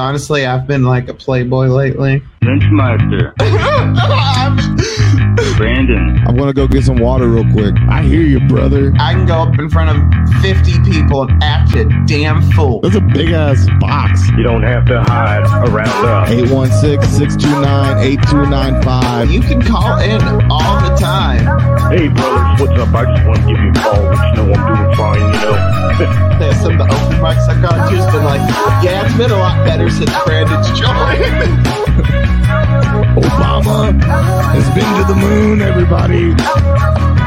Honestly, I've been like a playboy lately. Lynchmeister, Brandon, I'm gonna go get some water real quick. I hear you, brother. I can go up in front of 50 people and act a damn fool. That's a big ass box. you don't have to hide around us. 816-629-8295. You can call in all the time. Hey brothers, what's up? I just want to give you a call, let you know I'm doing fine, you know. There's some of the open mics I've gone to has been like, yeah, it's been a lot better since Brandon's joined. Obama has been to the moon, everybody.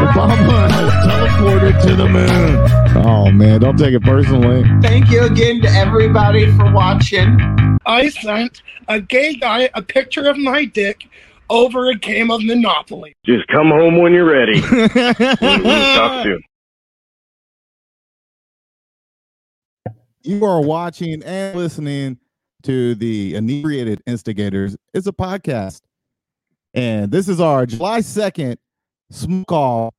Obama has teleported to the moon. Oh man, don't take it personally. Thank you again to everybody for watching. I sent a gay guy a picture of my dick over a game of Monopoly. Just come home when you're ready. Talk soon. You are watching and listening to the Inebriated Instigators. It's a podcast. And this is our July 2nd smoke off.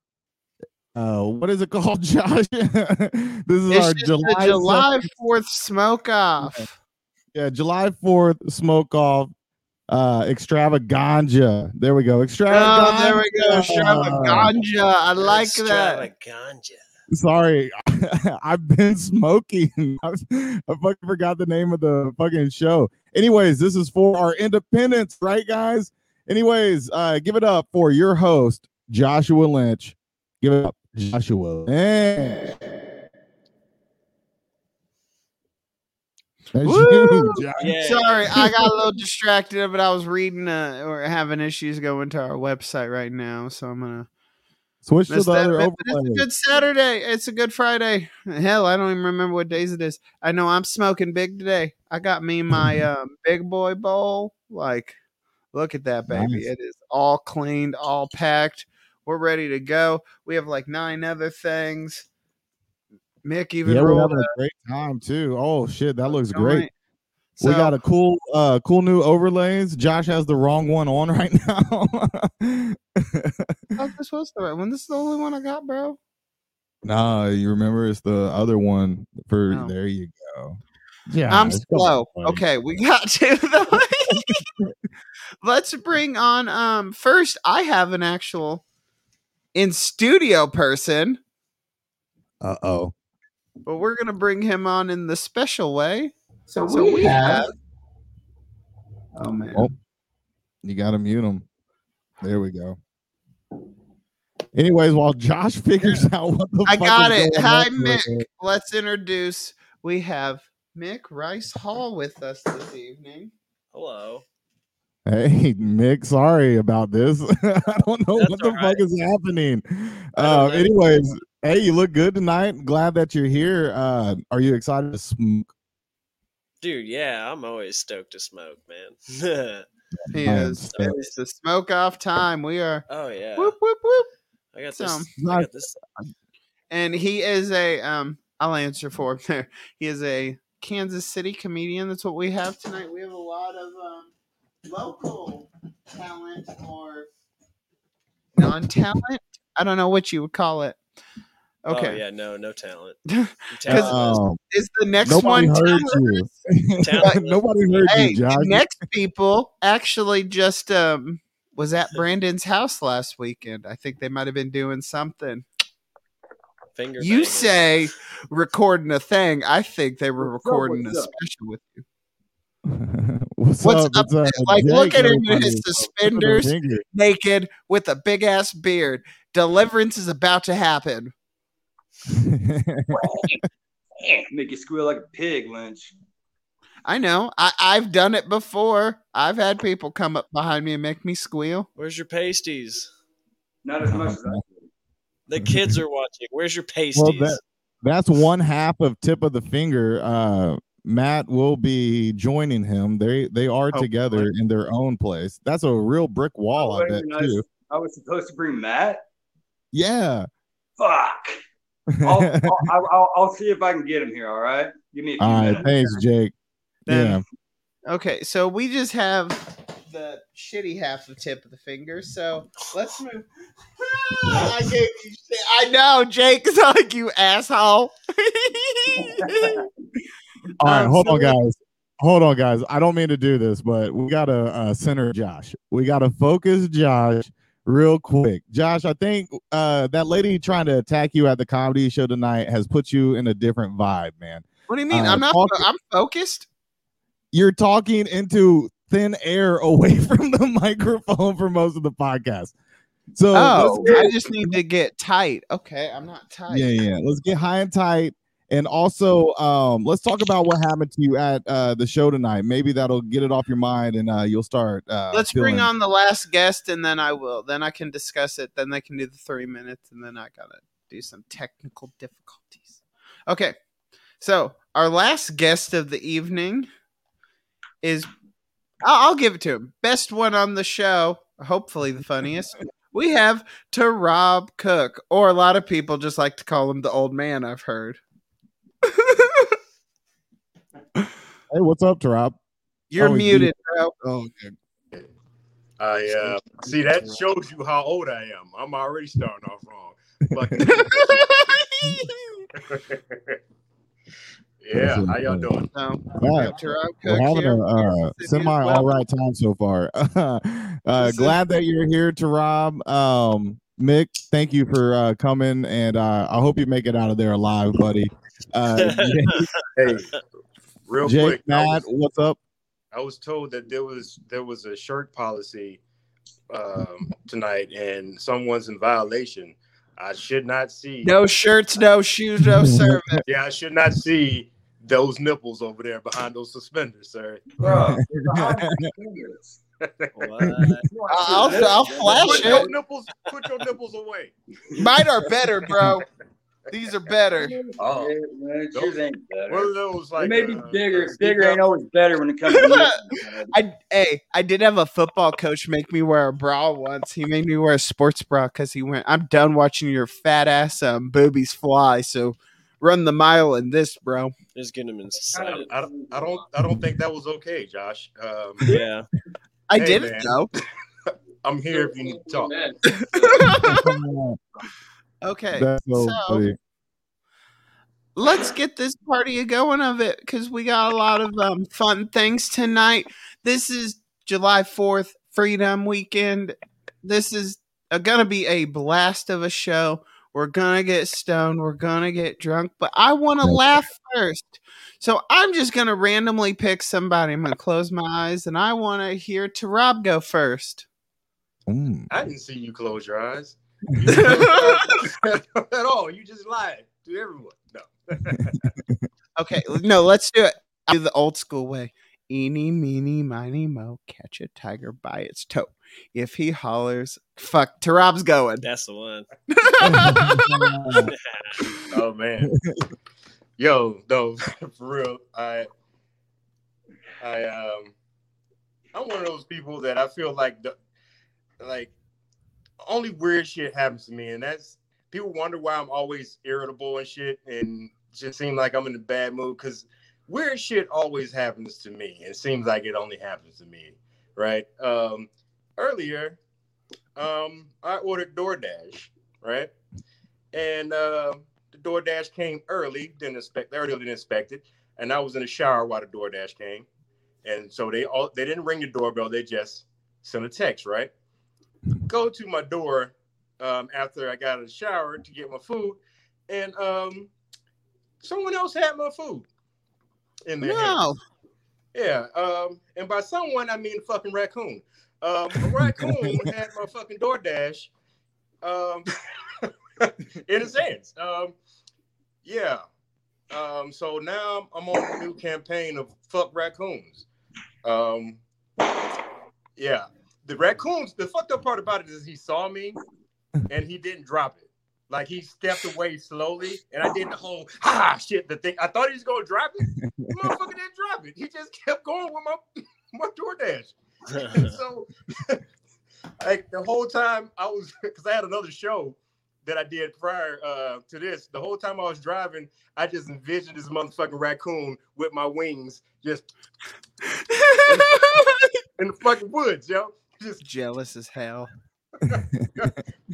Uh, what is it called, Josh? this is It's our July, July 4th smoke off. yeah, July 4th smoke off uh extravaganza. There we go. Extravaganza. Oh, there we go. Extravaganza. I like that. Extravaganza. Sorry, I've been smoking. I, I fucking forgot the name of the fucking show. Anyways, this is for our independence, right, guys? Anyways, uh, give it up for your host, Joshua Lynch. Give it up, Joshua Lynch. You, Woo! Yeah. Sorry, I got a little distracted, but I was reading uh, or having issues going to our website right now, so I'm gonna Switch to the other But it's a good Saturday. It's a good Friday. Hell, I don't even remember what days it is. I know I'm smoking big today. I got me my um, big boy bowl. Like, look at that baby. Nice. It is all cleaned, all packed. We're ready to go. We have like nine other things. Mick even Yeah, we're having a great time too. Oh shit, that looks great. Joint. we got a cool, uh, cool new overlays. Josh has the wrong one on right now. Oh, this was the right one. This is the only one I got, bro. nah, you remember it's the other one. For No. there you go. Yeah, I'm slow. Okay, we got to the. Let's bring on. Um, first, I have an actual in studio person, Uh oh. but we're gonna bring him on in the special way. So, So we, we have. have- Oh man. Oh, you got to mute him. There we go. Anyways, while Josh figures out what the I fuck got is it. going Hi, on Mick. here. Let's introduce. We have Mick Rice Hall with us this evening. Hello. Hey, Mick, sorry about this. I don't know That's what the all fuck is happening. Uh, anyways, hey, you look good tonight. Glad that you're here. Uh, are you excited to smoke? Dude, yeah, I'm always stoked to smoke, man. He is. stoked. It's the smoke off time. We are. oh yeah. Whoop whoop whoop. I got So- this. I got this. and he is a um i'll answer for him there he is a kansas city comedian that's what we have tonight we have a lot of um local talent or non-talent i don't know what you would call it Oh okay yeah, no, no talent. Because- Talent. Oh, is the next nobody one heard talent? you. Talent. nobody heard hey you, Josh. next people actually just um was at brandon's house last weekend i think they might have been doing something Finger you banging. say recording a thing. I think they were What's up, recording what's a up? special with you. What's, What's up? up It's, uh, Like, look at him in his Look at the suspenders, naked with a big ass beard. Deliverance is about to happen. Make you squeal like a pig, Lynch. I know. I, I've done it before. I've had people come up behind me and make me squeal. Where's your pasties? Not as much as I do. The kids are watching. Where's your pasties? well, that, that's one half of tip of the finger. Uh, Matt will be joining him. They they are Oh, together in their own place. That's a real brick wall, I Wait, bet nice. too. I was supposed to bring Matt. Yeah. Fuck. I'll, I'll, I'll, I'll, I'll see if I can get him here. All right. Give me a few All right. minutes. Thanks, Jake. Then- yeah. Okay, so we just have the shitty half of tip of the finger. So let's move. I gave you shit. I know, Jake is like you asshole. All right, Um, hold so on, guys. hold on, guys. I don't mean to do this, but we gotta uh, center Josh. We gotta focus Josh real quick. Josh, I think uh, that lady trying to attack you at the comedy show tonight has put you in a different vibe, man. What do you mean? Uh, I'm not. talk- I'm focused. You're talking into thin air away from the microphone for most of the podcast. So Oh, get- I just need to get tight. Okay, I'm not tight. yeah, yeah. Let's get high and tight. And also, um, let's talk about what happened to you at uh, the show tonight. Maybe that'll get it off your mind, and uh, you'll start. Uh, Let's bring on the last guest, and then I will. Then I can discuss it. Then they can do the three minutes, and then I gotta do some technical difficulties. Okay, so our last guest of the evening is. I'll, I'll give it to him. Best one on the show. Hopefully, the funniest. We have Tarab Cook, or a lot of people just like to call him the old man. I've heard. Hey, what's up, Rob? You're Oh, muted, bro. Oh, I uh, see that shows you how old I am. I'm already starting off wrong. But yeah, how y'all doing? So, All right. Rob We're having here. a uh, semi all right time so far. uh, glad that you're here, Tarab. Um, Mick, thank you for uh, coming, and uh, I hope you make it out of there alive, buddy. Uh, Hey, real Jake, quick, I Matt, was, what's up? I was told that there was there was a shirt policy um, tonight, and someone's in violation. I should not see. No shirts, no shoes, no service. Yeah, I should not see those nipples over there behind those suspenders, sir. Bro, What? I'll, I'll flash Put your it. nipples, put your nipples away. Mine are better, bro. These are better. Oh, man, yours ain't One better. of those It like may be uh, bigger. Bigger ain't always better when it comes to nipples. I hey, I did have a football coach make me wear a bra once. He made me wear a sports bra because he went, "I'm done watching your fat ass um, boobies fly. So run the mile in this, bro." Just getting him excited. I don't, I don't, I don't think that was okay, Josh. Um, Yeah. I Hey, did man. it though. I'm here if you need to talk. Okay, That's so, so funny. let's get this party a going of it because we got a lot of um, fun things tonight. This is July 4th, Freedom Weekend. This is uh, gonna be a blast of a show. We're gonna get stoned, we're gonna get drunk, but I want to laugh first. So I'm just gonna randomly pick somebody. I'm gonna close my eyes and I want to hear Tarab go first. Mm. I didn't see you close your eyes You didn't close your eyes at all. You just lied to everyone. No. Okay, no, let's do it. I'll do the old school way. Eeny, meeny, miny, mo, catch a tiger by its toe. If he hollers, fuck, Tarab's going. That's the one. Oh man. Yo, no, for real. I, I, um, I'm one of those people that I feel like the, like, only weird shit happens to me, and that's people wonder why I'm always irritable and shit, and just seem like I'm in a bad mood because weird shit always happens to me. It seems like it only happens to me, right? Um, earlier, um, I ordered DoorDash, right? And uh, the DoorDash came early, didn't expect earlier than expected, and I was in the shower while the DoorDash came, and so they all they didn't ring the doorbell, they just sent a text, right? Go to my door um, after I got out of the shower to get my food, and um, someone else had my food in their hands. No. Yeah, um, and by someone I mean fucking raccoon. Um, a raccoon had my fucking DoorDash um, in his hands. Um, yeah. Um, so now I'm on a new campaign of fuck raccoons. Um, yeah, the raccoons. The fucked up part about it is he saw me and he didn't drop it. Like he stepped away slowly, and I did the whole ah shit. The thing I thought he was gonna drop it. Motherfucker didn't drop it. He just kept going with my my DoorDash. And so, like the whole time I was, because I had another show that I did prior uh, to this. The whole time I was driving, I just envisioned this motherfucking raccoon with my wings just in the fucking woods, yo. Just Jealous as hell.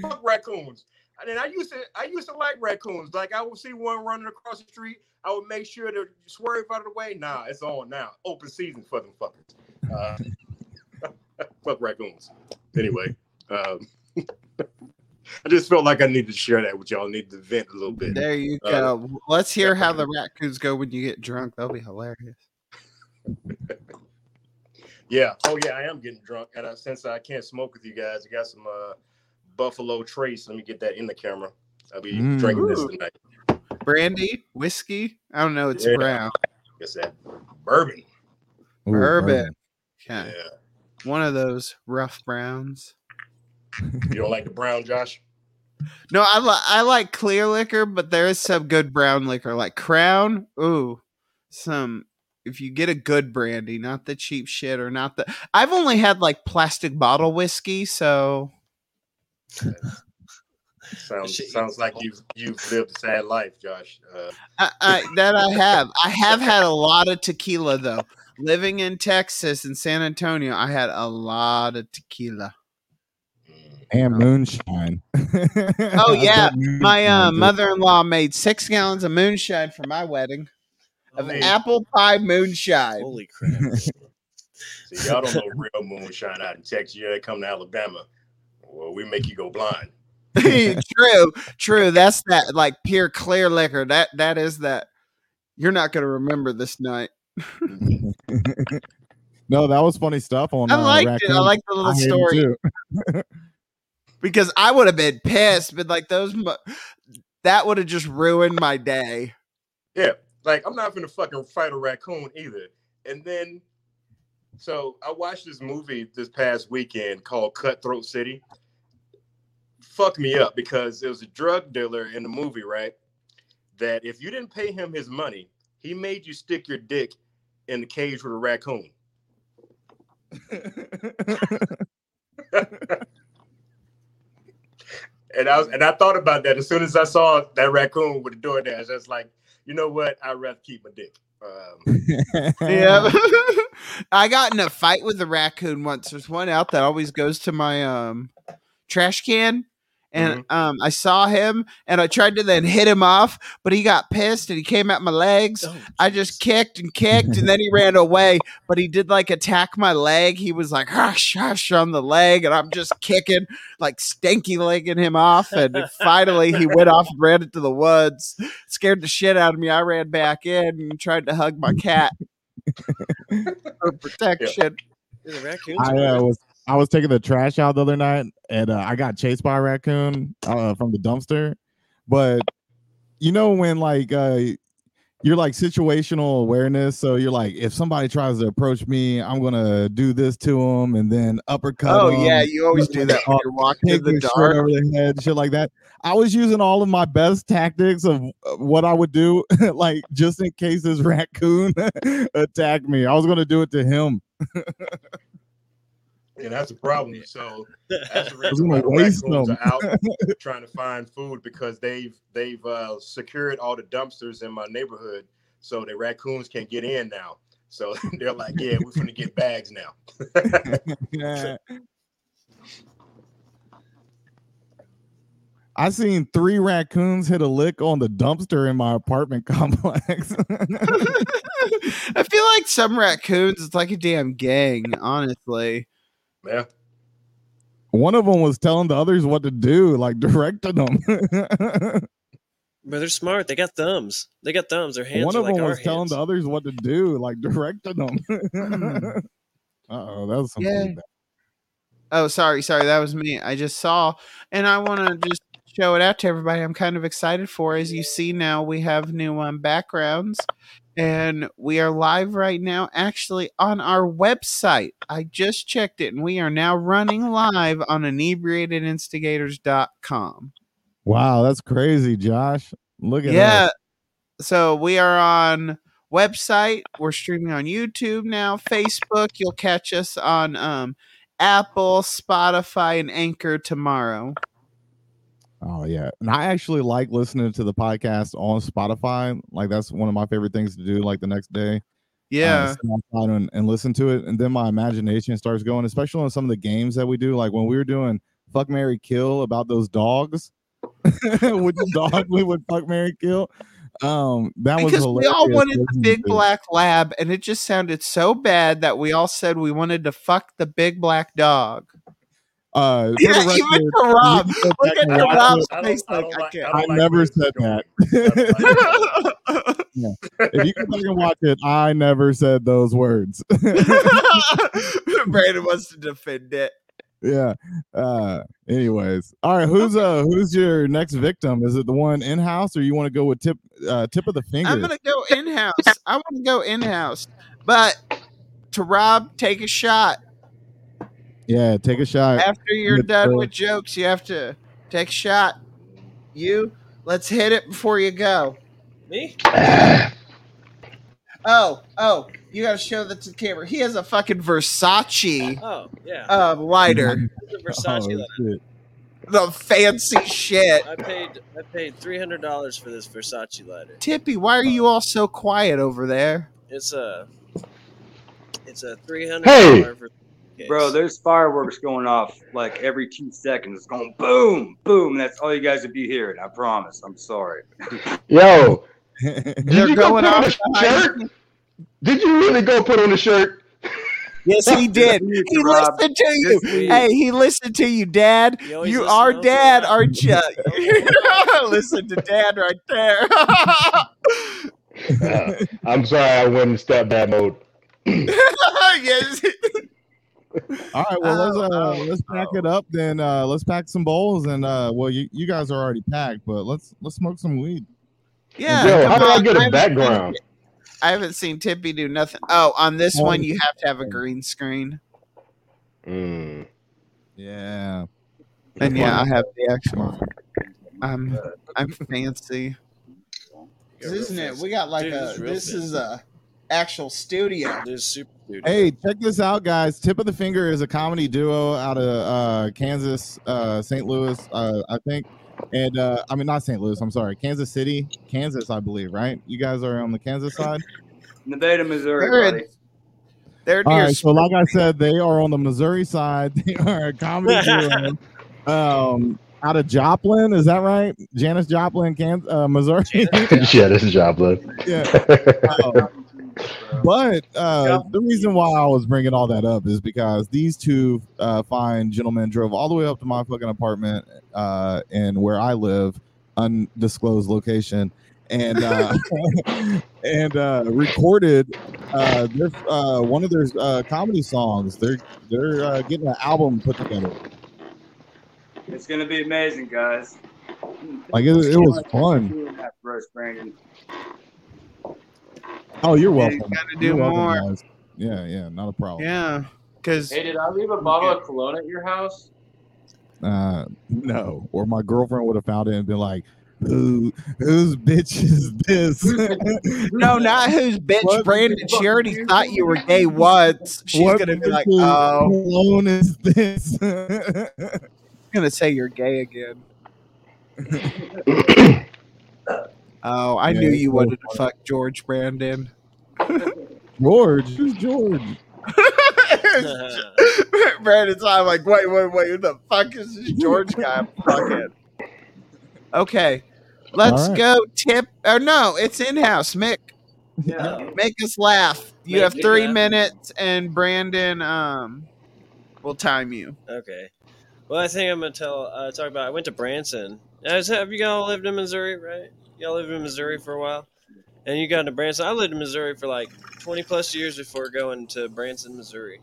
fuck raccoons. And then I used to I used to like raccoons. Like I would see one running across the street, I would make sure to swerve out of the way. Nah, it's on now. Open season for them fuckers. Uh, fuck raccoons. Anyway, um, I just felt like I needed to share that with y'all. I need to vent a little bit. There you Uh, go. Let's hear how the raccoons go when you get drunk. That'll be hilarious. Yeah. Oh yeah, I am getting drunk. And uh, since I can't smoke with you guys, I got some uh, Buffalo Trace. Let me get that in the camera. I'll be Mm. drinking this tonight. Brandy, whiskey. I don't know. It's Yeah. brown. Guess that bourbon. Ooh, Bourbon. Okay. Yeah. One of those rough browns. You don't like the brown, Josh? No, I like I like clear liquor, but there is some good brown liquor like Crown. Ooh, some if you get a good brandy, not the cheap shit or not the. I've only had like plastic bottle whiskey, so Sounds sounds like you've you've lived a sad life, Josh. Uh, I, I, that I have. I have had a lot of tequila though. Living in Texas in San Antonio, I had a lot of tequila. and moonshine. Oh, yeah, got My uh, mother-in-law made six gallons of moonshine for my wedding of apple pie moonshine. Holy crap. see, y'all don't know real moonshine out in Texas. Yeah, they come to Alabama. Well, we make you go blind. true, true. That's that like pure clear liquor. That that is that. You're not gonna remember this night. no, that was funny stuff on. I uh, liked it. I Raccoon. like the little I story because I would have been pissed, but like those, that would have just ruined my day. Yeah, like I'm not gonna fucking fight a raccoon either. And then, so I watched this movie this past weekend called Cutthroat City. Fucked me up because there was a drug dealer in the movie, right? That if you didn't pay him his money, he made you stick your dick in the cage with a raccoon. And I was, and I thought about that as soon as I saw that raccoon with the DoorDash. I was like, you know what? I'd rather keep my dick. Um, Yeah. I got in a fight with a raccoon once. There's one out that always goes to my um trash can. And um I saw him and I tried to then hit him off, but he got pissed and he came at my legs. Oh, I just kicked and kicked and then he ran away, but he did like attack my leg. He was like hush hush on the leg and I'm just kicking, like stanky legging him off. And finally he went off and ran into the woods. Scared the shit out of me. I ran back in and tried to hug my cat for protection. Raccoons. I uh, was I was taking the trash out the other night, and uh, I got chased by a raccoon uh, from the dumpster. But you know when like uh, you're like situational awareness, so you're like, if somebody tries to approach me, I'm gonna do this to them, and then uppercut. Oh 'em, yeah, you always do that when you're walking in the dark. over the head, shit like that. I was using all of my best tactics of uh, what I would do, like just in case this raccoon attacked me. I was gonna do it to him. and that's the problem. So that's the reason gonna why the waste raccoons them. are out trying to find food because they've they've uh, secured all the dumpsters in my neighborhood, so the raccoons can't get in now. So they're like, yeah, we're gonna get bags now. Yeah. I seen three raccoons hit a lick on the dumpster in my apartment complex. I feel like some raccoons, it's like a damn gang, honestly. Yeah, One of them was telling the others what to do, like directing them. But they're smart. They got thumbs. They got thumbs. Their hands One are of like them our was telling hands. the others what to do, like directing them. uh oh, that was some Yeah. feedback. Oh, sorry, sorry, that was me. I just saw, and I want to just show it out to everybody. I'm kind of excited for. As you see now, we have new um, backgrounds, and we are live right now, actually on our website. I just checked it, and we are now running live on inebriatedinstigators.com. Wow, that's crazy, Josh. Look at that. Yeah. us. So we are on website. We're streaming on YouTube now, Facebook. You'll catch us on um, Apple, Spotify, and Anchor tomorrow. Oh yeah, and I actually like listening to the podcast on Spotify. Like that's one of my favorite things to do. Like the next day, uh, Yeah. outside and, and listen to it, and then my imagination starts going. Especially on some of the games that we do, like when we were doing "Fuck Mary Kill" about those dogs. Which dog we would fuck Mary kill. Um, that was because we all wanted the big black lab, and it just sounded so bad that we all said we wanted to fuck the big black dog. Uh, Yeah, the even record, for Rob. you can go Look at and Rob's. I face I like I like- can't. I I don't like never said that. that. is going. if you go back and watch it, I never said those words. Brandon wants to defend it. yeah. Uh anyways. All right, who's uh who's your next victim? Is it the one in house or you want to go with tip uh tip of the finger? I'm gonna go in house. I want to go in house, but Tarab, take a shot. Yeah, take a shot. After you're Good done with jokes, you have to take a shot. You, let's hit it before you go. Me? Oh, oh, you gotta show that to the camera. He has a fucking Versace Oh, yeah. uh, lighter. the Versace Oh, lighter. The fancy shit. I paid I paid three hundred dollars for this Versace lighter. Tippy, why are you all so quiet over there? It's a it's a three hundred Hey! Dollar Bro, there's fireworks going off like every two seconds. It's going boom, boom. That's all you guys would be hearing. I promise. I'm sorry. Yo, did They're you go going put on off a shirt? Did you really go put on a shirt? Yes, he did. He Rob. listened to you. Hey, he listened to you, Dad. You You are Dad, us? aren't you? listen to Dad right there. Uh, I'm sorry, I went in stepdad mode. yes. All right, well let's Oh, uh oh, let's pack it up then. Uh let's pack some bowls and uh well you, you guys are already packed, but let's let's smoke some weed. Yeah. Yo, how come do I get a haven't background? seen- I haven't seen Tippy do nothing. Oh, on this Oh. one, you have to have a green screen. Mm. Yeah. And yeah, I have the actual. I'm I'm fancy. Isn't it? We got like Dude, a. this is This fancy. is a actual studio. This super dude. Hey, check this out, guys. Tip of the Finger is a comedy duo out of uh, Kansas, uh, St. Louis, uh, I think. And uh, I mean, not St. Louis, I'm sorry, Kansas City, Kansas, I believe, right? You guys are on the Kansas side? Nevada, Missouri, They're in- They're near. right, so like I said, they are on the Missouri side. They are a comedy duo um, out of Joplin. Is that right? Janis Joplin, Kansas, uh, Missouri. yeah, this is Joplin. yeah. Um, but uh, the reason why I was bringing all that up is because these two uh, fine gentlemen drove all the way up to my fucking apartment uh, in where I live, undisclosed location, and uh, and uh, recorded uh, their uh, one of their uh, comedy songs. They're they're uh, getting an album put together. It's gonna be amazing, guys. Like it, it was fun. Doing that for Brandon. Oh, you're Yeah, you welcome. gotta do You're welcome, more. guys. Yeah, yeah, not a problem. Yeah, because Hey, did I leave a bottle of cologne at your house? Uh, no, or my girlfriend would have found it and been like, "Who, whose bitch is this?" no, not whose bitch, What? Brandon. She already thought you were gay once. She's What gonna be like, oh, cologne is this? I'm gonna say you're gay again. Oh, I Yeah, knew you so wanted to fuck George Brandon. George, who's George? Brandon's I'm like, wait, wait, wait, who the fuck is this George guy? Fucking. Okay, let's All right. go. Tip or no, it's in house. Mick, Yeah. make us laugh. You Make have three laugh. minutes, and Brandon um will time you. Okay. Well, I think I'm gonna tell uh, talk about. I went to Branson. Have you all lived in Missouri, right? Y'all lived in Missouri for a while, and you got to Branson. I lived in Missouri for like 20 plus years before going to Branson, Missouri,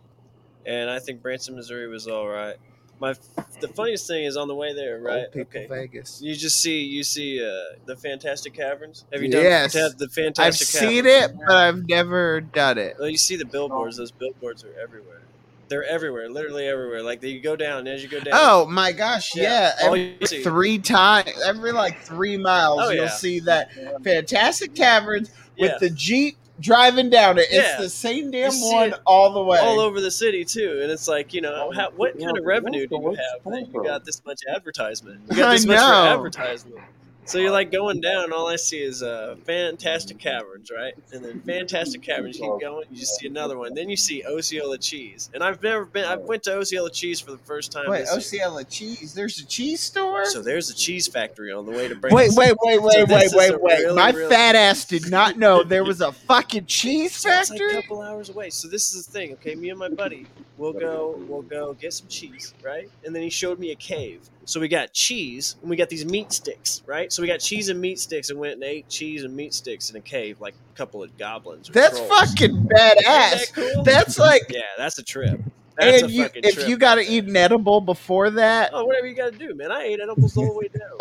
and I think Branson, Missouri was all right. My the funniest thing is on the way there, right? Old people Okay. Vegas. You just see you see uh, the Fantastic Caverns. Have you done Yes. the, the I've Fantastic seen it, but I've never done it. Well, you see the billboards. Those billboards are everywhere. They're everywhere, literally everywhere. Like you go down, and as you go down. Oh my gosh, yeah. All Every three times, every like three miles, Oh, you'll yeah. see that fantastic caverns with Yeah. the Jeep driving down it. It's Yeah. the same damn one all the way. all over the city too, and it's like you know, how, what kind of revenue do you have that you got this much advertisement? You got I this much know. advertisement. So you're like going down, all I see is uh, Fantastic Caverns, right? And then Fantastic Caverns, you keep going, you just see another one. Then you see Osceola Cheese, and I've never been. I went to Osceola Cheese for the first time. Wait. Osceola cheese. There's a cheese store. So there's a cheese factory on the way to Wait, Branson. wait, wait, So wait, this wait, wait, wait. really, My really- fat ass did not know there was a fucking cheese So it's like a factory. couple hours away. So this is the thing, okay? Me and my buddy, we'll go, we'll go get some cheese, right? And then he showed me a cave. So we got cheese and we got these meat sticks, right? So we got cheese and meat sticks and went and ate cheese and meat sticks in a cave, like a couple of goblins. That's trolls. fucking badass. that cool? That's like, yeah, that's a trip. That's and you if trip you got to eat an edible before that. Oh, whatever you got to do, man. I ate edibles the whole way down.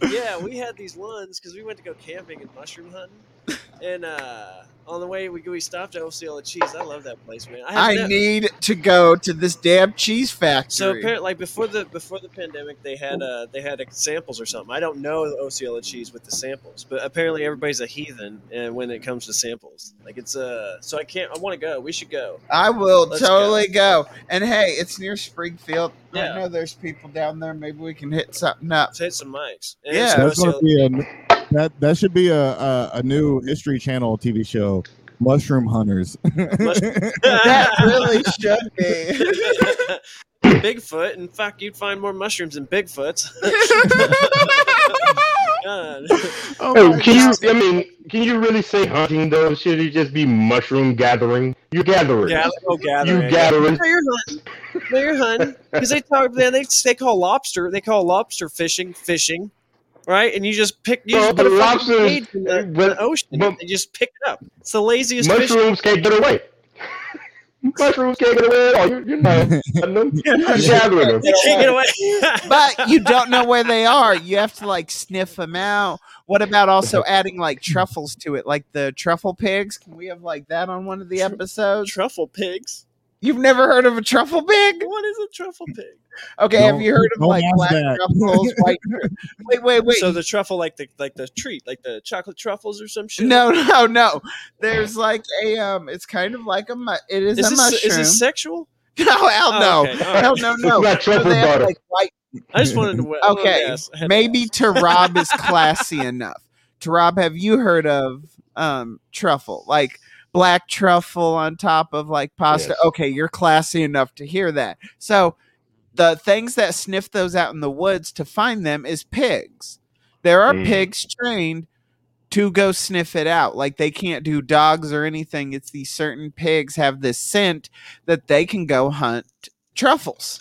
Yeah, we had these ones because we went to go camping and mushroom hunting, and uh, on the way we we stopped at Osceola Cheese. I love that place, man. I have ne- need to go to this damn cheese factory. So apparently, like before the before the pandemic, they had uh they had samples or something. I don't know the Osceola cheese with the samples, but apparently everybody's a heathen uh, when it comes to samples. Like it's uh so I can't. I want to go. We should go. I will Let's totally go. And hey, it's near Springfield. Yeah. I know there's people down there. Maybe we can hit something up. Let's hit some mics. And Yeah. some That's gonna be a that that should be a a, a new History Channel TV show. Mushroom Hunters. that really should be. Bigfoot, and fuck, you'd find more mushrooms than Bigfoots. God. Oh Hey, can you? I mean, can you really say hunting though? Should it just be mushroom gathering? You gathering. Gather, oh, gathering. You gathering. No, you're hunting. No, you're hunting because they talk. Then they they call lobster. They call lobster fishing fishing, right? And you just pick. You Well, just put a but lobsters- in the, in but- the ocean. but- and just pick it up. It's the laziest fish. Mushrooms can't get away. Mushrooms can't get away at all. You're, you're not them. You're gathering them. They can't get away. but you don't know where they are. You have to like sniff them out. What about also adding like truffles to it, like the truffle pigs? Can we have like that on one of the episodes? Truffle pigs. You've never heard of a truffle pig? What is a truffle pig? Okay, have Don't- you heard of don't like black that. truffles, white? Wait, wait, wait. So the truffle, like the like the treat, like the chocolate truffles or some shit. no, no, no. There's like a um. It's kind of like a mu- it is, is a this mushroom. is this sexual? no, hell Oh, no, okay, all right. hell no, no. It's not So truffle they have, butter. like, white I just wanted to. I wanted to Okay, ask. I to maybe. Tarab is classy enough. Tarab, have you heard of um truffle? Like black truffle on top of like pasta. Yes. Okay, you're classy enough to hear that. So the things that sniff those out in the woods to find them is pigs. There are Mm. pigs trained to go sniff it out. Like they can't do dogs or anything. It's these certain pigs have this scent that they can go hunt truffles.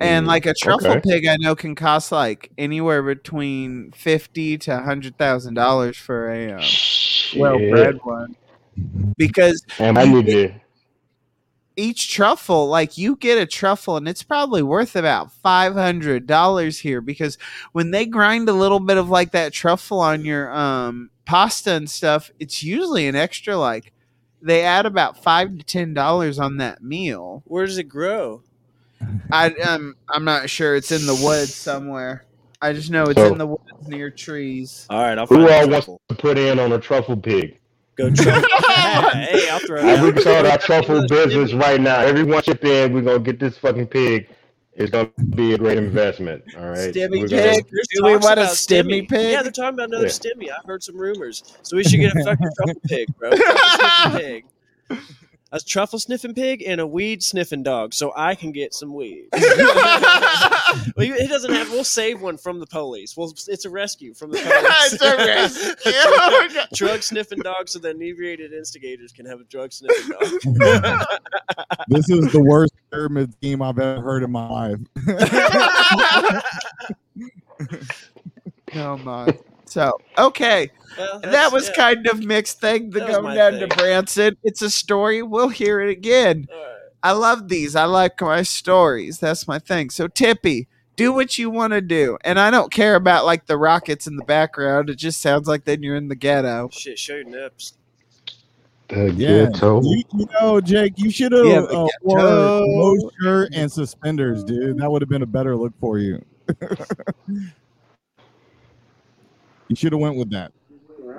And like a truffle okay. pig, I know can cost like anywhere between fifty to hundred thousand dollars for a um, well bred one. Because Damn, I need to. each truffle, like you get a truffle, and it's probably worth about five hundred dollars here. Because when they grind a little bit of like that truffle on your um pasta and stuff, it's usually an extra like they add about five to ten dollars on that meal. Where does it grow? I um I'm not sure. It's in the woods somewhere. I just know it's So- in the woods near trees. All right, I'll find Who a all wants truffle. to put in on a truffle pig? Go truffle. hey, I'll throw it I out. we can start our truffle business right now. Everyone chip in. We're gonna get this fucking pig. It's gonna be a great investment. All right. Stimmy We're gonna- pig. There's Do we talks want a about stimmy pig? Yeah, they're talking about another Yeah. stimmy. I've heard some rumors, so we should get a fucking truffle pig, bro. Truffle sniffing pig. A truffle sniffing pig and a weed sniffing dog, so I can get some weed. well, he doesn't have. We'll save one from the police. Well, it's a rescue from the police. It's a rescue. drug sniffing dog, so the inebriated instigators can have a drug sniffing dog. this is the worst pyramid scheme I've ever heard in my life. Come on. So okay, Well, that was yeah. kind of mixed thing to That was go down thing. to Branson. It's a story. We'll hear it again. All right. I love these. I like my stories. That's my thing. So Tippy, do what you want to do, and I don't care about like the rockets in the background. It just sounds like then you're in the ghetto. Shit, show your nips. The Yeah, ghetto. you, you know, Jake, you should have Yeah, the uh, wore ghetto. no shirt and suspenders, dude. That would have been a better look for you. you should have went with that.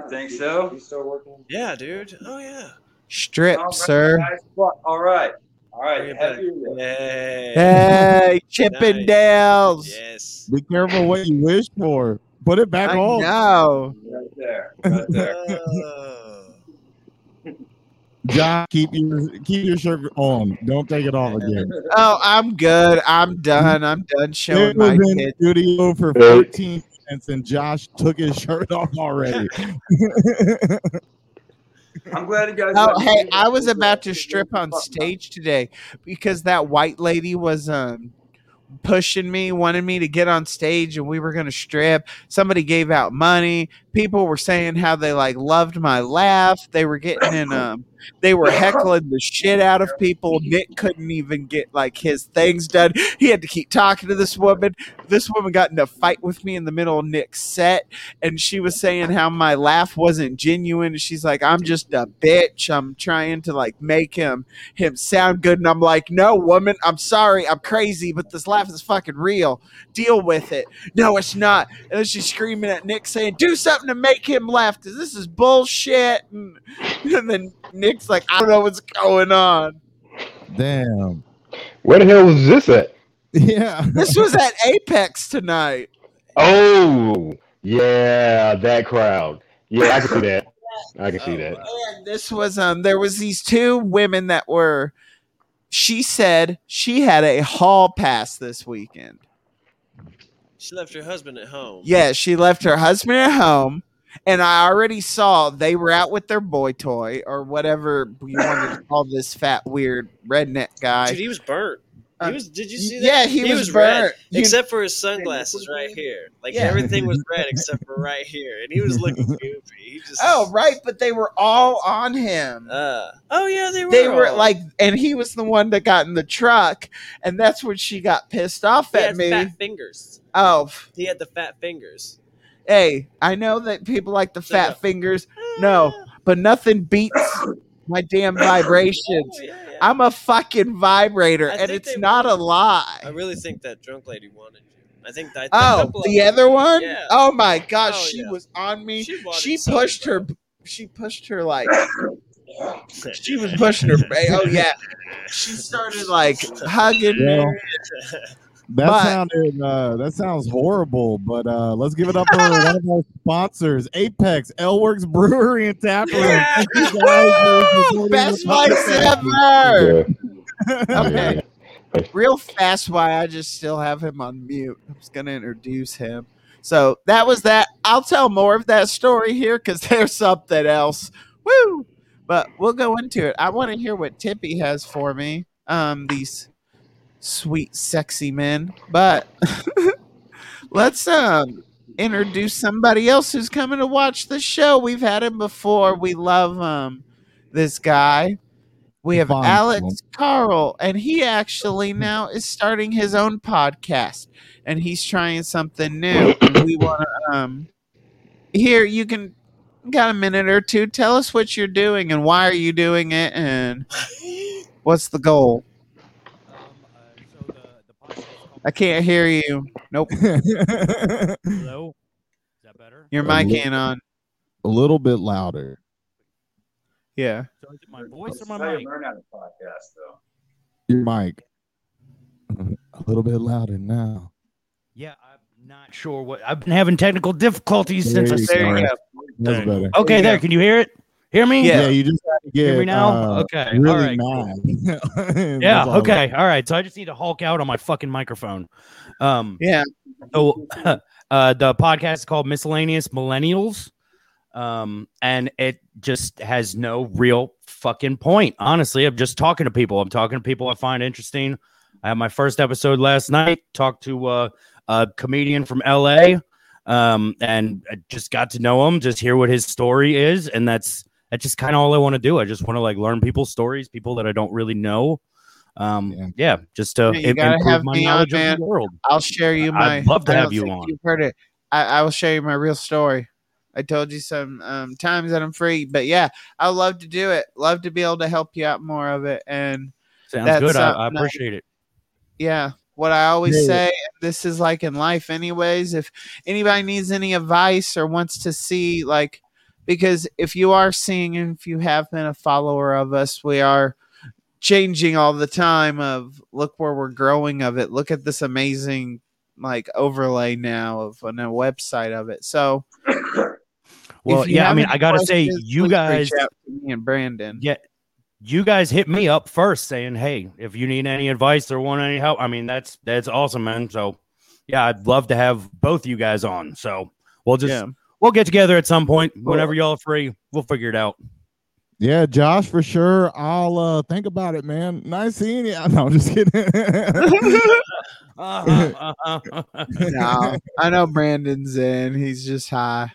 Think so? You still working? Yeah, dude. Oh yeah. Strip, All right, sir. guys. All right. All right, happy Hey. Hey, Chippendales. Yes. Be careful what you wish for. Put it back I on. know. right there, right there. Oh. John, keep your keep your shirt on. Don't take it off again. Oh, I'm good. I'm done. I'm done showing It was my in kids. studio for 14 minutes, and Josh took his shirt off already. I'm glad you guys. Oh, let me hey, I was about to strip on stage today because that white lady was um pushing me, wanted me to get on stage and we were going to strip. Somebody gave out money. People were saying how they like loved my laugh. They were getting in um they were heckling the shit out of people. Nick couldn't even get like his things done. He had to keep talking to this woman. This woman got in a fight with me in the middle of Nick's set and she was saying how my laugh wasn't genuine. She's like, I'm just a bitch. I'm trying to like make him him sound good. And I'm like, no, woman, I'm sorry. I'm crazy, but this laugh is fucking real. Deal with it. No, it's not. And then she's screaming at Nick saying, do something to make him laugh because this is bullshit. And, and then Nick's like, I don't know what's going on. Damn. Where the hell was this at? Yeah. This was at Apex tonight. Oh, yeah, that crowd. Yeah, I can see that. I can see that. And this was um there was these two women that were she said she had a hall pass this weekend. She left her husband at home. Yeah, she left her husband at home, and I already saw they were out with their boy toy or whatever you wanted to call this fat weird redneck guy. Dude, he was burnt. He Uh, was. Did you see that? yeah, he was red, burnt. Except for his sunglasses right here. Like Yeah. everything was red except for right here, and he was looking goofy. He just. Oh, right, but they were all on him. Uh, oh yeah, they were. they were all- like, and he was the one that got in the truck, and that's when she got pissed off He at had me. fat fingers. Oh, He had the fat fingers. hey, I know that people like the fat fingers. No, but nothing beats my damn vibrations. Oh, yeah, yeah. I'm a fucking vibrator, I and it's not a lie. I really think that drunk lady wanted you. I think that. Oh, the other one? Yeah. Oh my gosh, Oh, she was on me. She She pushed bro. her. She pushed her like. She was pushing her. Oh yeah. She started like hugging me. That But- sounded uh that sounds horrible, but uh let's give it up for one of our sponsors, Apex, Elworks Brewery and Tap Room. Thank you guys for supporting Best the place podcast. ever. Yeah. Okay. Real fast, why I just still have him on mute. I was gonna introduce him. So that was that. I'll tell more of that story here because there's something else. Woo! But we'll go into it. I want to hear what Tippy has for me. Um, these sweet, sexy men. But let's um introduce somebody else who's coming to watch the show. We've had him before. We love um this guy. We have. Alex Carl, and he actually now is starting his own podcast, and he's trying something new. And we want to um here you can got a minute or two. Tell us what you're doing and why are you doing it, and what's the goal. I can't hear you. Nope, Hello? Is that better? your mic ain't on. a little bit louder. Yeah. So is it my voice or my tell you, mic? learn how to podcast though. Your mic. A little bit louder now. Yeah, I'm not sure what I've been having technical difficulties There since. I There you go. go. That's better. Okay, you there. Can you hear it? Hear me? Yeah. Yeah, you just have to get Hear me now? uh, Okay, really all right. Yeah. All. Okay. All right. So I just need to hulk out on my fucking microphone. Um. Yeah. So, uh, the podcast is called Miscellaneous Millennials, um, and it just has no real fucking point. Honestly, I'm just talking to people. I'm talking to people I find interesting. I had my first episode last night. Talked to uh, a comedian from LA, um, and I just got to know him. Just hear what his story is, and that's that's just kind of all I want to do. I just want to like learn people's stories, people that I don't really know. Um, Yeah. yeah, just to Yeah, you im- gotta improve have my me on, knowledge of the world. I'll share you my. I'd love to have you on. You've heard it. I, I will show you my real story. I told you some um, times that I'm free, but yeah, I love to do it. Love to be able to help you out more of it, and Sounds That's good. I, I something I- appreciate it. yeah, what I always Yeah. say. This is like in life, anyways. If anybody needs any advice or wants to see, like, because if you are seeing, and if you have been a follower of us, we are changing all the time of look where we're growing of it look at this amazing like overlay now of uh, on a website of it so Well, yeah, I mean, I gotta say, you guys, reach out to me and brandon yeah, you guys hit me up first saying, "Hey, if you need any advice or want any help," I mean, that's that's awesome, man. So, yeah, I'd love to have both you guys on. So we'll just Yeah. We'll get together at some point whenever y'all are free. We'll figure it out. Yeah, Josh, for sure. I'll uh think about it, man. Nice seeing you. No, I'm just kidding. Uh-huh, no i know brandon's in he's just high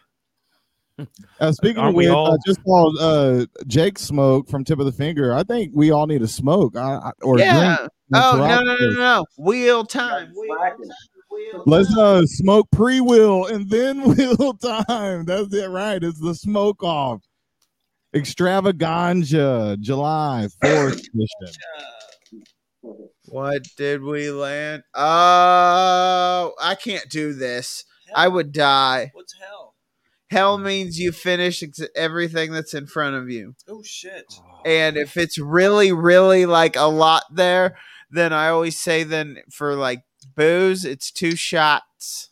Uh, speaking Aren't of we which, all? I just saw uh, Jake smoke from Tip of the Finger. I think we all need to smoke I, I, or yeah drink. oh no no no no no wheel time wheel time Let's uh smoke pre wheel and then wheel time. That's it, right? It's the smoke off. Extravaganza, July 4th edition. What did we land? Oh, I can't do this. I would die. What's hell? Hell means you finish ex- everything that's in front of you. Oh shit. And if it's really, really like a lot there, then I always say then for like booze, it's two shots.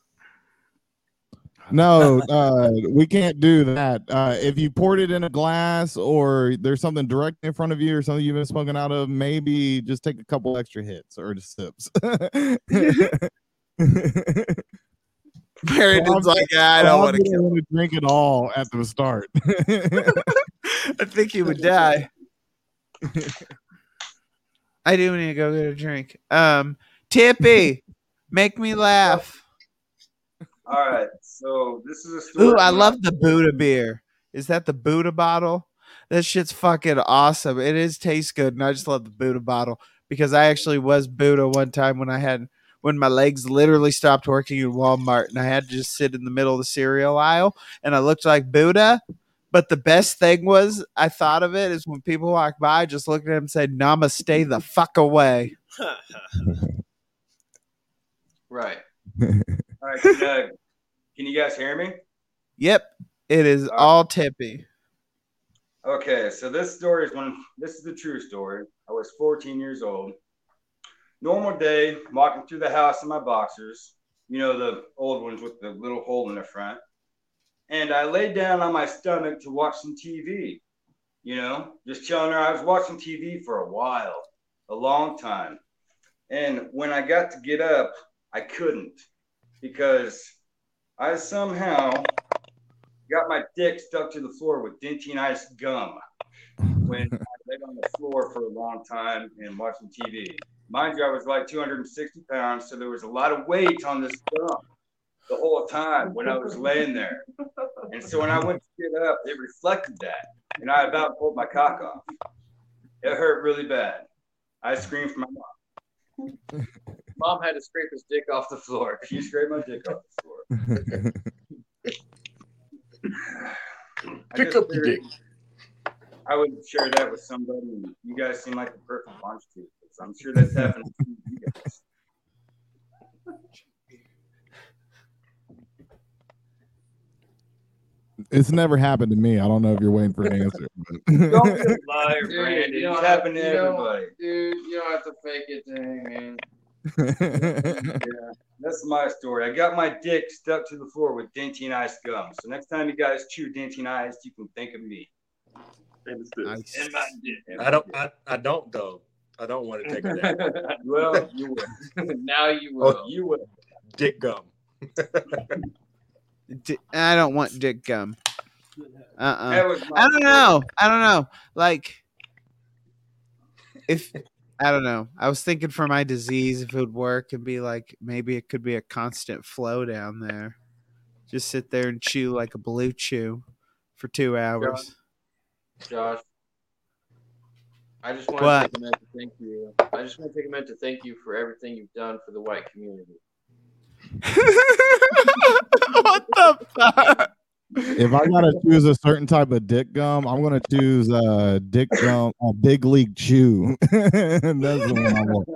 No, uh, we can't do that. Uh, if you poured it in a glass or there's something direct in front of you or something you've been smoking out of, maybe just take a couple extra hits or just sips. Brandon's like, "Yeah, I don't want to drink it all at the start. I think he would die. I do need to go get a drink. Um, Tippy, make me laugh. All right, so this is a story. Ooh, I love the Buddha beer. Is that the Buddha bottle? That shit's fucking awesome. It is tastes good, and I just love the Buddha bottle because I actually was Buddha one time when I had when my legs literally stopped working in Walmart and I had to just sit in the middle of the cereal aisle and I looked like Buddha. But the best thing was I thought of it is when people walk by, I just looked at him and said, Namaste the fuck away. Right. All right. Can, uh, can you guys hear me? Yep. It is all tippy. Okay, so this story is one. This is the true story. I was 14 years old. Normal day, walking through the house in my boxers. You know the old ones with the little hole in the front. And I laid down on my stomach to watch some TV. You know, just chilling there. I was watching TV for a while, a long time. And when I got to get up, I couldn't because I somehow got my dick stuck to the floor with Dentyne Ice gum when I laid on the floor for a long time and watching TV. Mind you, I was like 260 pounds, so there was a lot of weight on this gum the whole time when I was laying there. And so when I went to get up, it reflected that, and I about pulled my cock off. It hurt really bad. I screamed for my mom. Mom had to scrape his dick off the floor. She scraped my dick off the floor. Pick up your dick. I would share that with somebody. You guys seem like the perfect bunch to. So I'm sure that's happening to you guys. It's never happened to me. I don't know if you're waiting for an answer. Don't be But a liar, Dude, Brandon. you don't It's happened to everybody. Dude, you don't have to fake it to me, man. Yeah, that's my story. I got my dick stuck to the floor with Dentyne Ice gum. So next time you guys chew Dentyne Ice, you can think of me. And it's this. And my dick. I don't. I, I don't though. I don't want to take a. Well, you will. now you will. Oh, You will. Dick gum. D- I don't want dick gum. Uh-uh. I don't know. I don't know. Like, if I don't know, I was thinking for my disease, if it would work and be like, maybe it could be a constant flow down there. Just sit there and chew like a BlueChew for two hours. Josh. I just want What? to take a minute to thank you. I just want to take a minute to thank you for everything you've done for the white community. what the fuck? If I gotta choose a certain type of dick gum, I'm gonna choose uh dick gum, uh, big league chew. That's the one I want.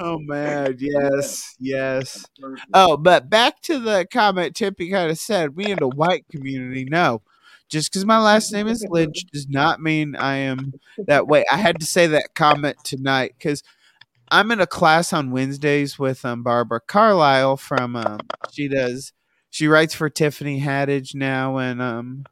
Oh man, yes, yes. Oh, but back to the comment Tippy kind of said, we in the white community. No. just because my last name is Lynch does not mean I am that way. I had to say that comment tonight because I'm in a class on Wednesdays with um, Barbara Carlisle from um, she does she writes for Tiffany Haddish now and um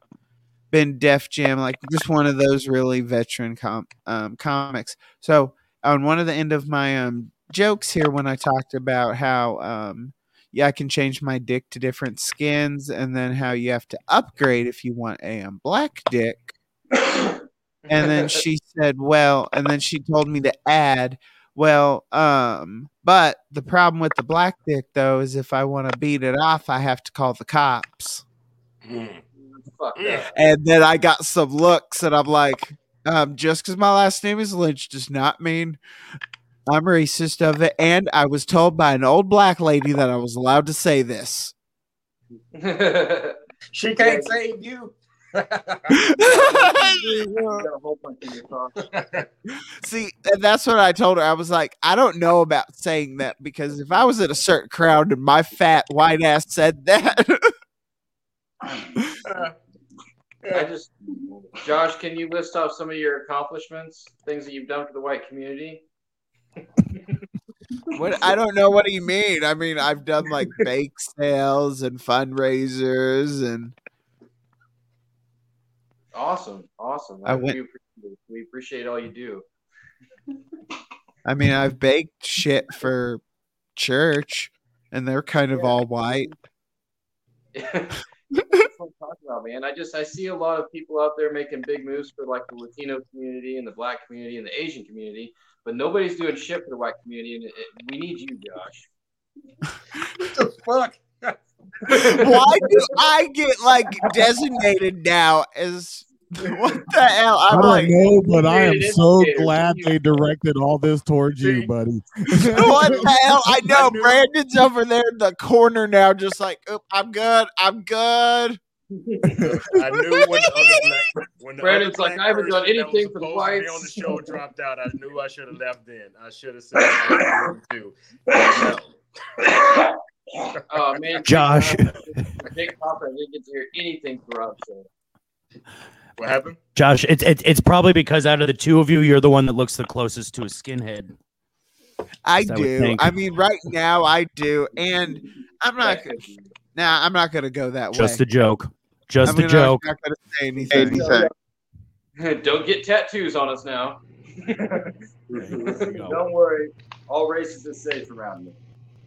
been Def Jam like just one of those really veteran com- um, comics. So on one of the end of my um jokes here when I talked about how um yeah I can change my dick to different skins and then how you have to upgrade if you want a um, black dick. And then she said, "Well," and then she told me to add, "Well, um, but the problem with the black dick though is if I want to beat it off, I have to call the cops." Fuck that. And then I got some looks, and I'm like, um, just because my last name is Lynch does not mean I'm racist of it. And I was told by an old black lady that I was allowed to say this. She can't save you. See, that's what I told her. I was like, I don't know about saying that because if I was in a certain crowd and my fat white ass said that, I just, Josh, can you list off some of your accomplishments, things that you've done for the white community? what I don't know what do you mean. I mean, I've done like bake sales and fundraisers, and Awesome, awesome. I we, went- appreciate, we appreciate all you do. I mean, I've baked shit for church, and they're kind of all white. That's what I'm talking about, man. I just I see a lot of people out there making big moves for like the Latino community and the Black community and the Asian community, but nobody's doing shit for the white community, and it, it- we need you, Josh. What the fuck? Why do I get like designated now as what the hell? I I'm don't like, know, but I am so glad they directed all this towards you, buddy. what the hell? I know knew- Brandon's over there in the corner now, just like, Oop, I'm good, I'm good. I knew when the other black when the Brandon's other like, I haven't done person that was anything for the supposed to be on the show dropped out. I knew I should have left then. I should have said I knew too. No. Oh man, Josh. Big Papa didn't get to hear anything for Rob said. What happened? Josh, it's it's it's probably because out of the two of you, you're the one that looks the closest to a skinhead. I Yes, I do. I mean, right now I do, and I'm not. Nah, I'm not gonna go that Just way. Just a joke. Just I'm a joke. I'm not gonna say anything. Don't get tattoos on us now. Don't worry. All races are safe around me.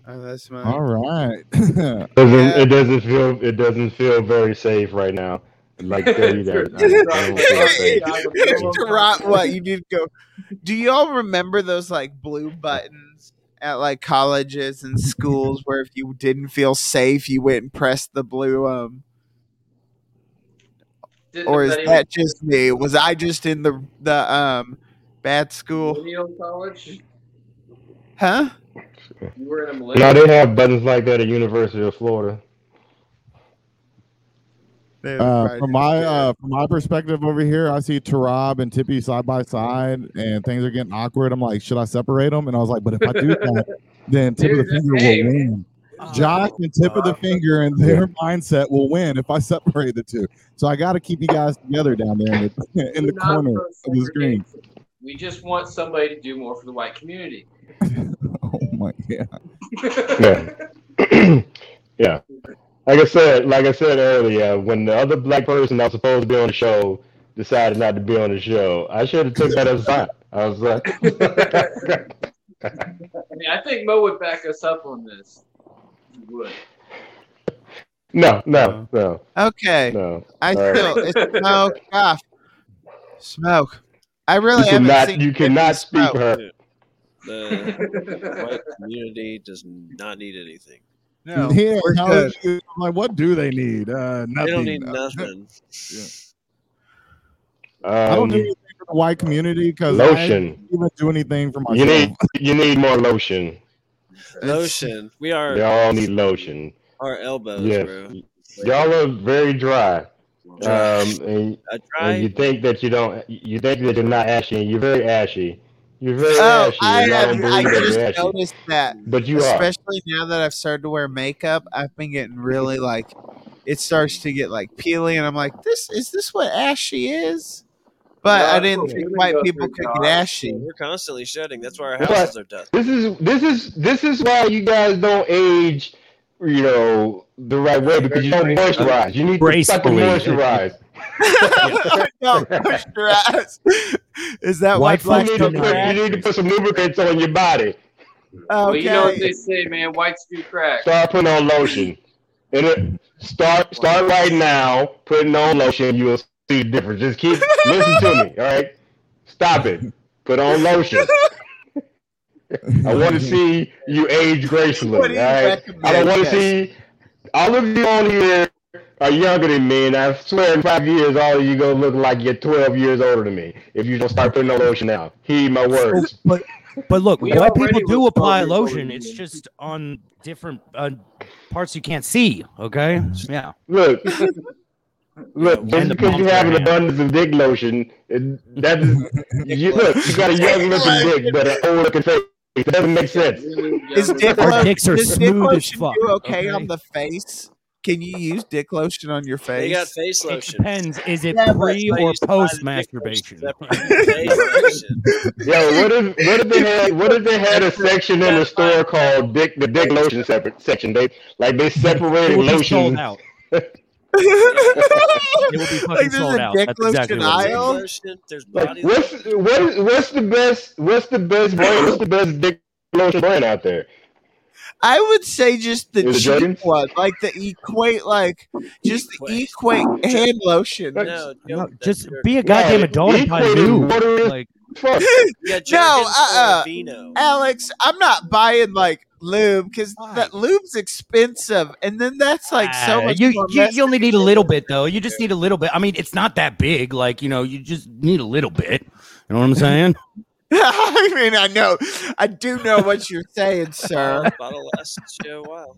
Oh, that's my. All right. Doesn't, Yeah. It doesn't feel it doesn't feel very safe right now. Like tell you that. I don't feel safe. to rot what you need to go. Do you all remember those like blue buttons at like colleges and schools where if you didn't feel safe, you went and pressed the blue um? Didn't Or is that that just me? Was I just in the the um bad school? millennial college? Huh? You were in a No, they have buttons like that at University of Florida. Uh, from my uh, from my perspective over here, I see Tarab and Tippy side by side, and things are getting awkward. I'm like, should I separate them? And I was like, but if I do that, then Tip of the Dude, Finger hey, will win. Josh and Tip of the Finger and their mindset will win if I separate the two. So I got to keep you guys together down there in the, in the corner of the screen. We just want somebody to do more for the white community. My god! Yeah. yeah. Like I said, like I said earlier, when the other black person that was supposed to be on the show decided not to be on the show, I should have took that as a sign. I was like, I mean, I think Mo would back us up on this. He would. no, no, no, Okay, no. I All right. still it's smoke off. Smoke. I really You haven't cannot, seen you cannot speak smoke. for her. The white community does not need anything. No, yeah, we're how good. is- I'm like, what do they need? Uh, nothing. They don't need nothing. I don't Um, do anything for the white community because I lotion. don't even do anything for myself. You need, you need more lotion. Lotion. We are Y'all need lotion. our elbows, Yes. bro. Y'all are very dry. Dry. Um, and, I and you think that you don't, you think that you're not ashy, and you're very ashy. You're very Oh, ashy. I y'all have, I just ashy. noticed that. But you are. Especially now that I've started to wear makeup, I've been getting really like it starts to get like peely, and I'm like, this is this what ashy is? But I didn't think white people could get ashy. We're constantly shedding. That's why our But houses are dust. This is this is this is why you guys don't age, you know, the right way because you don't moisturize. You need to fucking Gracefully. moisturize. no, moisturize. Is that why You black need, to put, you need to put some lubricants on your body. Well, you know what they say, man. Whites do crack. Start putting on lotion. And it, start start right now putting on lotion. You will see the difference. Just keep listen to me. All right, stop it. Put on lotion. I want to see you age gracefully. What do all right, I don't want to see all of you on here are younger than me, and I swear in five years, all of you gonna look like you're 12 years older than me if you don't start putting on lotion now. Heed my words. But but look, We white people do apply lotion. It's just on different uh, parts you can't see. Okay, yeah. Look, look. Just because you have an abundance of dick lotion, it, that is, you, look, you got a young looking dick, but an old looking face. It doesn't make sense. Is dick Our lotion, dicks are does dick smooth as lotion fuck, do okay, okay? on the face? Can you use dick lotion on your face? They got face It depends. Is it Yeah, pre or used to buy the post masturbation? lotion separate. Face lotion. Yo, what if what if they had what if they had a section in the store called dick the dick lotion separate section? They like they separated will lotion. out. It will be fucking like there's sold a out. dick That's lotion exactly what it is. aisle. Lotion, There's Like what's what is what's the best what's the best brand what's the best dick lotion brand out there? I would say just the Is cheap one, like the equate, like just the equate hand lotion. No, No, just your- be a goddamn Yeah, adult and buy new. Like, fuck. Yeah, No, uh-uh. Alex, I'm not buying like lube because that lube's expensive, and then that's like so ah, much. you, more you you only need a little bit though. You just need a little bit. I mean, it's not that big. Like you know, you just need a little bit. You know what I'm saying? I mean, I know, I do know what you're saying, sir. Bottle, bottle lasts you a while.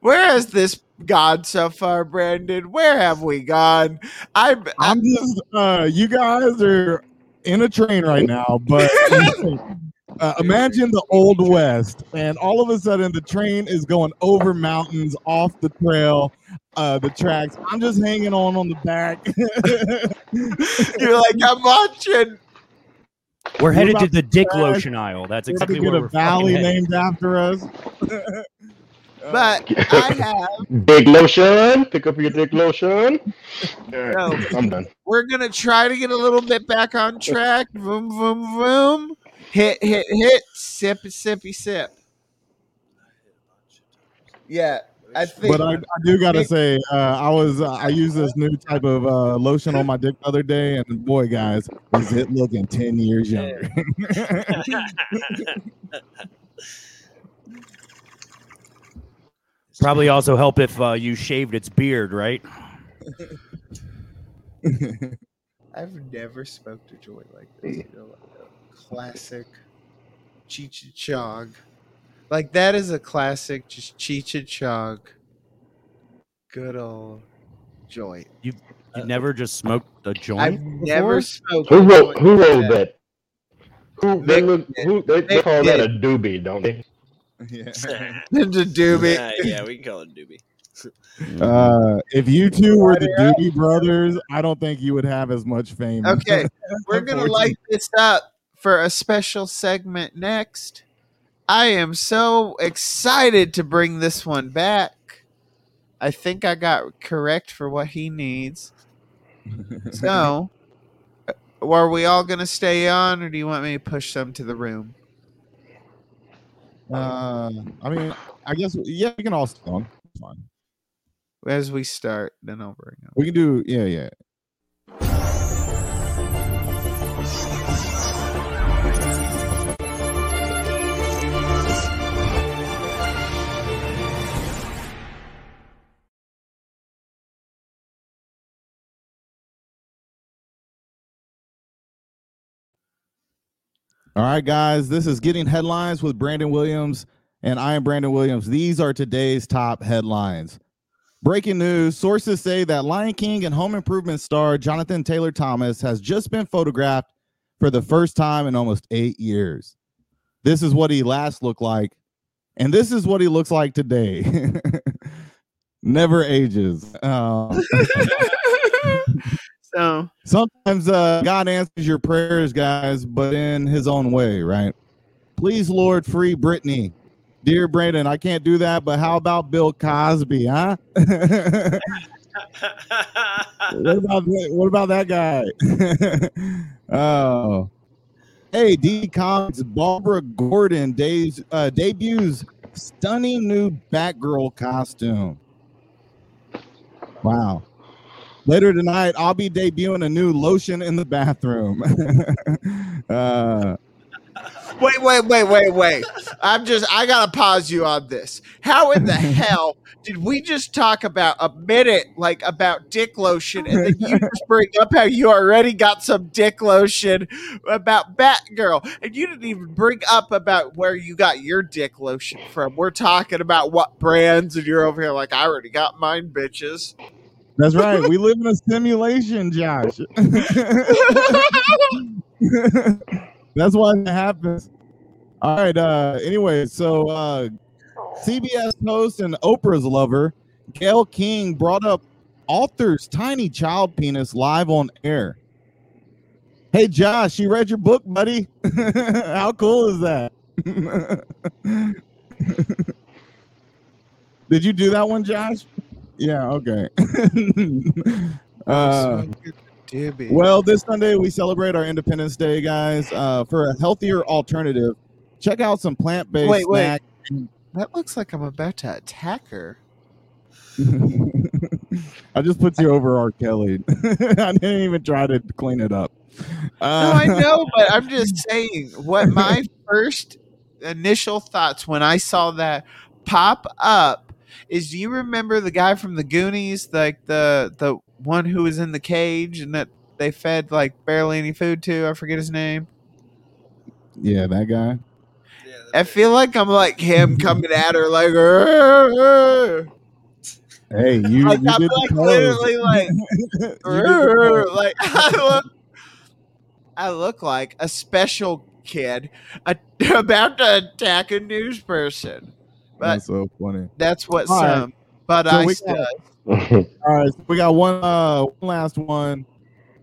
Where has this gone so far, Brandon? Where have we gone? I'm, I'm just uh you guys are in a train right now, but uh, imagine the old west and all of a sudden the train is going over mountains off the trail uh the tracks i'm just hanging on on the back you're like I'm watching. We're headed to the dick crash. lotion aisle. That's We're exactly get where a we're valley named after us But I have. Dick lotion. Pick up your dick lotion. No. I'm done. We're gonna try to get a little bit back on track. Boom, boom, boom. Hit, hit, hit. Sip, sippy, sip. Yeah, I think. but I, I do gotta say uh i was uh, i used this new type of uh lotion on my dick the other day and boy guys is it looking 10 years younger Probably also help if uh, you shaved its beard, right? I've never smoked a joint like this. You know, like a classic Cheech and Chong. Like that is a classic, just Cheech and Chong. Good old joint. You you never just smoked a joint. I've never before? smoked. Who wrote joint who like wrote that. that? Who they Nick look who they, they Nick call that a doobie, don't they? yeah. The doobie. yeah, yeah, we can call it doobie. uh if you two were the doobie brothers i don't think you would have as much fame Okay, we're gonna light this up for a special segment next. I am so excited to bring this one back. I think I got correct for what he needs. So, are we all gonna stay on, or do you want me to push them to the room? uh i mean i guess yeah we can all stay on fine As we start, then I'll bring them. we can do yeah yeah All right, guys, this is Getting Headlines with Brandon Williams, and I am Brandon Williams. These are today's top headlines. Breaking news sources say that Lion King and Home Improvement star Jonathan Taylor Thomas has just been photographed for the first time in almost eight years. This is what he last looked like And this is what he looks like today. Never ages. Um, so sometimes uh, God answers your prayers, guys, but in his own way, right? Please, Lord, free Britney. Dear Brandon, I can't do that, but how about Bill Cosby, huh? what about that, what about that guy? oh, hey, DC Comics, Barbara Gordon days, uh, debuts stunning new Batgirl costume. Wow. Later tonight, I'll be debuting a new lotion in the bathroom. uh, Wait, wait, wait, wait, wait. I'm just, I gotta pause you on this. How in the hell did we just talk about a minute, like about dick lotion, and then you just bring up how you already got some dick lotion about Batgirl, and you didn't even bring up about where you got your dick lotion from? We're talking about what brands, and you're over here like, I already got mine, bitches. That's right. We live in a simulation, Josh. That's why it happens. All right. Uh, anyway, so uh, CBS host and Oprah's lover, Gayle King, brought up author's tiny child penis live on air. Hey, Josh, you read your book, buddy? How cool is that? Did you do that one, Josh? Yeah, okay. uh, well, this Sunday we celebrate our Independence Day, guys. Uh, for a healthier alternative, check out some plant-based Wait, wait. snack. That looks like I'm about to attack her. I just put you over R. Kelly. I didn't even try to clean it up. No, Uh, I know, but I'm just saying what my first initial thoughts when I saw that pop up is do you remember the guy from the Goonies, like the the one who was in the cage and that they fed like barely any food to? I forget his name. yeah, that guy. I feel like I'm like him coming at her like, "Arr, arr." Hey, you, like you I'm did like pose. literally like, You did the "Arr," pose. like I look, I look like a special kid a, about to attack a news person. But That's so funny. that's what All right. some. But So I we got- All right, so we got one uh one last one.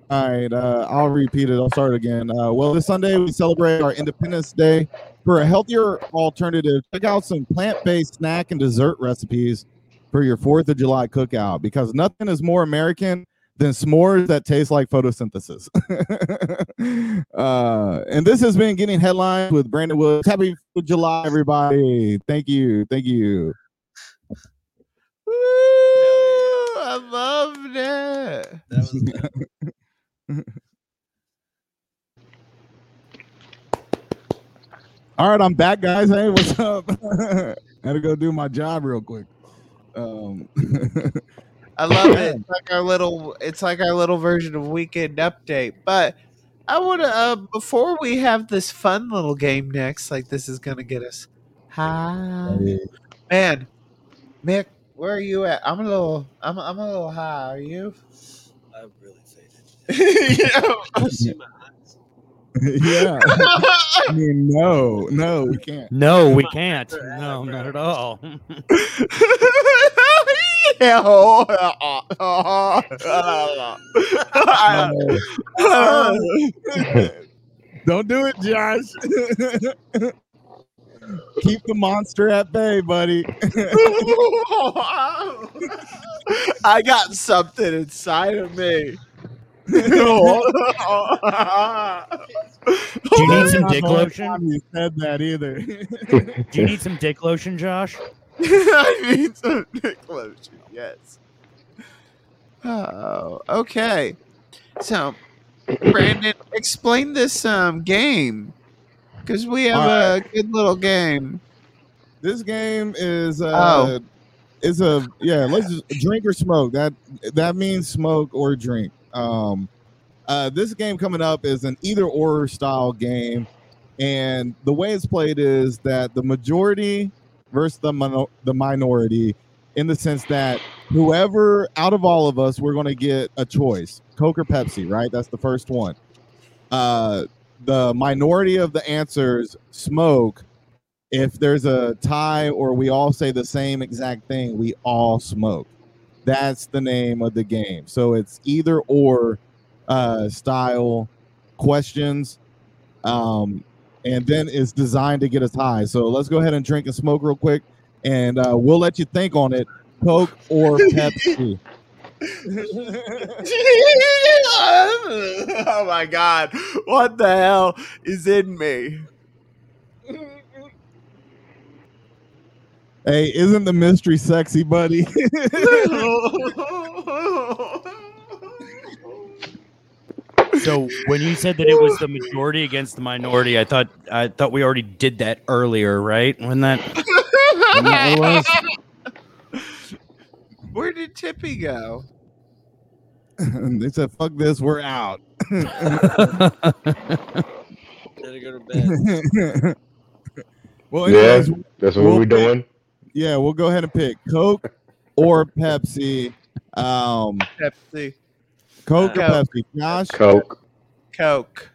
All right, uh I'll repeat it. I'll start again. Uh well this Sunday we celebrate our Independence Day. For a healthier alternative, check out some plant-based snack and dessert recipes for your 4th of July cookout because nothing is more American than s'mores that taste like photosynthesis. uh and this has been getting headlines with Brandon Woods. Happy July, everybody. Thank you. Thank you. Woo, I loved it. All right, I'm back, guys. Hey, what's up? I Had to go do my job real quick. Um, I love it. It's like our little. It's like our little version of weekend update. But I want to. Uh, before we have this fun little game next, like this is gonna get us high. Man, Mick, where are you at? I'm a little. I'm. I'm a little high. Are you? I'm really faded. yeah. I see my eyes. yeah. I mean, no, no, we can't. No, we can't. No, not at all. yeah. Don't do it, Josh. Keep the monster at bay, buddy. I got something inside of me. Do you need some dick Not the only lotion? You said that either. Do you need some dick lotion, Josh? I need some dick lotion. Yes. Oh, okay. So, Brandon, explain this um game because we have All a good little game. this game is uh Oh. is a yeah let's just drink or smoke that that means smoke or drink um uh this game coming up is an either or style game and the way it's played is that the majority versus the mono- the minority in the sense that whoever out of all of us we're going to get a choice. Coke or pepsi right? That's the first one. Uh the minority of the answers smoke. If there's a tie or we all say the same exact thing, we all smoke. That's the name of the game. So it's either or uh, style questions. Um, and then it's designed to get us high. So let's go ahead and drink and smoke real quick, and uh, we'll let you think on it: Coke or Pepsi. oh my god, what the hell is in me? Hey, isn't the mystery sexy, buddy? So when you said that it was the majority against the minority, I thought I thought we already did that earlier, right? When that, when that was? Where did Tippy go? they said, "Fuck this, we're out." Gotta go to bed. well, Yeah, that's what we'll we're pick- doing. Yeah, we'll go ahead and pick Coke or Pepsi. Um, Pepsi. Coke or Coke. Pepsi? Josh, Coke. Coke.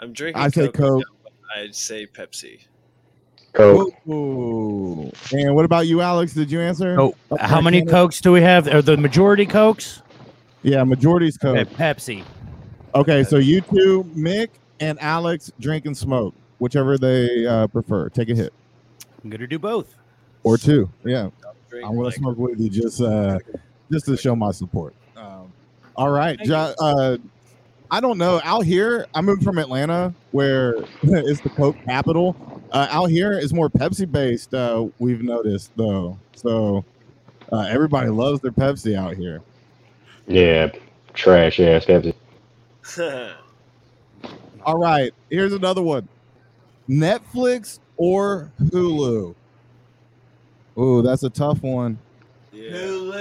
I'm drinking. I say Coke. I'd say Pepsi. Coke. Ooh. And what about you, Alex? Did you answer? Oh, Okay, how many Canada? cokes do we have? Are the majority cokes? Yeah, majority's Coke. Okay, Pepsi. Okay, so you two, Mick and Alex, drink and smoke, whichever they uh, prefer. Take a hit I'm gonna do both. Or two. Yeah, I'm gonna smoke with you just uh, just to show my support. Um, all right, jo- uh, I don't know. Out here, I moved from Atlanta, where it's the Coke capital. Uh, out here is more Pepsi based. Uh, we've noticed though, so uh, everybody loves their Pepsi out here. Yeah, trash ass Pepsi. All right, here's another one: Netflix or Hulu. Ooh, that's a tough one.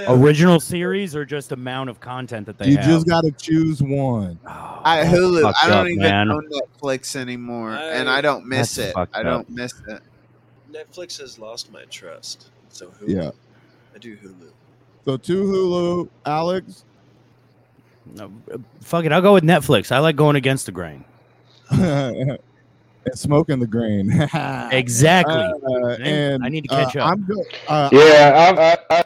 Original series or just amount of content that they have? you have? just got to choose one. I oh, Hulu. I don't up, even man. own Netflix anymore, I- and I don't miss it. I don't miss it. Netflix has lost my trust. So Hulu. Yeah. I do Hulu. So two Hulu, Alex. No, fuck it. I'll go with Netflix. I like going against the grain. and smoking the grain. Exactly. Uh, I- and I need to catch uh, up. I'm go- uh, Yeah, I, I, I,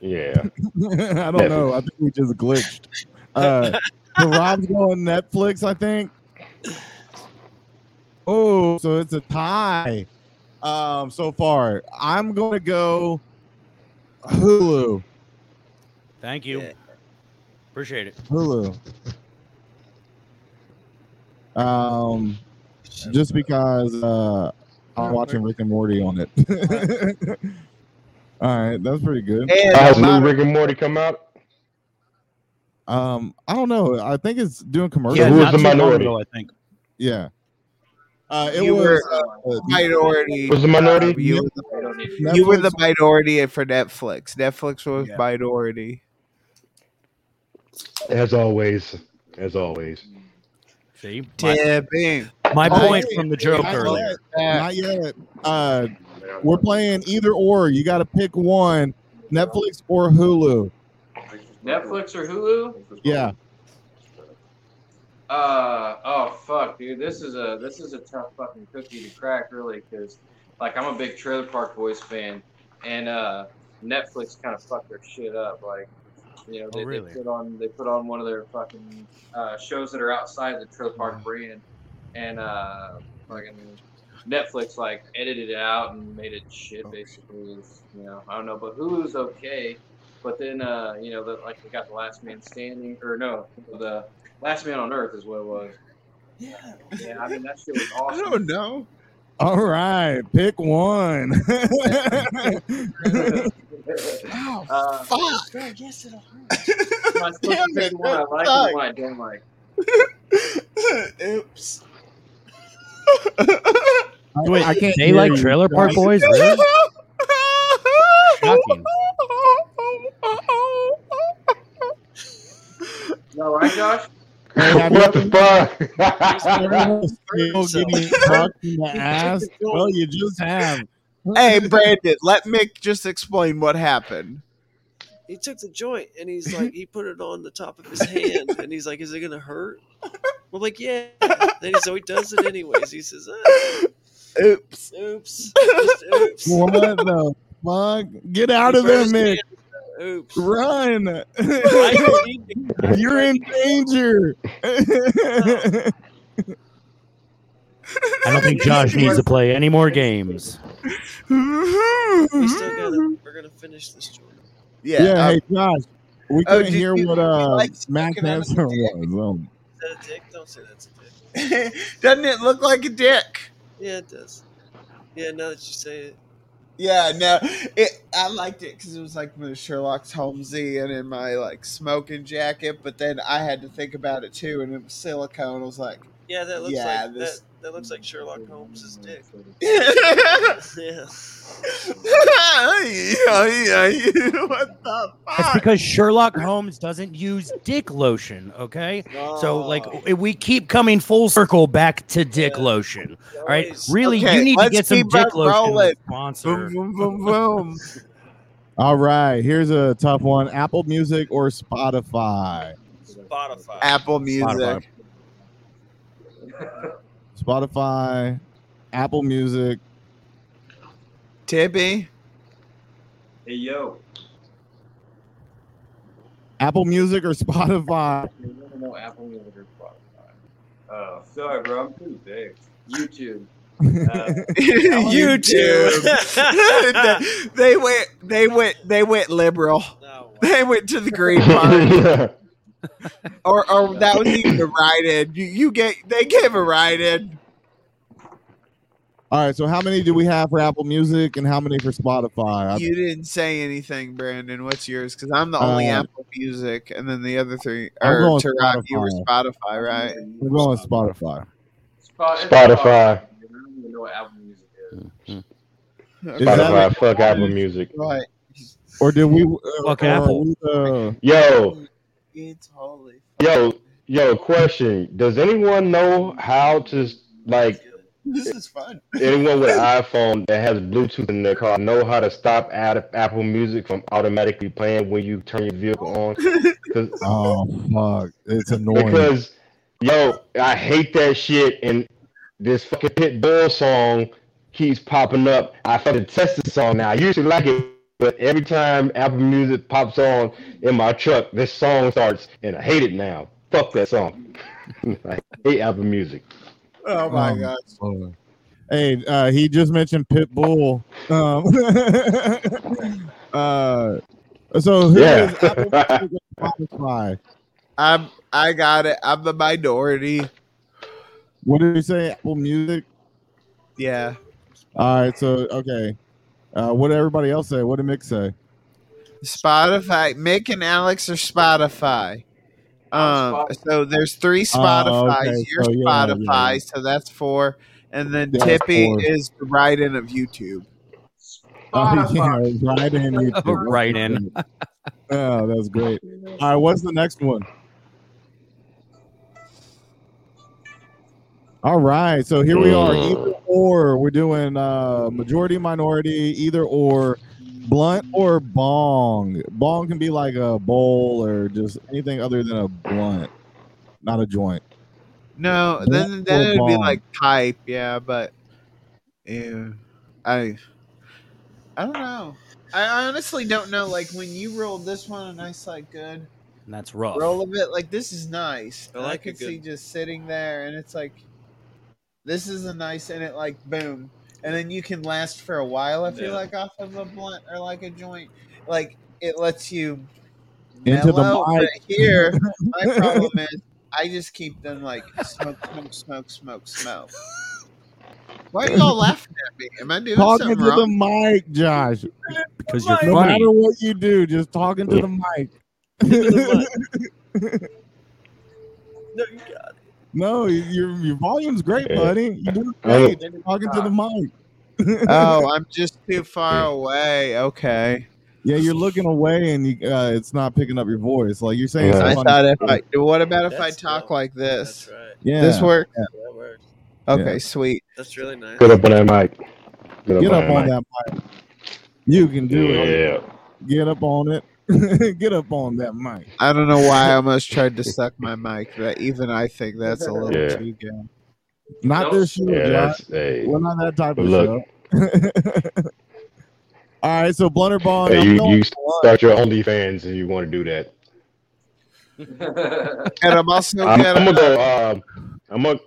yeah. I don't know. I think we just glitched. Uh, so Rob's going Netflix, I think. Oh, so it's a tie. Um, so far, I'm gonna go Hulu. Thank you. Appreciate it. Hulu. Um, just because uh, I'm watching Rick and Morty on it. All right, that's pretty good. And How's no new Rick and Morty come out? Um, I don't know. I think it's doing commercials. Yeah, who was the minority? ago, I think. Yeah. Uh, it You was. were uh, minority. Was the minority? Uh, you, were the, Netflix- you were the minority for Netflix. Netflix was Yeah. minority. As always. As always. See, my, Tipping. my Oh, point wait, from the joke not earlier. yet. Not yet. Uh, we're playing either or. You got to pick one: Netflix or Hulu. Netflix or Hulu? Yeah. Uh oh fuck, dude. This is a this is a tough fucking cookie to crack, really, because like I'm a big Trailer Park Boys fan, and uh Netflix kind of fucked their shit up. Like, you know, Oh, they, really? they put on they put on one of their fucking uh, shows that are outside the Trailer Park brand, and uh fucking Netflix like edited it out and made it shit. Basically, It's, you know, I don't know, but Hulu's okay. But then, uh, you know, the, like they got the Last Man Standing, or no, the Last Man on Earth is what it was. Yeah. Yeah, I mean that shit was I don't know. All right, pick one. Oh, uh, fuck. yes, it'll am I supposed to Damn pick it, the one I that like or sucked. the one I don't like? Oops. Wait, I can't they hear like you, Trailer Park Josh. Boys? Really? Shocking. You all right, Josh? what the fuck? Still getting the ass. Well, you just have. Hey, Brandon, let Mick just explain what happened. He took the joint and he's like, he put it on the top of his hand and he's like, is it gonna hurt? We're like, yeah. then he, so he does it anyways. He says, ah, Oops. oops, just oops. What the fuck? Get out of there, Mick. Oops. Run. I don't need to- You're in danger. I don't think Josh needs to play any more games. We still gotta. We're gonna finish this joint. Yeah. yeah, um, hey Josh. We Oh, couldn't did hear you- what you uh like Matt's smoking on a answer was. Um, Is that a dick? Don't say that's a dick. Doesn't it look like a dick? Yeah, it does. Yeah, now that you say it. Yeah, no, it. I liked it because it was like my Sherlock Holmesy and in my like smoking jacket. But then I had to think about it too, and it was silicone. I was like, Yeah, that looks Yeah, like this- that. That looks like Sherlock Holmes' dick. yeah, what the It's fuck? because Sherlock Holmes doesn't use dick lotion, okay? So like Oh. we keep coming full circle back to dick Yeah. lotion. All right, really, Okay, you need to get some dick lotion sponsor. Boom, boom, boom, boom. all right, here's a tough one: Apple Music or Spotify? Spotify. Apple Music. Spotify. Spotify, Apple Music. Tippy. Hey yo, Apple Music or Spotify? I Apple Music or Spotify. oh sorry, bro, I'm too big. YouTube. Uh, YouTube. they went. They went. They went liberal. No, They went to the Green Party. or or that was even a ride in. You, you get they gave a ride in. All right, so how many do we have for Apple Music and how many for Spotify? You didn't say anything, Brandon. What's yours? Because I'm the only Uh, Apple Music, and then the other three are going Tarot. You were Spotify. Spotify, right? We're going Spotify. Spot- it's Spotify. I don't even know what Apple Music is. Okay. that- Spotify. Fuck Apple Music. Right. Or did we? Fuck or Apple. we the- Yo, It's holy. yo, yo. Question: Does anyone know how to like This is fun. anyone with an iPhone that has Bluetooth in their car know how to stop ad- Apple Music from automatically playing when you turn your vehicle on? 'Cause- oh fuck! It's annoying. Because yo, I hate that shit, and this fucking Pitbull song keeps popping up. I fucking test the song now. I usually like it, but every time Apple Music pops on in my truck, this song starts, and I hate it now. Fuck that song. I hate Apple Music. Oh my Um, god. Fuck. Hey, uh, he just mentioned Pitbull. Um, uh, so who Yeah. is Apple Music or Spotify? I'm. I got it. I'm the minority. What did you say? Apple Music. Yeah. All right. So okay. Uh, what did everybody else say? What did Mick say? Spotify. Mick and Alex are Spotify. Um. So there's three Spotify's. okay. You're So, yeah, Spotify. yeah. So that's four. And then Yeah, that's Tippy four. is the write-in of YouTube. Oh, yeah, right in. YouTube. Right in. Oh, that's great. All right. What's the next one? All right. So here we are. Either or. We're doing uh, majority, minority, either or, blunt or bong. Bong can be like a bowl or just anything other than a blunt, not a joint. No, Blunt then then it'd be like pipe, yeah, but yeah, I I don't know. I honestly don't know. Like when you rolled this one, a nice like good That's rough. roll of it. Like this is nice. I And I, like a could see good- just sitting there, and it's like this is a nice, and it like boom, and then you can last for a while. I feel Yeah. like off of a blunt or like a joint, like it lets you Into the mic. But here, my problem is I just keep them like smoke, smoke, smoke, smoke, smoke. Why are y'all laughing at me? Am I doing Talking something to the mic, Josh. Because you're No matter what you do, just talking to the mic. No, you got it. No, your your volume's great, buddy. You're doing great. Oh. great. Talking to the mic. oh, I'm just too far away. Okay. Yeah, you're looking away and you, uh, it's not picking up your voice. Like you're saying, Yeah. I thought if I what about if That's I talk dope. like this? That's right. yeah, This work? That works. Okay, Yeah. sweet. That's really nice. Get up on that mic. Get up on mic. that mic. You can do it. Yeah. Get up on it. Get up on that mic. I don't know why I almost tried to suck my mic, but even I think that's a little Yeah. too good. Not this show, Yeah, Josh. hey. We're not that type of Look. show. All right, so Blunderbond. Hey, you, you start your OnlyFans if you want to do that. And I'm also I'm, gonna, I'm gonna go. Um, I'm gonna.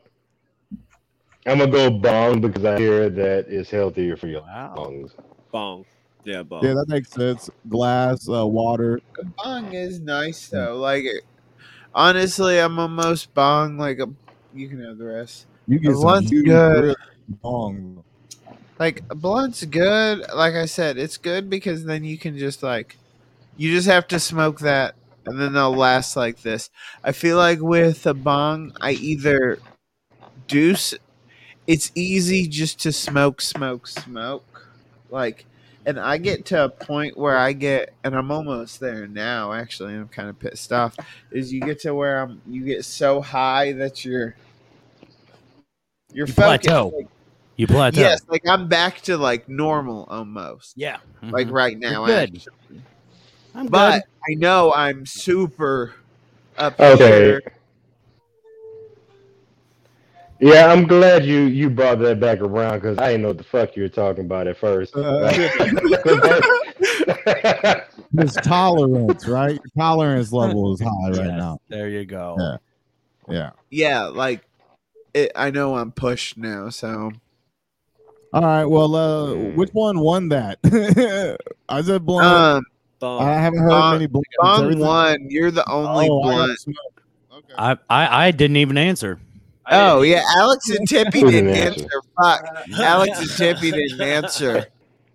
I'm gonna go bong because I hear that is healthier for your lungs. Bong. Yeah, bong. Yeah, that makes sense. Glass, uh, water. bong is nice though. Like, honestly, I'm almost bong. Like, a, you can have the rest. You get A some blunt's huge good. bong. Like a blunt's good. Like I said, it's good because then you can just like, you just have to smoke that, and then they'll last like this. I feel like with a bong, I either do. s- It's easy just to smoke, smoke, smoke. Like, and I get to a point where I get, and I'm almost there now. Actually, I'm kind of pissed off. Is you get to where I'm, you get so high that you're, you're You focused. plateau. Like, You plateau. Yes, like I'm back to like normal almost. Yeah. Like Mhm. right now. You're good. actually. I'm But good. I know I'm super up Okay. here. Yeah, I'm glad you you brought that back around because I didn't know what the fuck you were talking about at first. Uh, His tolerance, right? Tolerance level is high right Yes, now. There you go. Yeah. Yeah. Yeah, like it, I know I'm pushed now, so All right. Well, uh, which one won that? I said blunt. um I haven't heard Bong- many blunts. Bong Everything- one, you're the only Oh, I gotta blunt. smoke. Okay. I, I I didn't even answer. Oh yeah, Alex and Tippy didn't didn't answer. answer? Fuck. Alex and Tippy didn't answer.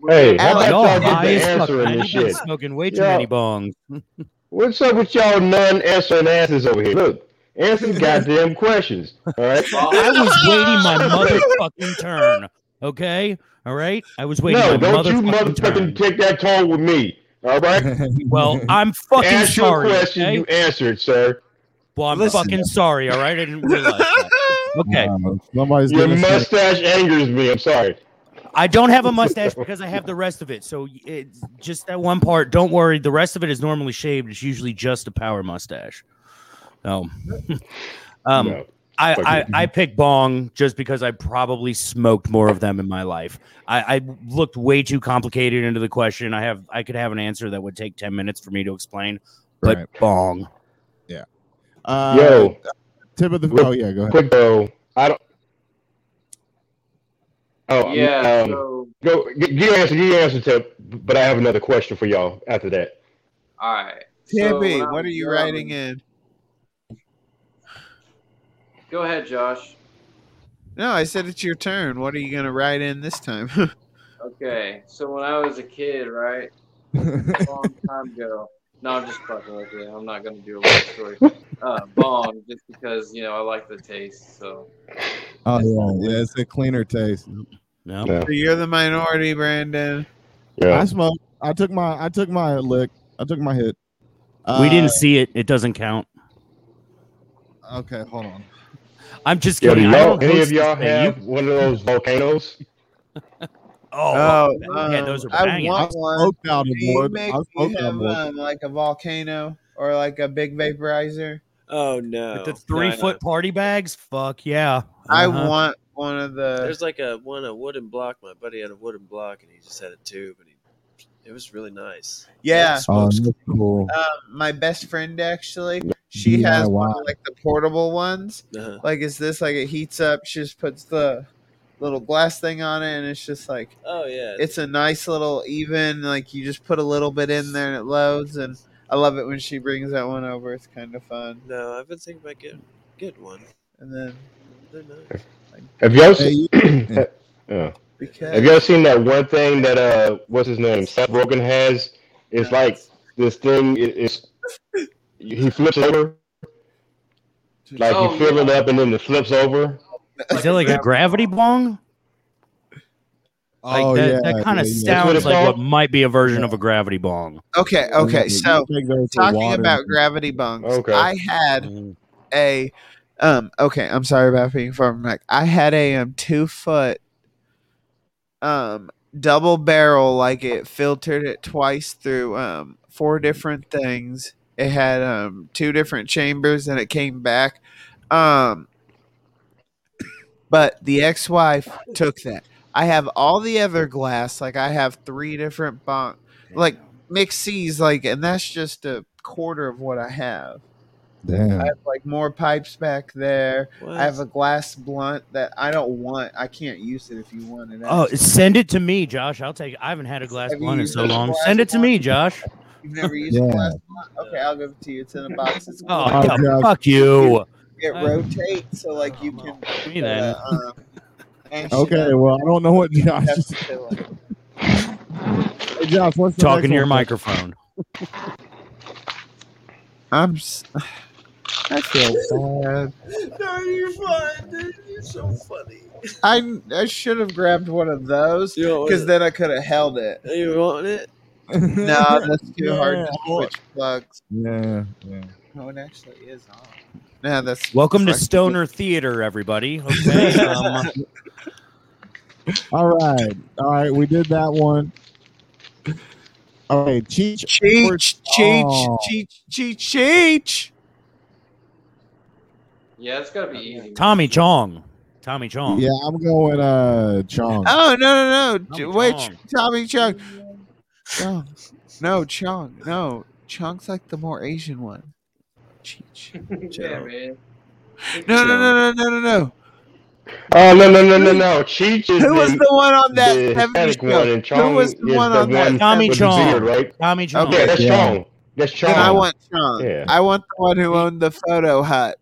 hey, how Alex, about Y'all y'all get high the as fuck. answer in man. this You've been shit? smoking way too Yeah. many bongs. What's up with y'all non-answering answers over here? Look, answer goddamn questions. All right. I was waiting my motherfucking turn. Okay, all right. I was waiting No, my don't you motherfucking motherfucking turn. take that tone with me. All right. Well, I'm fucking Ask your question. Okay? You answered, sir. Well, I'm Listen. fucking sorry. All right, I didn't realize that. Okay, Uh, somebody's Your getting a snake. mustache angers me. I'm sorry. I don't have a mustache because I have the rest of it. So it's just that one part. Don't worry. The rest of it is normally shaved. It's usually just a power mustache. So, um, No. I, Fuck I, you. I picked bong just because I probably smoked more of them in my life. I, I looked way too complicated into the question. I have I could have an answer that would take ten minutes for me to explain, but Right. bong. Uh, Yo, tip of the. real Oh yeah, go ahead. quick though. I don't. Oh Yeah. Um, so go get your answer. Get your answer, Tip. But I have another question for y'all after that. all right. So Tippy, when I what are you young- writing in? Go ahead, Josh. No, I said it's your turn. What are you gonna write in this time? Okay, so when I was a kid, right, a long time ago. No, I'm just fucking with you. I'm not gonna do a long story. Uh, bong, just because you know I like the taste. So Oh yeah, yeah. It's a cleaner taste. No. Yeah. So You're the minority, Brandon. Yeah, I Yeah. smoked. I took my. I took my lick. I took my hit. we Uh, didn't see it. It doesn't count. Okay, hold on. I'm just Yo, do kidding. I y'all, don't any of y'all this thing. You- have one of those volcanoes? Oh, Oh, yeah, um, those are banging. I want one. out of Do you wood. make I you have of wood. um, like a volcano or like a big vaporizer? Oh no. With the three no. foot party bags? Fuck yeah. I Uh-huh. want one of the. There's like a one a wooden block. My buddy had a wooden block, and he just had a tube, and he it was really nice. Yeah. Oh, cool. Um, my best friend actually, she has one of like the portable ones. uh-huh. Like, is this like it heats up? She just puts the little glass thing on it, and it's just like Oh yeah. it's a nice little even. Like you just put a little bit in there and it loads, and I love it when she brings that one over. It's kind of fun. no, I've been thinking about getting get one. And then They're nice. Have y'all seen? you- Yeah. because Have y'all seen that one thing that uh, what's his name, Seth Rogen has? It's like this thing. It, it's he flips over, like Oh, you fill yeah. it up and then it flips over. Is it like a gravity bong? Like oh that, yeah, that kind of yeah, yeah. That's what sounds it's like what might be a version of a gravity bong. okay, okay. So take those to talking about gravity bongs, Okay. I had a um okay i'm sorry about being far from mic i had a um two foot um double barrel like it filtered it twice through um four different things. It had um two different chambers and it came back. Um but the ex-wife took that. I have all the other glass, like I have three different bunk like mixed C's like and that's just a quarter of what I have. Damn. I have like more pipes back there. What? I have a glass blunt that I don't want. I can't use it if you want it. Oh, send it to me, Josh. I'll take. It. I haven't had a glass Have blunt in so long. Send it to me, Josh. You've never used Yeah. a glass blunt? Okay, I'll give it to you. It's in a box. It's Oh, Oh, fuck you. It rotates so like you can. Give me then. uh, um, Okay, well, I don't know what Josh that's is. Hey, Josh, what's the Talking to your one? microphone. I'm. s- I feel bad. No, you're fine, dude. You're so funny. I I should have grabbed one of those because then I could have held it. You want it? No, that's too hard to switch plugs. Yeah, yeah. No, it actually is on. No, that's Welcome to fuck- Stoner Theater, everybody. Okay. um, All right, all right. We did that one. All right, Cheech. Cheech, Cheech, Oh. Cheech, Cheech, Cheech. Yeah, it's gotta be easy. Tommy Chong. Tommy Chong. Yeah, I'm going uh Chong. Oh no no no! Tommy Wait, Chong. Tommy Chong. Chung. No, Chong. No, Chong's like the more Asian one. Cheech. yeah, man. No no no no no no no. Oh no no no no no! Cheech is Who was the, the one on that the 70s Hispanic show? one, and Chong Who was the is one the on that? one Tommy with the Chong. beard, right? Tommy Chong. Okay. Yeah, that's Yeah. Chong. That's Chong. Then I want Chung. Yeah. I want the one who owned the photo hut.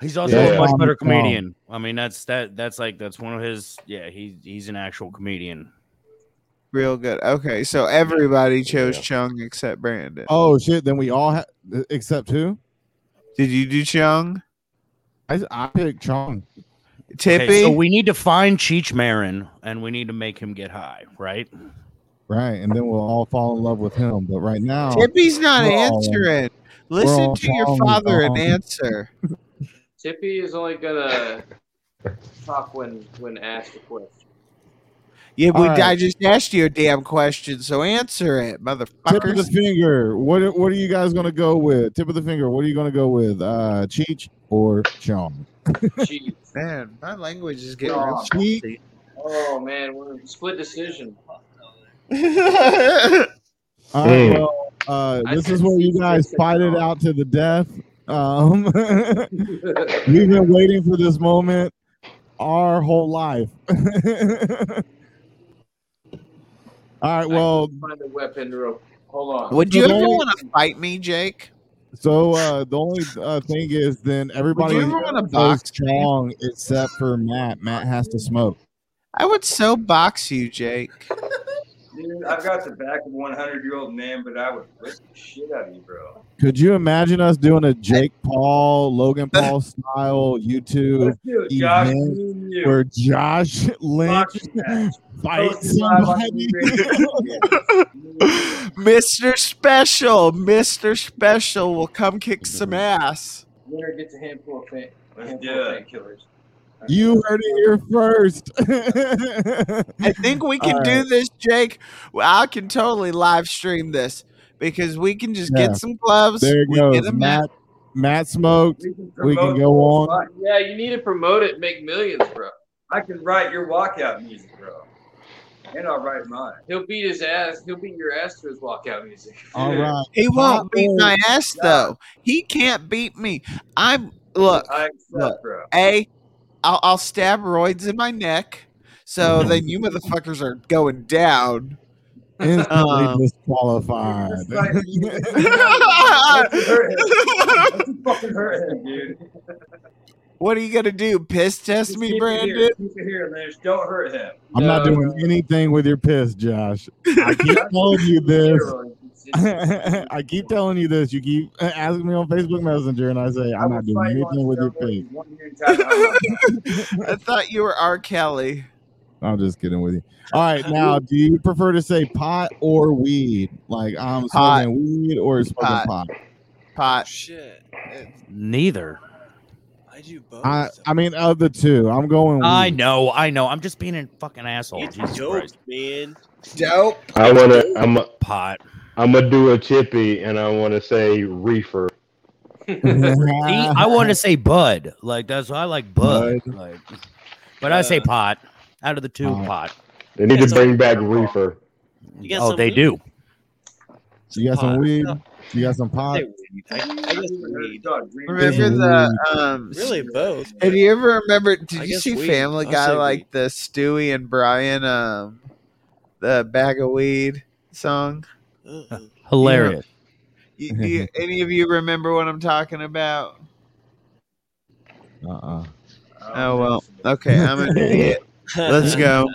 He's also Yeah. a much Tommy better Chong. comedian. I mean, that's that. That's like that's one of his. Yeah, he he's an actual comedian. Real good. Okay, so everybody chose Yeah. Chung except Brandon. Oh shit! Then we all have except who? Did you do Chung? I I picked Chong. Tippy? Okay, so we need to find Cheech Marin and we need to make him get high, right? Right, and then we'll all fall in love with him. But right now, Tippy's not we're all- answering. Listen to your father and answer. Tippy is only gonna talk when when asked a question. Yeah, but All right. I just asked you a damn question, so answer it, motherfucker. tip of the finger. What are- what are you guys gonna go with? Tip of the finger. What are you gonna go with? Uh, Cheech or Chong? Cheech. Man, my language is getting Oh. real Cheech. salty. Oh man, we're in split decision. All right, well, uh, this is where you guys fight it out to the death. Um, we've been waiting for this moment our whole life. All right, well, find a weapon real. Hold on. Would you So ever want to fight me, Jake? so uh, the only uh, thing is, then everybody you ever wanna box me? Except for Matt. Matt has to smoke. I would so box you, Jake. Dude, I've got the back of a 100 year old man, but I would whip the shit out of you, bro. Could you imagine us doing a Jake Paul, Logan Paul style YouTube Let's do it, Josh. event you. where Josh Lynch fights Posted live on somebody? Mr. Special, Mr. Special will come kick some ass. Winner gets a handful of fan, Let's handful do of it. painkillers. You heard it here first. I think we can All do this, Jake. I can totally live stream this because we can just Yeah. get some gloves. there it we get goes. Matt Matt smoked. We can, We can go on. fight. Yeah, you need to promote it make millions, bro. I can write your walkout music, bro. And I'll write mine. He'll beat his ass. He'll beat your ass to his walkout music. All right. He won't beat my ass though. He can't beat me. I'm look. I accept, Look. bro. A, I'll, I'll stab roids in my neck. So then you motherfuckers are going down. Instantly Um, disqualified. Just like you- Let's hurt him. Let's fucking hurt him, dude. What are you gonna do? Piss test Just me, keep it Brandon? here. Keep it here, man. Don't hurt him. I'm not No, doing anything with your piss, Josh. I keep telling you this. Steroids. It's- I keep telling you this. You keep asking me on Facebook Messenger, and I say I I'm will not doing fight you on anything with your steroids face. one year in time. I'm I thought you were R. Kelly. I'm just kidding with you. All right, now, do you prefer to say pot or weed? Like I'm Pot. smoking weed or smoking Pot. pot? Pot. Shit. It's- Neither. I do both. I I mean, of the two, I'm going. Weed. I know, I know. I'm just being a fucking asshole. it's Jesus dope, Christ. man. Dope. I wanna. I'm. A, Pot. I'm gonna do a chippy, and I want to say reefer. See, I want to say bud. Like that's why I like bud. Like, but I say pot. Out of the two, Uh, pot. They need to bring back reefer. You Oh, they weed? do. You got some Pot. weed. You got some pot. I, I guess weed. Remember the um? Really, both. Have you ever remember? Did I you see weed. Family Guy like weed. the Stewie and Brian um, the bag of weed song? Hilarious. You, do you, any of you remember what I'm talking about? Uh-uh. Oh well, okay, I'm an idiot. Let's go.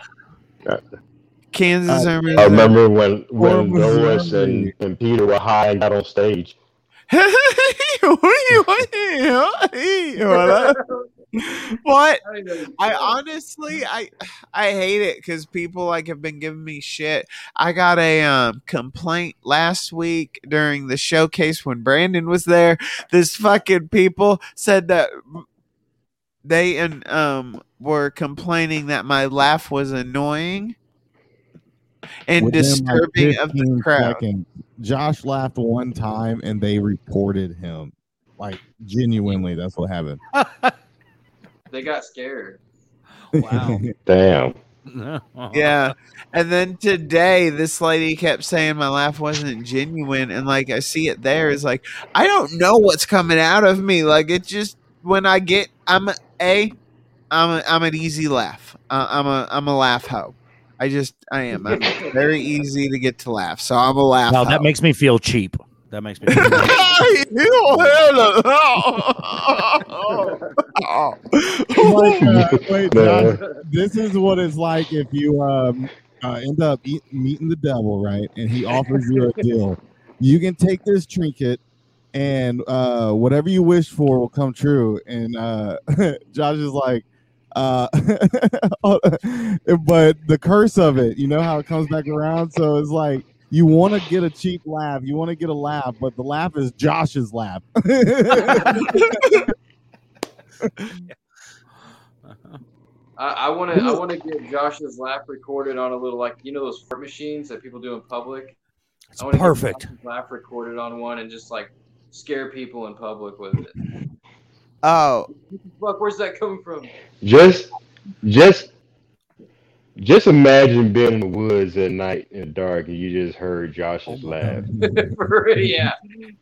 Kansas Uh, Army. I remember when when Or Lois and, and Peter were high and got on stage. what? I honestly, I I hate it because people like have been giving me shit. I got a um complaint last week during the showcase when Brandon was there. This fucking people said that they and um were complaining that my laugh was annoying and Within, like, disturbing of the 15 crowd. seconds, Josh laughed one time and they reported him. Like genuinely, that's what happened. They got scared. Wow. Damn. Yeah. And then today, this lady kept saying my laugh wasn't genuine. And like, I see it there is like, I don't know what's coming out of me. Like, it just, when I get, I'm a, a I'm a, I'm an easy laugh. Uh, I'm a, I'm a laugh hoe. I just, I am. I'm very easy to get to laugh. So I'm a laugh Now that makes me feel cheap. That makes me. Feel like, wait, No. Josh, this is what it's like if you um, uh, end up eat, meeting the devil, right? And he offers you a deal. You can take this trinket, and uh, whatever you wish for will come true. And uh, Josh is like, uh, but the curse of it, you know how it comes back around. So it's like you want to get a cheap laugh, you want to get a laugh, but the laugh is Josh's laugh. I, I want to. I want to get Josh's laugh recorded on a little like you know those fart machines that people do in public. It's I wanna get perfect. Josh's laugh recorded on one and just like scare people in public with it. oh, Fuck, where's that coming from? Just, just, just imagine being in the woods at night in the dark and you just heard Josh's laugh. Yeah.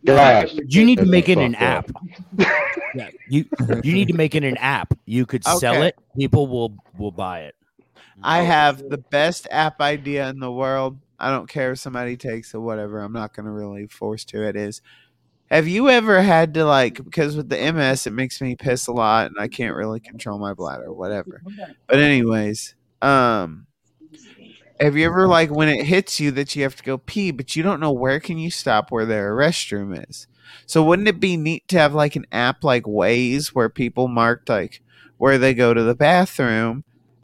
Gosh, You need to make it an app. Yeah, you you need to make it an app. You could sell Okay. it. People will will buy it. I have the best app idea in the world. I don't care if somebody takes it, whatever. I'm not going to really force to it. Is have you ever had to like because with the MS it makes me piss a lot and I can't really control my bladder, whatever. But anyways, um, have you ever like when it hits you that you have to go pee, but you don't know where can you stop where their restroom is? So wouldn't it be neat to have like an app like Waze where people marked like where they go to the bathroom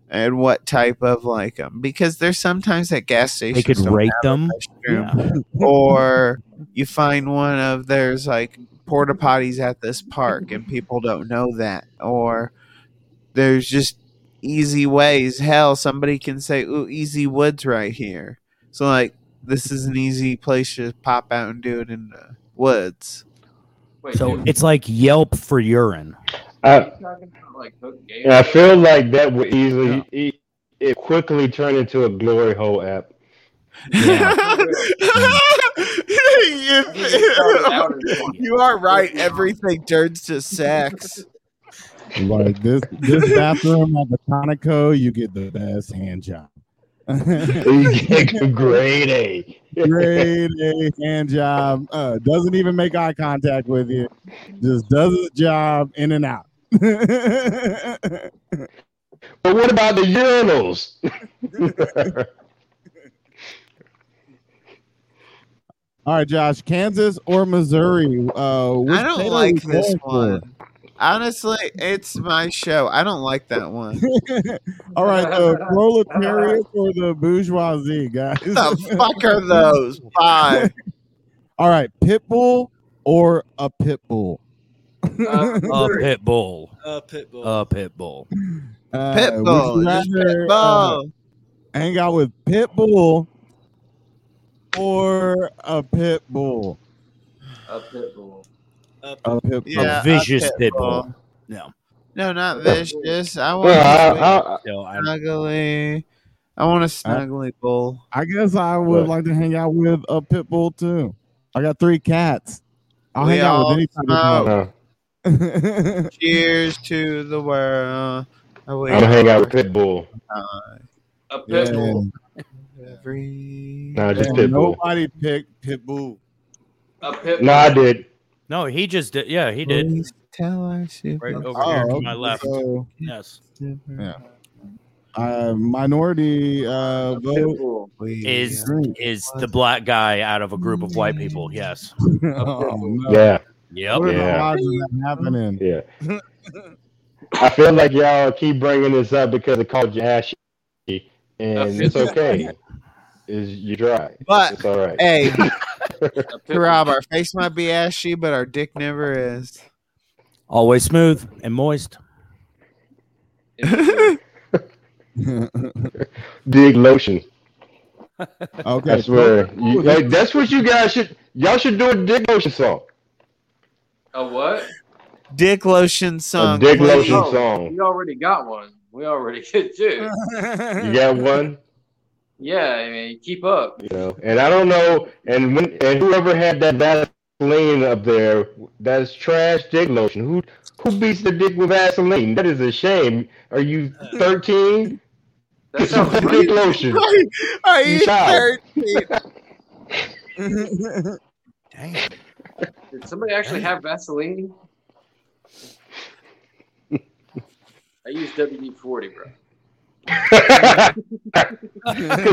and what type of like them because there's sometimes at gas stations They could rate them. restroom. or you find one of there's like porta potties at this park and people don't know that or there's just easy ways hell. Somebody can say ooh easy woods right here. So like this is an easy place to pop out and do it in the woods. Wait, So dude, it's like Yelp for urine. I, you talking about like hook game? and I feel like that would easily, it, it quickly turn into a glory hole app. you are right. Everything turns to sex Like this this bathroom at the Conoco, you get the best hand job. You get a grade A. Grade A hand job. Uh, doesn't even make eye contact with you. Just does his job in and out. But what about the urinals? All right, Josh, Kansas or Missouri? Uh, I don't like this going for? one. Honestly, it's my show. I don't like that one. All right, the proletariat or the bourgeoisie, guys. the fuck are those? Five. All right, pit bull or a pit bull? Uh, A pit bull. Uh, Pitbull. A pit bull. Uh, Pit bull. rather, pit uh, bull. hang out with pit bull or a pit bull? A pit bull. A pit bull. Yeah, a vicious pit pit bull. bull. No. No, not vicious. I want Well, a I- I- I- snuggly. I want a snuggly bull. I guess I would What? like to hang out with a pit bull too. I got three cats. I'll We hang out with any type smoke. uh, of dog. Cheers to the world. I'm gonna hang out with pit Pitbull. A pit Yeah. bull. Every No, just Yeah, Pitbull. nobody picked Pitbull. A pit bull. No, I did. No, he just did. Yeah, he did. Please tell us if Right it's over here to Oh, my left. so, Yes. yeah. Uh, minority uh, vote. Is is the black guy out of a group of white people? Yes. oh, no. Yeah, Yep. What are the Yeah. odds of that happening? yeah. I feel like y'all keep bringing this up because it called you ashy, and it's okay. Is you dry? But It's all right. hey, A pit bull. Rob, our face might be ashy, but our dick never is. Always smooth and moist. Dig lotion. Okay, That's where you, like, that's what you guys should y'all should do a dig lotion song. A what? Dick lotion A song. dig please. lotion Oh, song. We already got one. We already did two. You got one, Yeah, I mean, keep up. you know. And I don't know. And when and whoever had that Vaseline up there, that's trash dick lotion. Who who beats the dick with Vaseline? That is a shame. Are you thirteen? That sounds dig right. lotion. Are you Child. 13? Damn. Did somebody actually have Vaseline? I use WD forty, bro. Because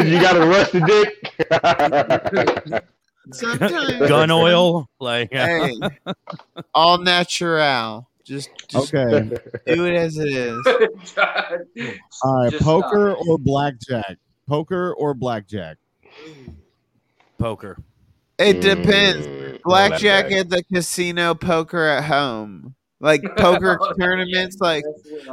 you got to a rusty dick. Sometimes. Gun oil, like Hey, all natural. Just, just okay. do it as it is. all right, Just poker or blackjack? Poker or blackjack? poker. It depends. Mm, Blackjack blackjack. at the casino, poker at home. Like poker tournaments, like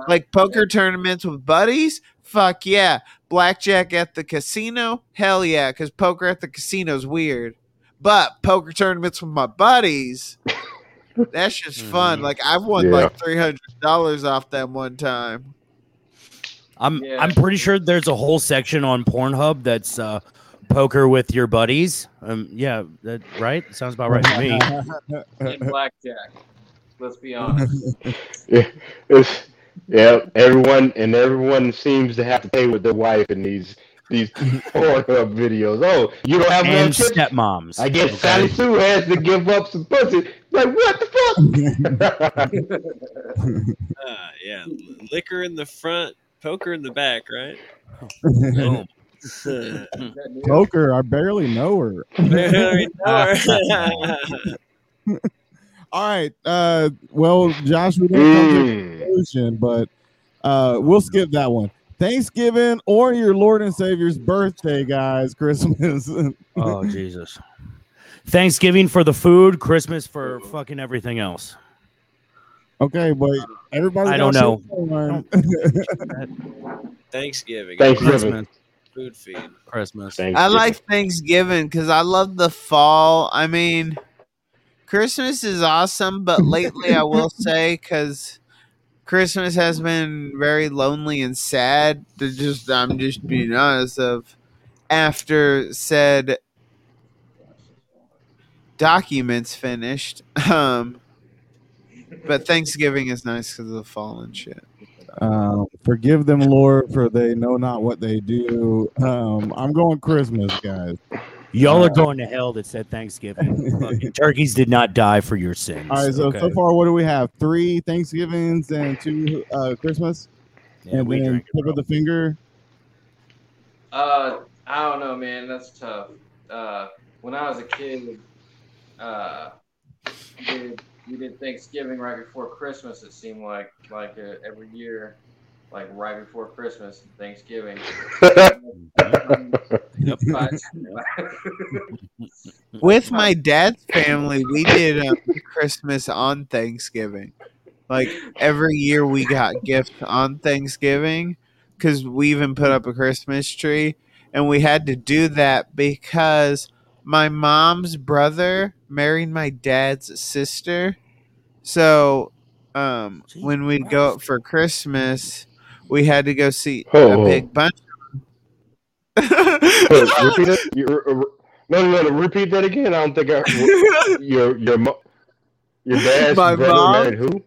like poker tournaments with buddies. Fuck yeah. Blackjack at the casino, hell yeah, because poker at the casino's weird. But poker tournaments with my buddies, that's just fun. Like I've won Yeah. like three hundred dollars off that one time. I'm Yeah. I'm pretty sure there's a whole section on Pornhub that's uh, poker with your buddies. Um, yeah, that right. Sounds about right to me. And blackjack. Let's be honest. Yeah, it's, yeah, everyone and everyone seems to have to pay with their wife in these these Pornhub videos. Oh, you don't have and enough chips? stepmoms. I guess okay? Sally Sue has to give up some pussy. Like what the fuck? Uh, yeah, liquor in the front, poker in the back, right? Boom. Poker, I barely know her. Very nice. All right. Uh, well, Josh, we didn't come to a Mm. conclusion, but uh, we'll skip that one. Thanksgiving or your Lord and Savior's birthday, guys. Christmas. Oh Jesus. Thanksgiving for the food, Christmas for fucking everything else. okay, but everybody. I don't know. Thanksgiving. Thanksgiving. Food feed. Christmas. I like Thanksgiving because I love the fall. I mean, Christmas is awesome, but lately I will say because Christmas has been very lonely and sad. To just, I'm just being honest. Of after said documents finished, um, but Thanksgiving is nice because of the fall and shit. Um, forgive them, Lord, for they know not what they do. Um, I'm going Christmas, guys. Y'all Uh, are going to hell that said Thanksgiving. Fucking turkeys did not die for your sins. All right, so okay? so far, what do we have? Three Thanksgivings and two uh, Christmas, Yeah, and we then drink it, tip bro. of the finger. Uh, I don't know, man. That's tough. Uh, when I was a kid, uh, we did, we did Thanksgiving right before Christmas. It seemed like like uh, every year, like right before Christmas and Thanksgiving. With my dad's family, we did um, Christmas on Thanksgiving. Like every year, we got gifts on Thanksgiving because we even put up a Christmas tree, and we had to do that because my mom's brother married my dad's sister. So um, when we'd go up for Christmas, we had to go see Oh. a big bunch. Wait, repeat it. You, uh, no, no, no. Repeat that again. I don't think I. Your your mo- your dad's My brother mom- married who?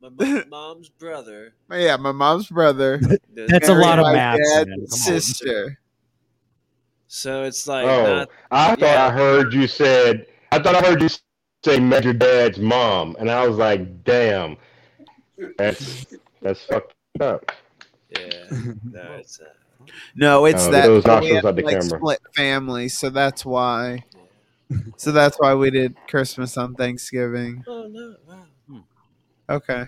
My mom's brother. Yeah, my mom's brother. That's a lot of math, dad's man. Come on. sister. So it's like Oh, not. I thought yeah. I heard you said. I thought I heard you say met your dad's mom, and I was like, damn, that's that's fucked up. Yeah. No, it's. Uh, No, it's Oh, that those we nostrils have, out the like camera. split family, so that's why. So that's why we did Christmas on Thanksgiving. oh no! Wow. Okay.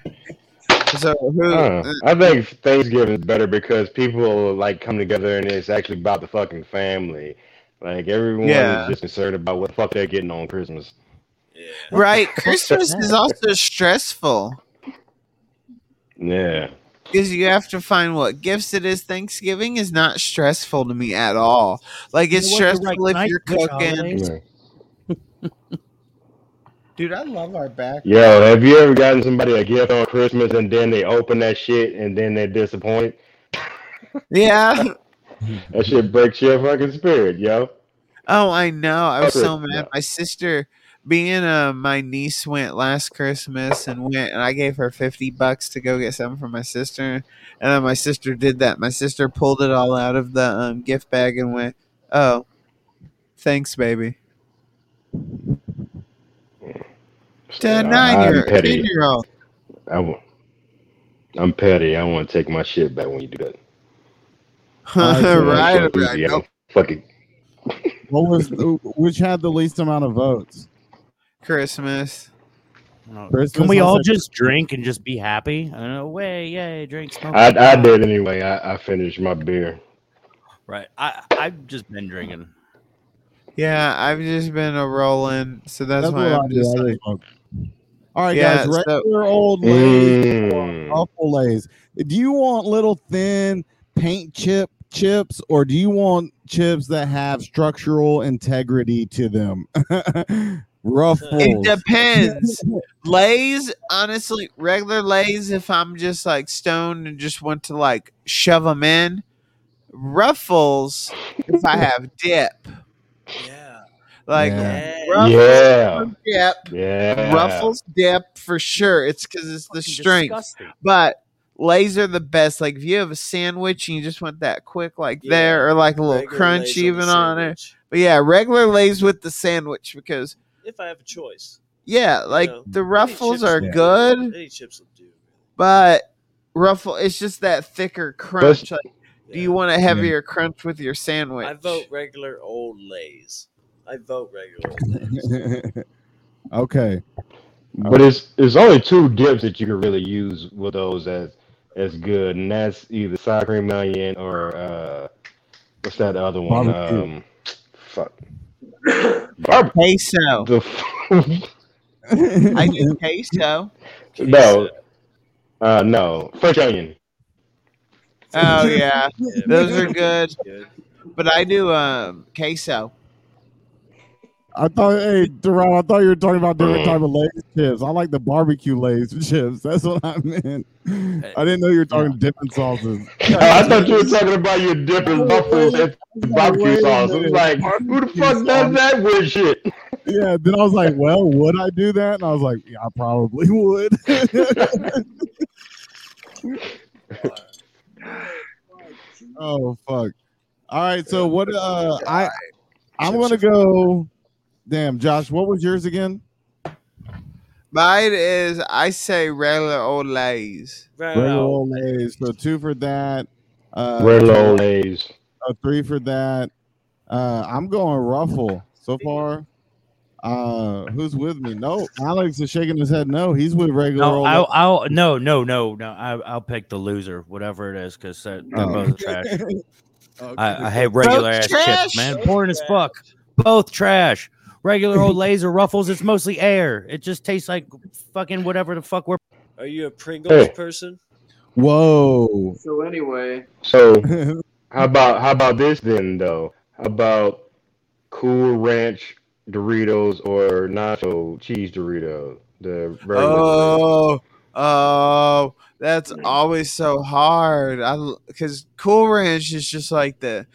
So who? Uh, I think Thanksgiving is better because people like come together and it's actually about the fucking family. Like everyone Yeah. is just concerned about what the fuck they're getting on Christmas. Yeah. right, Christmas is also stressful Yeah. Because you have to find what gifts it is. Thanksgiving is not stressful to me at all. Like it's You know stressful right if night, you're cooking. Dude, I love our back. Yo, have you ever gotten somebody a gift on Christmas and then they open that shit and then they're disappointed? Yeah. That shit breaks your fucking spirit, yo. Oh, I know. I was so mad. yeah. My sister, being uh, my niece went last Christmas and went, and I gave her fifty bucks to go get something for my sister, and then my sister did that. My sister pulled it all out of the um, gift bag and went, "Oh, thanks, baby." To a I'm nine-year, ten-year-old. I w- I'm petty. I want to take my shit back when you do that. Alright, so right, Fuck right. Nope. Fuck. What was which had the least amount of votes? Christmas. Christmas, Can we all just drink and just be happy? I don't know. Way, yay, drink, smoke. I, I did anyway. I, I finished my beer. Right. I I've just been drinking. Yeah, I've just been a rolling, so that's, That's why I I'm just I like. All right, Yeah, guys. so- Regular old lays, or Mm. ruffle lays. Do you want little thin paint chip chips, or do you want chips that have structural integrity to them? Ruffles. It depends. Lays, honestly, regular lays. If I'm just like stoned and just want to like shove them in, ruffles. If I have dip, Yeah. like Yeah. ruffles Yeah. dip, Yeah. ruffles dip for sure. It's because it's the strength. disgusting. But lays are the best. Like if you have a sandwich and you just want that quick, like Yeah. there, or like a little Regular crunch even the on it. But yeah, regular lays with the sandwich because If I have a choice, yeah, like know, the ruffles are will good. Any chips will do. but ruffle it's just that thicker crunch like, do you want a heavier crunch with your sandwich I vote regular old lays. I vote regular old lays. okay. But it's it's only two dips that you can really use with those as as good, and that's either sour cream onion or uh what's that other one? Barbecue. Um, fuck. Barb- queso the i do queso no, uh, no. French onion. oh yeah Yeah, those are good. Good. but i do um queso I thought, hey, Deron, I thought you were talking about different Mm. type of Lay's chips. I like the barbecue Lay's chips. That's what I meant. I didn't know you were talking dipping sauces. I thought you were talking about your dipping ruffles and barbecue sauce. I was like, who the fuck does that weird shit? Yeah, then I was like, well, would I do that? And I was like, yeah, I probably would. oh fuck. All right, so what uh I I'm gonna go damn Josh, what was yours again? mine is i say regular old lays Regular old Lay's. So two for that. Uh Red low lays. uh, three for that. Uh I'm going ruffle so far. Uh who's with me? No, Alex is shaking his head. No, he's with regular No, old I'll, I'll no no no no. I, I'll pick the loser, whatever it is, because they're, they're Oh. both trash. Okay. I, I hate regular ass trash. chips, man. Boring as fuck. Both trash. Regular old laser ruffles. It's mostly air. It just tastes like fucking whatever the fuck we're. Are you a Pringles Hey. person? Whoa. So anyway, So how about how about this then though? How about Cool Ranch Doritos or Nacho Cheese Dorito. The regular Oh, oh, that's mm. always so hard. I because Cool Ranch is just like the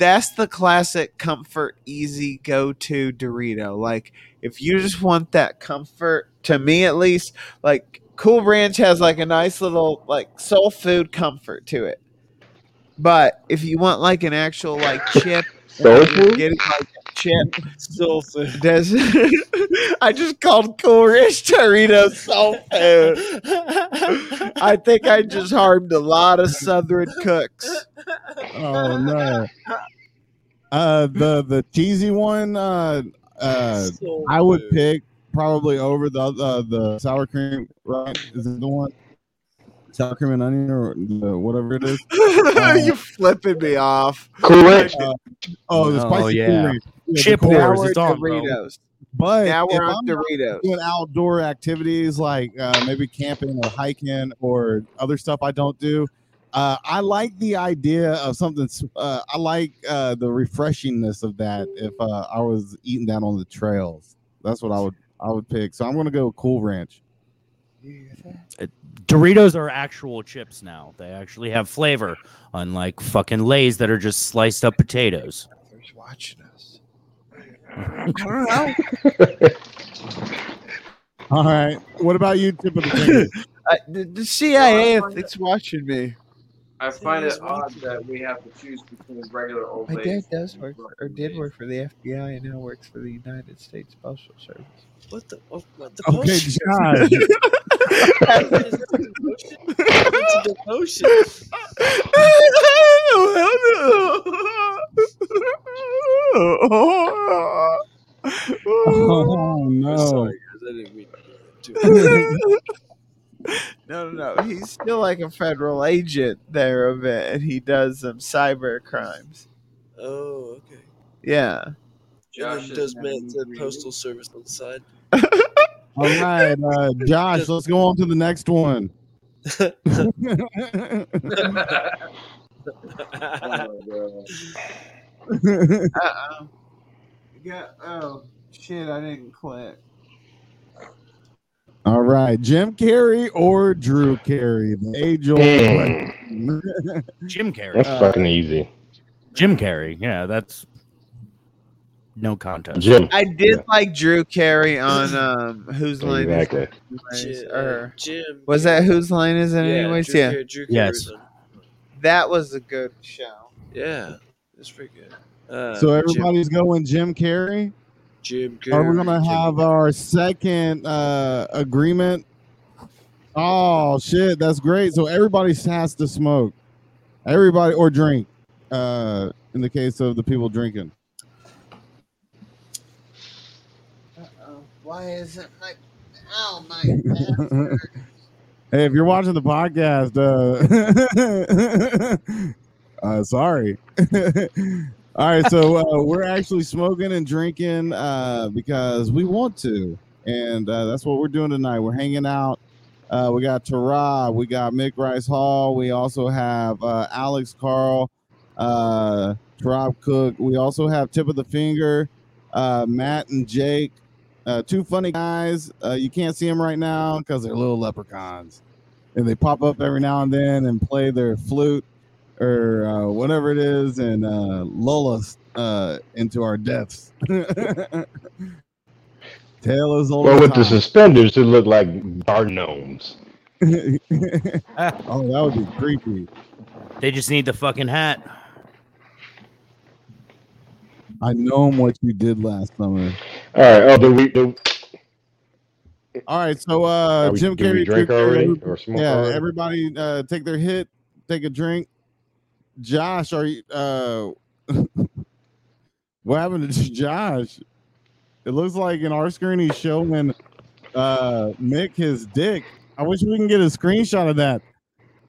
that's the classic comfort, easy go to Dorito. Like if you just want that comfort, to me at least, like Cool Ranch has like a nice little like soul food comfort to it. But if you want like an actual like chip, Soul food? getting like a chip. Soul food. Does I just called Cool Ranch Doritos soul food. I think I just harmed a lot of Southern cooks. Oh no. Uh, the the cheesy one. Uh, uh, Soul I would food. pick probably over the uh, the sour cream. Right? Is it the one? Sour cream and onion or whatever it is. you flipping me off. Cool Ranch. Uh, oh, the Oh, spicy yeah. Cool Ranch. Yeah, the Chip Wars, it's on, bro. Doritos. But Now if we're on I'm Doritos. doing outdoor activities like uh, maybe camping or hiking or other stuff I don't do, uh, I like the idea of something. Uh, I like uh, the refreshingness of that. If uh, I was eating down on the trails, that's what I would I would pick. So I'm gonna go Cool Ranch. Doritos are actual chips now. They actually have flavor, unlike fucking Lay's that are just sliced up potatoes. Who's watching us? I don't know. All right. What about you, tip of the? Uh, the, the CIA—it's watching me. I find Yes, it odd that we have to choose between regular old My dad does work for, or did work for the FBI and now works for the United States Postal Service. What the? What, what the Okay, potion? Josh. Is that? It's the potion. Oh I'm sorry, guys. I didn't mean to do it. No, no, no. He's still like a federal agent there of it, and he does some cyber crimes. Oh, okay. Yeah. And Josh does having Matt said three postal service on the side. All right, uh, Josh. Let's go on to the next one. Oh my God. Uh oh. Yeah. Oh shit! I didn't click. All right, Jim Carrey or Drew Carey, the age old Mm. Jim Carrey. that's Uh, fucking easy. Jim Carrey. Yeah, that's no contest. Jim. I did like Drew Carey on um Whose Line Exactly. Is It? Jim, Or Jim. was that Whose Line Is It? Yeah, anyways, Drew yeah. Carey- Drew Carey Yes. That was a good show. Yeah, it's pretty good. Uh, so everybody's going Jim Carrey. Jim, Jim Are we gonna Jim- have our second uh agreement? Oh shit, that's great. So everybody has to smoke. Everybody or drink. Uh in the case of the people drinking. Uh-oh. Why isn't my oh my password? Hey, if you're watching the podcast, uh, uh sorry. All right, so uh, we're actually smoking and drinking uh, because we want to, and uh, that's what we're doing tonight. We're hanging out. Uh, we got Tara, we got Mick Rice Hall, we also have uh, Alex Carl, uh, Rob Cook. We also have Tip of the Finger, uh, Matt and Jake, two funny guys. You can't see them right now because they're little leprechauns, and they pop up every now and then and play their flute or uh, whatever it is and uh, lull us uh, into our deaths. Tale as old Well, as with the suspenders, it looked like garden gnomes. oh, that would be creepy. They just need the fucking hat. I know what you did last summer. All right. Oh, do we? Do, All right, so uh, we- Jim did we Carrey, drink already or smoke yeah, already? everybody uh, take their hit, take a drink. Josh, are you? Uh, what happened to Josh? It looks like in our screen he's showing uh, Mick his dick. I wish we can get a screenshot of that.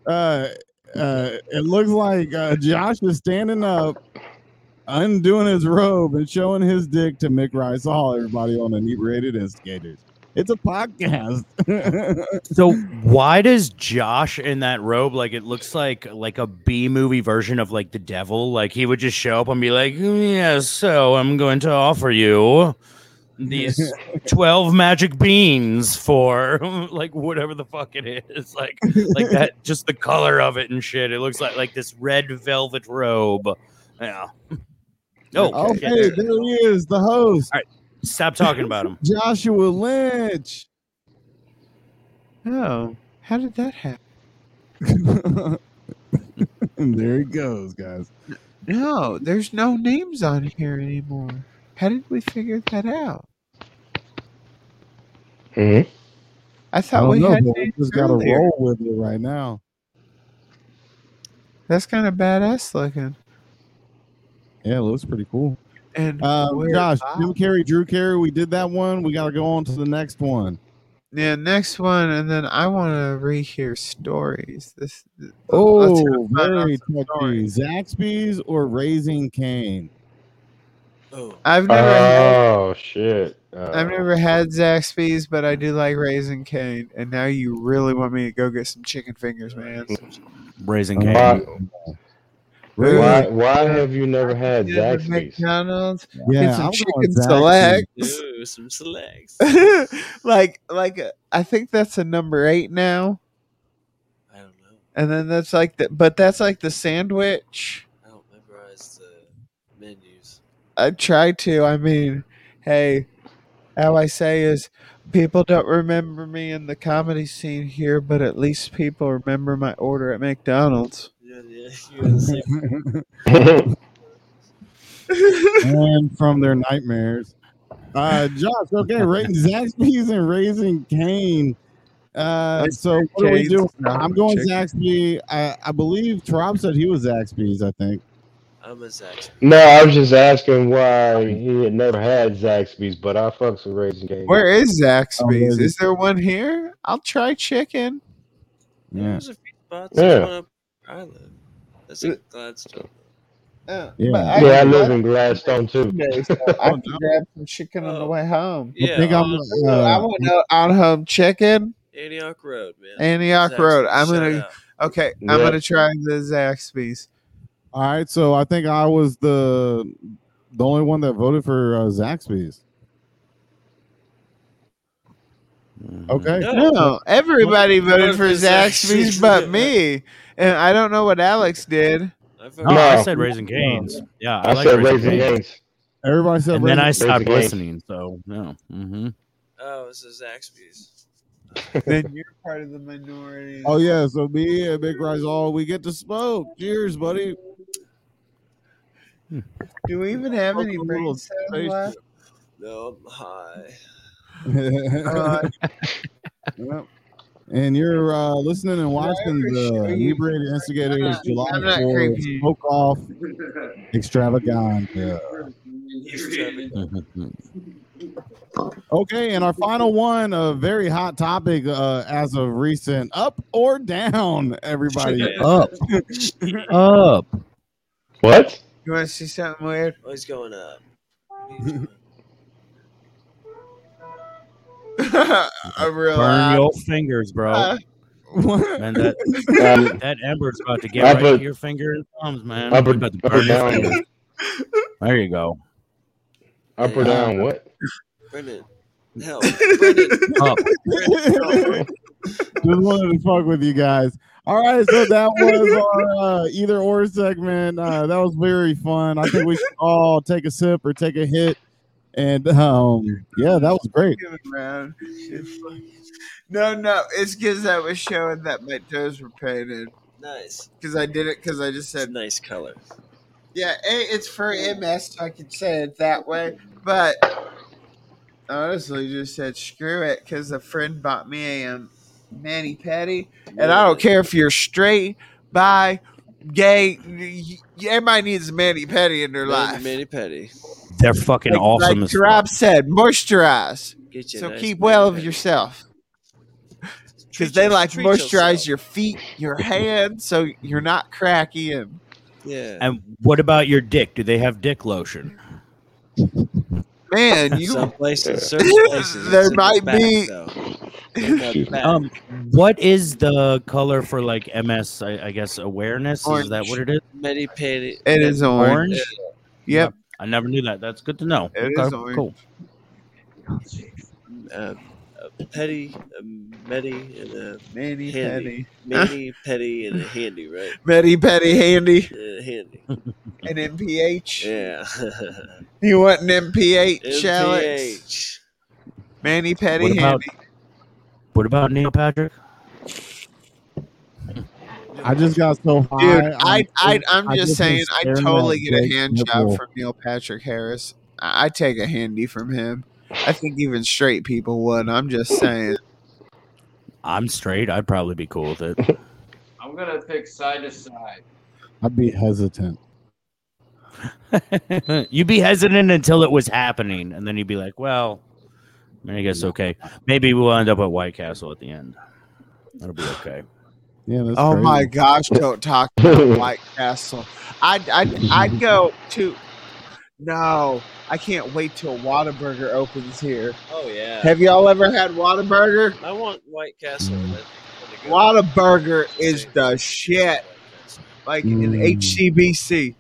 Uh, uh, it looks like uh, Josh is standing up, undoing his robe and showing his dick to Mick Rice Hall. Everybody on the inebriated instigators. It's a podcast. So why does Josh in that robe like it looks like like a B movie version of like the devil? Like he would just show up and be like, "Yeah, so I'm going to offer you these 12 magic beans for like whatever the fuck it is." Like like that just the color of it and shit. It looks like like this red velvet robe. Yeah. Oh, okay, there he is, the host. All right, stop talking about him. Joshua Lynch. Oh, how did that happen? and there he goes, guys. No, there's no names on here anymore. How did we figure that out? Mhm. I I thought don't we know, had but we just got to roll with it right now. That's kind of badass looking. Yeah, it looks pretty cool. And Uh, we're Josh, live. Jim Carrey, Drew Carey, we did that one. We got to go on to the next one. yeah, next one, and then I want to rehear stories. This. let's Oh, very touchy. stories. Zaxby's or Raising Cane? Oh, I've never had. Oh shit! Uh, I've never had Zaxby's, but I do like Raising Cane. And now you really want me to go get some chicken fingers, man. Raising Why, cane. why, why have you never had Yeah, the Zaxby's? McDonald's. Yeah, get some I'm chicken selects. Ooh, some selects. like, like uh, I think that's a number eight now. I don't know. And then that's like the, but that's like the sandwich. I don't memorize the menus. I try to. I mean, hey, how I say is people don't remember me in the comedy scene here, but at least people remember my order at McDonald's. Yeah, yeah. You gotta say and from their nightmares. Uh, Josh, okay, rating Zaxby's and Raising Cane. Uh, so what are we doing? I'm going chicken. Zaxby. I, I believe Trop said he was Zaxby's. I think. I'm a Zaxby. No, I was just asking why he had never had Zaxby's, but I fucks with Raising Cane. Where is Zaxby's? Raising Is there one here? I'll try chicken. Yeah. Yeah, There's a few spots. Yeah. There's one up where I live. That's Uh, in Gladstone. Uh, Yeah. but Yeah, I live go in Gladstone too. So I can grab some chicken on the Oh. way home. I Yeah, think I'm. on So I Uh, want no on home chicken, Antioch Road, man. Antioch Zaxby's, Road. I'm gonna out. okay. I'm Yeah. gonna try the Zaxby's. all right, so I think I was the the only one that voted for uh, Zaxby's. Okay. No. No, everybody voted for for Zaxby's Zaxby's. but me, and I don't know what Alex did. I No, I said Raising Canes. Yeah, I, I, like said Raising Raising Cane's. Cane's. Everybody said. And then I stopped listening. So no. hmm Oh, this is Zaxby's. then you're part of the minority. Oh yeah, so me and Big Rise all we get to smoke. Cheers, buddy. Do we even have any Little brain cells space- left? No, I'm high. Uh, Yep. And you're uh, listening and watching ever the show you- Inebriated Instigators I'm not- July 4th. Smoke Off Extravaganza. Okay, and our final one, a very hot topic uh, as of recent. Up or down, everybody? Up. Up. What? you want to see something weird? Oh, he's going up. He's going- I real Burn your fingers, bro. Uh, man, that Um, that ember's about to get I right put- to your finger and thumbs, man. Up or- You about to up or burn your down? fingers. There you go. Up or down? What? Brendan. Help. Brendan. Up. Just wanted to fuck with you guys. All right, so that was our uh, either or segment. Uh, that was very fun. I think we should all take a sip or take a hit. And um, yeah, that was great. give it around. No, no, it's because I was showing that my toes were painted. Nice. Because I did it because I just It's said, a nice color. yeah, A, it's for MS, so I can say it that way. But honestly, just said screw it because a friend bought me a um, mani petty, and I don't care if you're straight, bi, gay. y- y- Everybody needs a mani petty in their life. Manny Petty. They're fucking Like, awesome like as Rob fuck. said, moisturize. Get So nice keep well of yourself. Because they like treat moisturize yourself. your feet, your hands, so you're not cracky and Yeah. And what about your dick? Do they have dick lotion? Man, you Some places, certain places, there it's the might back, be. though. In the back. Um, what is the color for like MS? I, I guess awareness. Is that what it is? Medi petty. It is orange. Orange. Yep. I never knew that. That's good to know. It okay, is orange. cool. Uh, petty, a medi, and a Mani handy. petty. Medi, petty, and a handy, right? Medi petty handy. Uh, handy. An MPH. Yeah. You want an MPH, Alex? MPH. Manny petty What about, handy. what about Neil Patrick? I just got so high. Dude, on I, I, I, am I just saying, I totally get a Jake's hand nipple. job from Neil Patrick Harris. I, I take a handy from him. I think even straight people would. I'm just saying. I'm straight. I'd probably be cool with it. I'm gonna pick side to side. I'd be hesitant. you'd be hesitant until it was happening, and then you'd be like, "Well, I guess okay. Maybe we'll end up at White Castle at the end. That'll be okay." Yeah, that's Oh crazy. my gosh! Don't talk about White Castle. I'd, I'd, I'd go to. No, I can't wait till Whataburger opens here. Oh yeah. Have y'all ever had Whataburger? I want White Castle. Mm. That- Whataburger is the shit. Like in Mm. HCBC,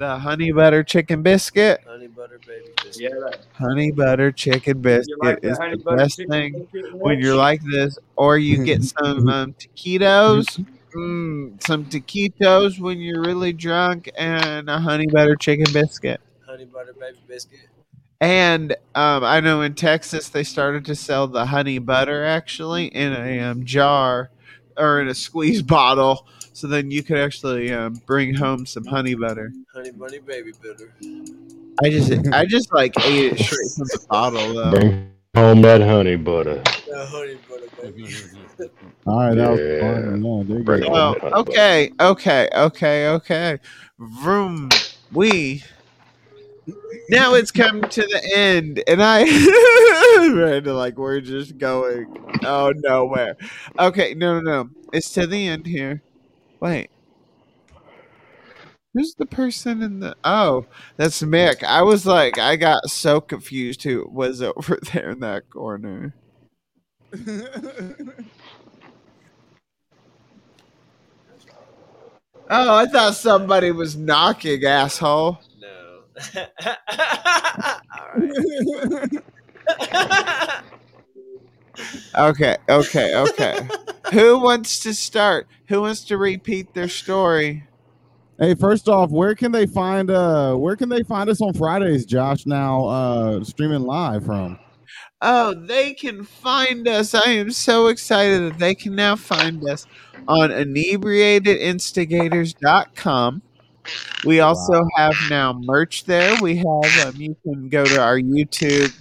the honey butter chicken biscuit. honey butter baby biscuit. Yeah, that, Honey butter chicken biscuit like the is the best thing when you're like this, or you get some um, taquitos, mm, some taquitos when you're really drunk, and a honey butter chicken biscuit. Honey butter baby biscuit. And um, I know in Texas they started to sell the honey butter actually in a um, jar or in a squeeze bottle, so then you could actually um, bring home some honey butter. Honey bunny baby butter. I just I just like ate it straight from the bottle though. Bring home that honey butter. The honey butter baby. All right, that was Yeah. fun. Yeah, there you Bring go. home Well, that okay, okay, okay, okay. Vroom, we. Now it's come to the end, and I read like we're just going. Oh nowhere. Okay, no, no, no. It's to the end here. Wait. Who's the person in the? Oh, that's Mick. I was like, I got so confused who was over there in that corner. Oh, I thought somebody was knocking, asshole. No. Alright. Okay, okay, okay. Who wants to start? Who wants to repeat their story? Hey, first off, where can they find uh where can they find us on Fridays, Josh? Now uh streaming live from. Oh, they can find us. I am so excited that they can now find us on inebriatedinstigators.com. We also have now merch there. We have, um, you can go to our YouTube,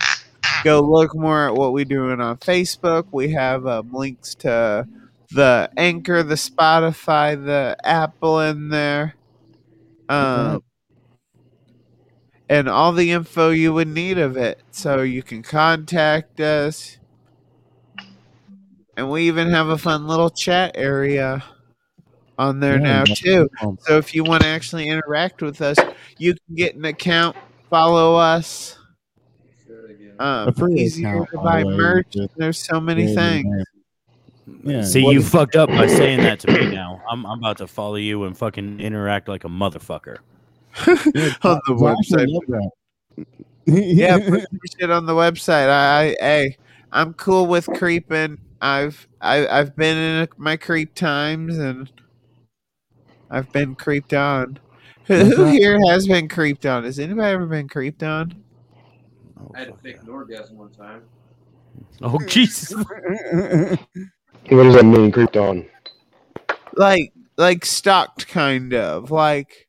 go look more at what we're doing on Facebook. We have um, links to the Anchor, the Spotify, the Apple in there. Um, and all the info you would need of it. So you can contact us. And we even have a fun little chat area on there Yeah, now too. So if you want to actually interact with us, you can get an account, follow us. Um, A free easier account, to buy the merch. There's so many created things. Yeah. See, What you is- fucked up by saying that to me. Now I'm, I'm about to follow you and fucking interact like a motherfucker. on the website. yeah, put shit on the website. I, I, hey, I'm cool with creeping. I've, I, I've been in my creep times, and I've been creeped on. Who, who here has been creeped on? Has anybody ever been creeped on? I had to fake an orgasm one time. Oh Jesus! What does that mean, creeped on? Like, like stalked, kind of like,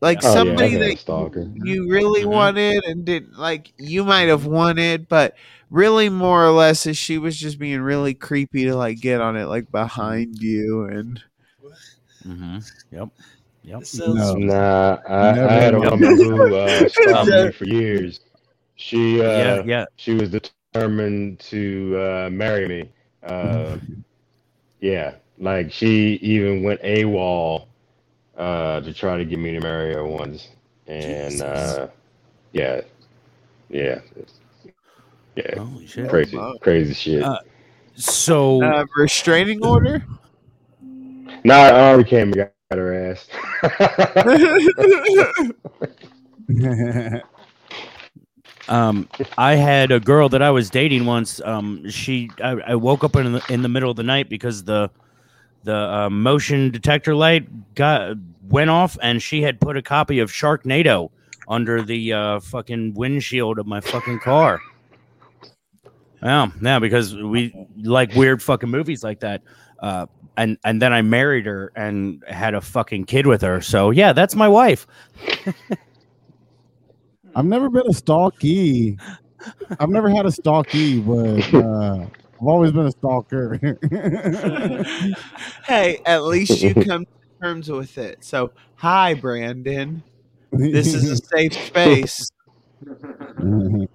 like Oh, somebody I've had a that stalker. you really Mhm. wanted and didn't like. You might have wanted, but really, more or less, is she was just being really creepy to like get on it, like behind you and. hmm Yep. Yep. No. Nah, I, Never I had a woman who uh, stalked me for years. She uh, Yeah. Yeah. she was determined to uh, marry me. Uh, yeah, like she even went AWOL uh, to try to get me to marry her once, and uh, yeah, Yeah. Yeah. Holy shit. Crazy, crazy shit. Uh, so Uh, restraining order. nah, I already came and got her ass. um i had a girl that i was dating once um she i, I woke up in the in the middle of the night because the the uh, motion detector light got went off and she had put a copy of sharknado under the uh fucking windshield of my fucking car. Yeah yeah because we like weird fucking movies like that. Uh and and then i married her and had a fucking kid with her. So yeah that's my wife I've never been a stalky. I've never had a stalky, but uh, I've always been a stalker. hey, at least you come to terms with it. So, hi, Brandon. This is a safe space.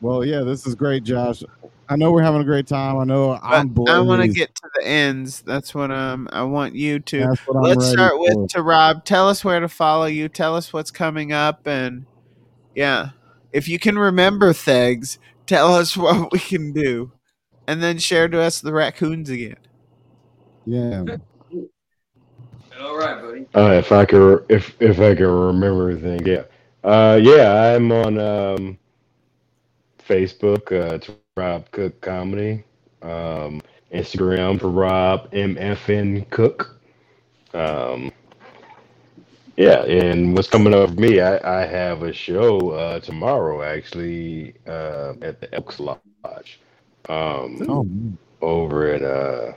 well, yeah, this is great, Josh. I know we're having a great time. I know I'm But I want to get to the ends. That's what um I want you to. That's what I'm Let's ready start with for. to Rob. Tell us where to follow you. Tell us what's coming up, and yeah, if you can remember things, tell us what we can do, and then share to us the raccoons again. Yeah. All right, buddy. Uh, if I could, if if I can remember everything, yeah, uh, yeah, I'm on um, Facebook. Uh, it's Rob Cook Comedy. Um, Instagram for Rob MFN Cook. Um, yeah, and what's coming up for me? I, I have a show uh, tomorrow actually uh, at the Elks Lodge. Um, Oh, over at uh,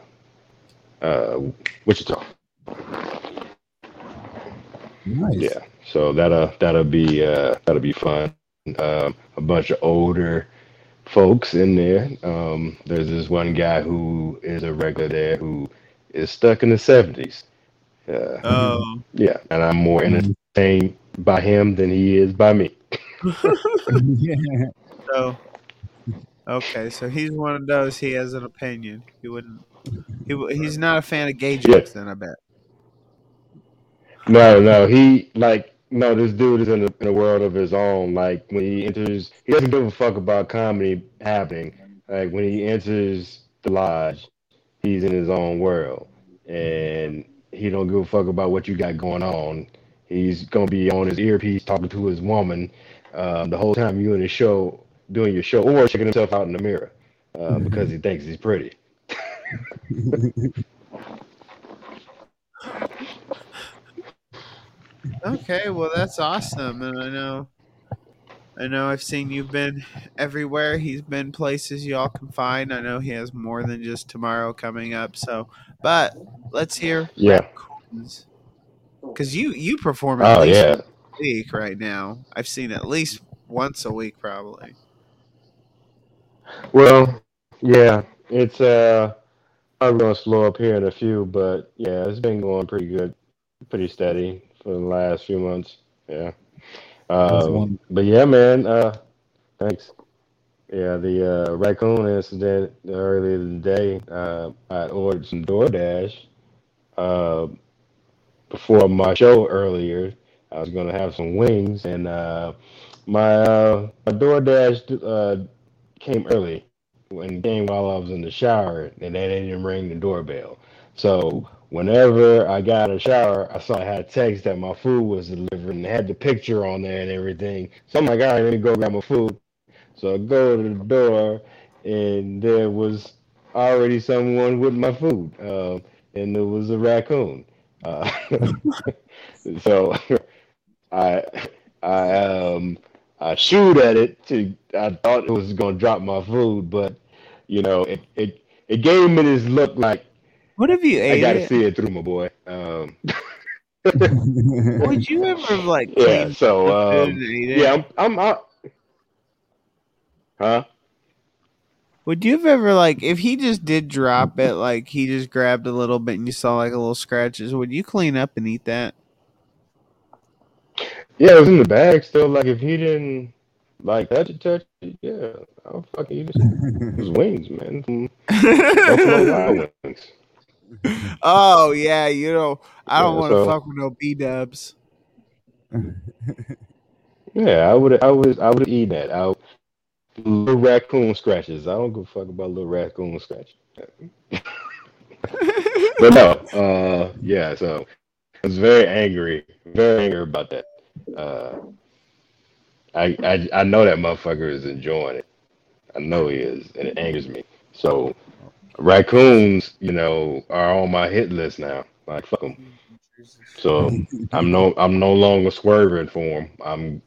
uh, Wichita. nice. Yeah, so that'll that'll be uh, that'll be fun. Um, a bunch of older folks in there. Um, there's this one guy who is a regular there who is stuck in the seventies. Uh, Oh, yeah, and I'm more entertained by him than he is by me. yeah. so okay, so he's one of those. He has an opinion. He wouldn't. He he's not a fan of gay jokes. Then I bet. No, no, he like no. This dude is in a, in a world of his own. Like when he enters, he doesn't give a fuck about comedy happening. Like when he enters the lodge, he's in his own world, and he don't give a fuck about what you got going on. He's gonna be on his earpiece talking to his woman um, the whole time you in the show doing your show, or checking himself out in the mirror uh, because he thinks he's pretty. Okay, well that's awesome, and I know, I know I've seen you've been everywhere. He's been places y'all can find. I know he has more than just tomorrow coming up. So, but let's hear Yeah. because you you perform at Oh least yeah. a week right now. I've seen at least once a week probably. Well, yeah, it's uh probably gonna slow up here in a few, but yeah, it's been going pretty good, pretty steady for the last few months. Yeah. Um, but yeah, man, uh thanks. Yeah, the uh raccoon incident earlier today, uh I ordered some DoorDash. Uh before my show earlier, I was gonna have some wings and uh my uh my DoorDash uh came early and came while I was in the shower and they didn't ring the doorbell. So whenever I got the shower, I saw I had a text that my food was delivered and had the picture on there and everything. So I'm like, all right, let me go grab my food. So I go to the door and there was already someone with my food. Um, and it was a raccoon. Uh, so I I um I shoot at it to I thought it was gonna drop my food, but you know it it, it gave me this look like What have you ate? I gotta see it through my boy. Um Would you ever like yeah, so um and eat it? yeah, I'm I'm out. Huh? Would you have ever like if he just did drop it, like he just grabbed a little bit and you saw like a little scratches? Would you clean up and eat that? Yeah, it was in the bag still. Like if he didn't like touch it, touch it, yeah, I'll fucking eat it. It was wings, man. Wild Wings. Oh yeah, you know I don't Yeah, want to so- fuck with no B dubs. Yeah, I would. I would. I would eat that. I little raccoon scratches. I don't give a fuck about little raccoon scratches. but no, uh, yeah. So I was very angry, very angry about that. Uh, I, I I know that motherfucker is enjoying it. I know he is, and it angers me. So raccoons, you know, are on my hit list now. Like fuck them. So I'm no I'm no longer swerving for them. I'm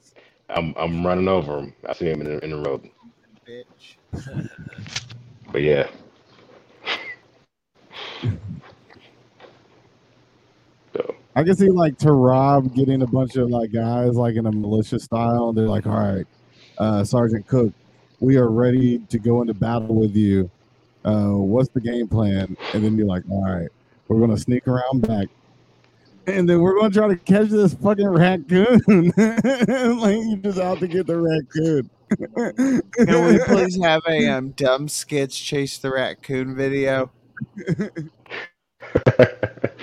I'm I'm running over them. I see them in the, in the road. But yeah, I can see like Tarab getting a bunch of like guys like in a militia style. They're like, all right, uh, Sergeant Cook, we are ready to go into battle with you. Uh, what's the game plan? And then you're like, all right, we're gonna sneak around back. And then we're gonna try to catch this fucking raccoon. like you just out to get the raccoon. Can we please have a um, dumb skits chase the raccoon video?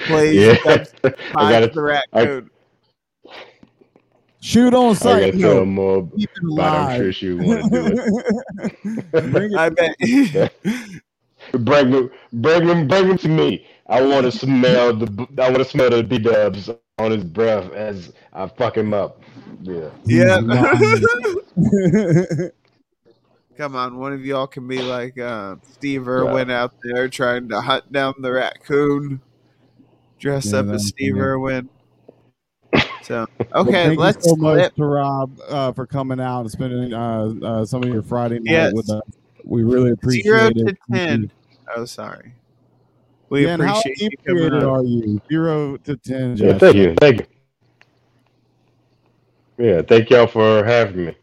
Please, yeah. dumb I find gotta. the I, raccoon. Shoot on I sight. gotta tell No, him more keep it about. I'm sure she want to do Bring it I bet. It. bring him, bring him, bring him to me. I want to smell the. I want to smell the B dubs on his breath as I fuck him up. Yeah. Yeah. Come on, one of y'all can be like uh, Steve Irwin out there trying to hunt down the raccoon. Dress Yeah, up that as Steve funny. Irwin. So Well, okay, thank let's you so much, to Rob, uh, for coming out and spending uh, uh, some of your Friday night Yes. with us. We really appreciate Zero it. to you. ten. Oh, sorry. We Yeah, and how appreciate you coming inebriated are you? Zero to ten, Yeah. Thank you. Thank you. Yeah. Thank y'all for having me.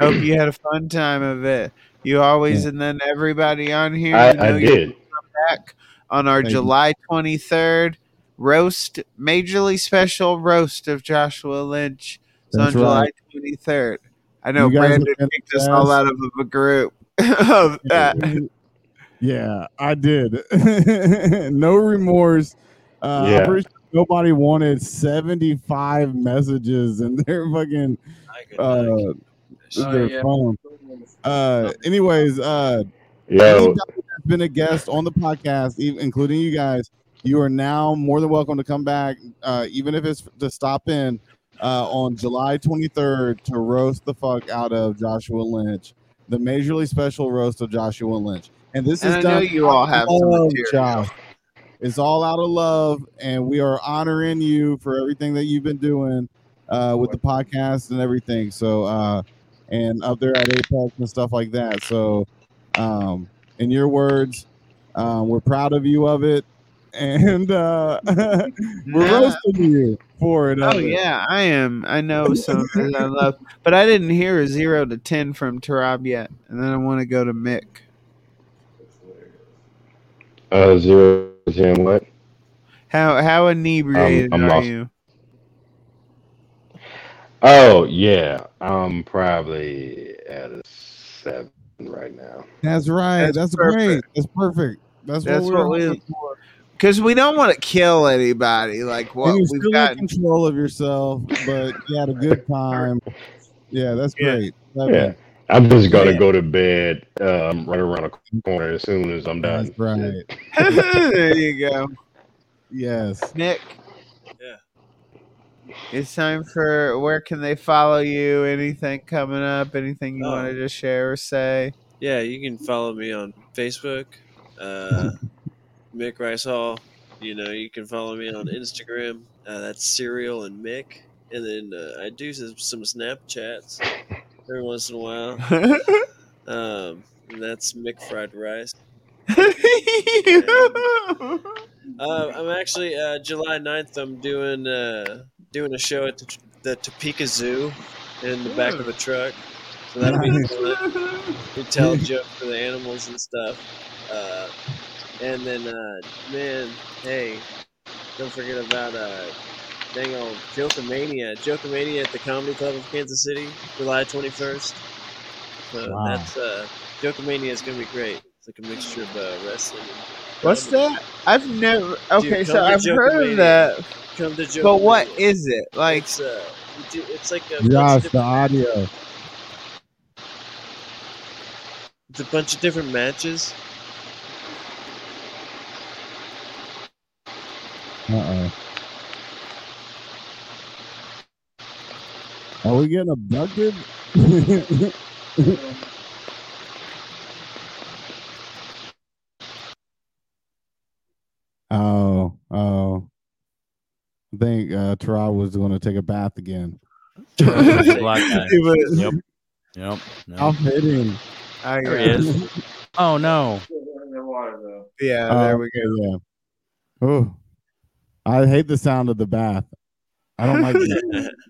Hope you had a fun time of it. You always and then everybody on here. I, I you're did. back on our Thank. July 23rd roast, majorly special roast of Joshua Lynch. It's That's on July 23rd. I know You guys have Brandon been kicked us all out of a group of that. Yeah, I did. no remorse. Uh, Yeah. Sure nobody wanted 75 messages in their fucking I uh, their Oh, yeah. phone. Uh, anyways, uh, Yo. that's been a guest on the podcast, including you guys, you are now more than welcome to come back, uh, even if it's to stop in uh, on July 23rd to roast the fuck out of Joshua Lynch, the majorly special roast of Joshua Lynch. And this And is I know done you all have some love. Josh. It's all out of love, and we are honoring you for everything that you've been doing uh, with the podcast and everything. So, uh, and up there at Apex and stuff like that. So, um, in your words, um, we're proud of you of it, and uh, we're Nah. roasting you for it. Oh of it. yeah, I am. I know some of it I love, but I didn't hear a zero to ten from Tarab yet, and then I want to go to Mick. Uh, zero ten. What? How how inebriated I'm are lost. you? Oh yeah. I'm probably at a seven right now. That's right. That's That's, great. That's perfect. That's, That's what what we're we because we don't want to kill anybody. Like what and you're we've still got. in control of yourself, but you had a good time. Yeah, that's Yeah. great. Yeah. I'm just gonna Yeah. go to bed. Um, right around the corner as soon as I'm done. That's right. there you go, Yes. Nick. Yeah. It's time for where can they follow you? Anything coming up? Anything you Oh. want to just share or say? Yeah, you can follow me on Facebook, uh, Mick Rice Hall. You know, you can follow me on Instagram. Uh, that's Serial and Mick. And then uh, I do some, some Snapchats every once in a while. Um, and that's Mick Fried Rice. Uh, I'm actually uh, July 9th. I'm doing uh, doing a show at the, the Topeka Zoo in the back of a truck. So that'll be fun. We tell a joke for the animals and stuff. Uh, and then, uh, man, hey, don't forget about uh, dang old Jokomania. Jokomania at the Comedy Club of Kansas City, July 21st. So Wow. that's uh, Jokomania is gonna be great. It's like a mixture of uh, wrestling. And What's that? I've never. Okay, Dude, so I've heard of that. Come to. But what is it like? It's, uh, it's like a Josh, the audio. It's a bunch of different matches. Uh oh. Are we getting abducted? oh, oh. I think uh Tara was going to take a bath again. Black guy. Was- Yep. Yep. yep. I'm hitting. I There he is. Oh no. in the water though. Yeah, Oh, there we go. Yeah. Oh, I hate the sound of the bath. I don't like it.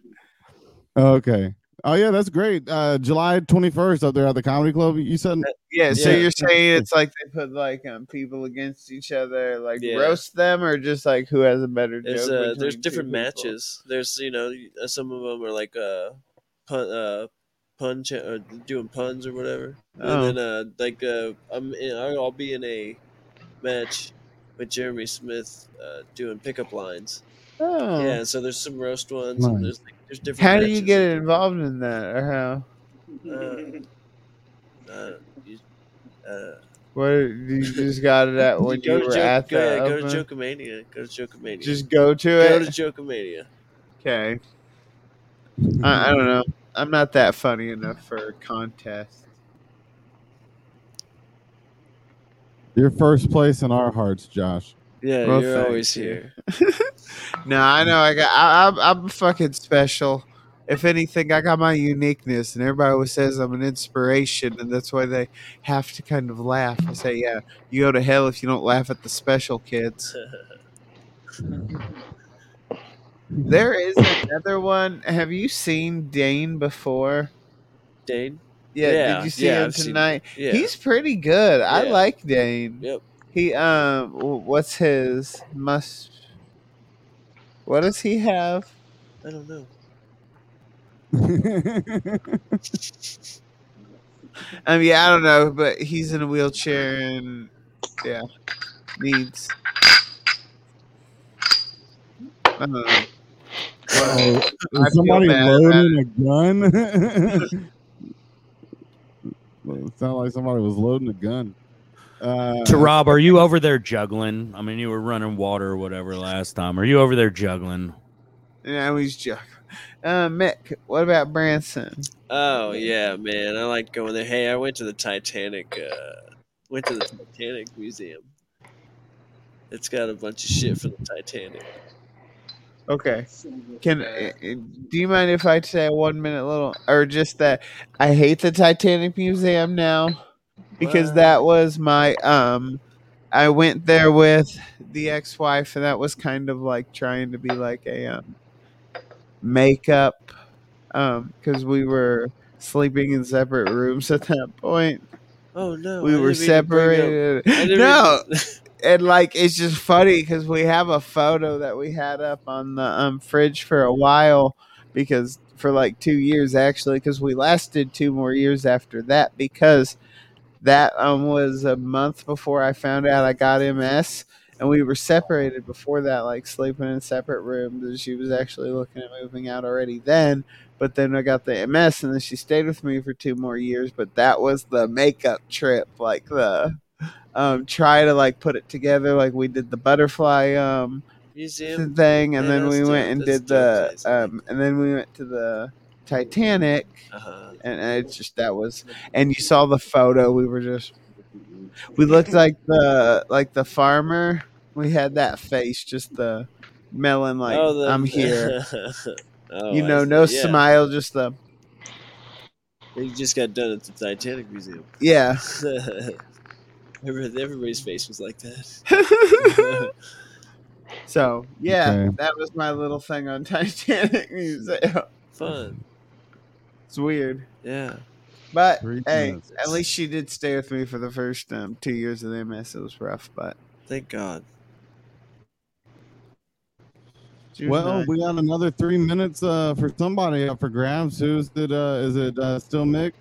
Okay. Oh yeah, that's great. Uh July 21st up there at the comedy club. You said Yeah, so Yeah. you're saying it's like they put like um people against each other, like Yeah. roast them, or just like who has a better There's joke? uh, there's two different people? matches. There's you know uh, some of them are like uh pun uh pun cha- or doing puns or whatever. Oh. And then uh like uh I'm in, I'll be in a match with Jeremy Smith uh doing pickup lines. Oh. Yeah, so there's some roast ones. And there's like, there's different. How do you matches. get involved in that, or how? Uh, uh, you, uh, What you just got it at when go you to were Joke- at go, the yeah, go to open? Jokemania. Go to Jokemania. Just go to go it. Go to Jokemania. Okay. I, I don't know. I'm not that funny enough for a contest. You're first place in our hearts, Josh. Yeah, Well, you're always you. here. No, I know. I got. I, I'm, I'm fucking special. If anything, I got my uniqueness, and everybody always says I'm an inspiration, and that's why they have to kind of laugh. I say, yeah, you go to hell if you don't laugh at the special kids. There is another one. Have you seen Dane before? Dane. Yeah, Yeah, did you see yeah, him I've seen tonight? Yeah. He's pretty good. I like Dane. Yep. He um what's his must what does he have? I don't know. I mean, I don't know, but he's in a wheelchair and yeah, needs. I don't know. Oh, I is somebody loading a gun? Well, it sounded like somebody was loading a gun. Uh, To Rob, are you over there juggling? I mean, you were running water or whatever last time. Are you over there juggling? Now he's joking. Uh, Mick, what about Branson? Oh yeah, man, I like going there. Hey, I went to the Titanic. Uh, went to the Titanic museum. It's got a bunch of shit from the Titanic. Okay. Can uh, do you mind if I say one minute little or just that I hate the Titanic Museum now because that was my um I went there with the ex-wife and that was kind of like trying to be like a um makeup um cuz we were sleeping in separate rooms at that point. Oh no, we I were separated. up- I didn't No. and like it's just funny because we have a photo that we had up on the um, fridge for a while because for like two years actually because we lasted two more years after that because that um was a month before I found out I got MS and we were separated before that like sleeping in separate rooms she was actually looking at moving out already then but then I got the MS and then she stayed with me for two more years but that was the makeup trip like the um try to like put it together like we did the butterfly um museum. thing and Yeah, then we went and That's did dope, the um and then we went to the Titanic Uh-huh. and it's just that was and you saw the photo we were just we looked like the like the farmer. We had that face just the melon like Oh, the- I'm here. Oh, you know no Yeah. smile just the You just got done at the Titanic museum. yeah Everybody's face was like that. so yeah Okay. that was my little thing on Titanic Museum Fun. it's weird Yeah. But Three hey, minutes. at least she did stay with me for the first um, two years of the MS. It was rough, but Thank God. Well, nice. we got another three minutes uh, for somebody up for grabs. Who's it? Uh, is it uh, still Mick?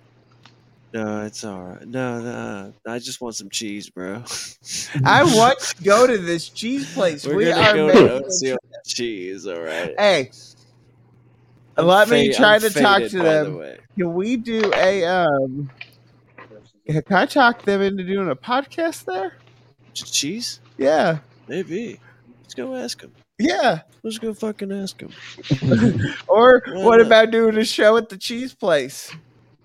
No, it's all right. No, no, I just want some cheese, bro. I want to go to this cheese place. We're we gonna are go making to cheese. All right. Hey, I'm let me try I'm to talk to by the them. Can we do a um? Can I talk them into doing a podcast there? Cheese? Yeah, Maybe. Let's go ask them. yeah. Let's go fucking ask them. Or Why what not? about doing a show at the cheese place?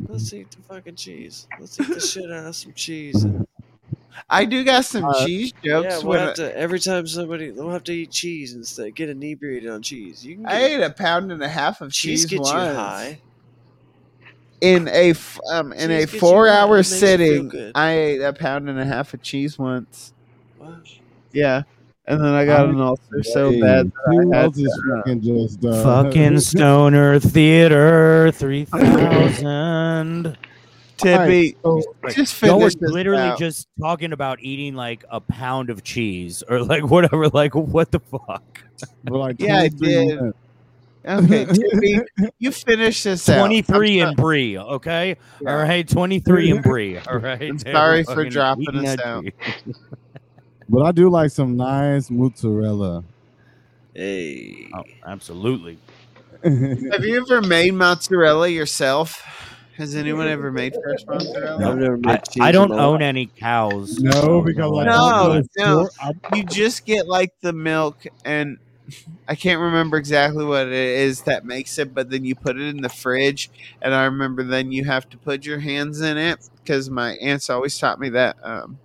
Let's eat the fucking cheese. Let's eat the shit out of some cheese. I do got some Uh, cheese yeah, jokes. we'll when have I, to every time somebody we'll have to eat cheese instead. Get inebriated on cheese. You can I ate a pound and a half of cheese. cheese Get you once. high. in a f- um in Cheese a four high. Hour makes you feel sitting. I ate a pound and a half of cheese once. Wow. Yeah, and then I got an ulcer so bad that Who I had else to, uh, fucking just uh, Fucking Stoner Theater 3000. Tippy. so- Just Go finish was this literally out. just talking about eating like a pound of cheese or like whatever. Like, what the fuck? for like Yeah, I did. minutes. Okay, Tippy, you finish this out. 23 I'm and Brie, okay? Yeah. All right, 23 and Brie, all right? I'm sorry for dropping eating us out. Cheese. But I do like some nice mozzarella. Hey. Oh, absolutely. Have you ever made mozzarella yourself? Has anyone ever made fresh mozzarella? I've never made cheese. I don't own any cows. no, so because I I No, don't no. You just get like the milk, and I can't remember exactly what it is that makes it, but then you put it in the fridge, and I remember then you have to put your hands in it because my aunts always taught me that, um,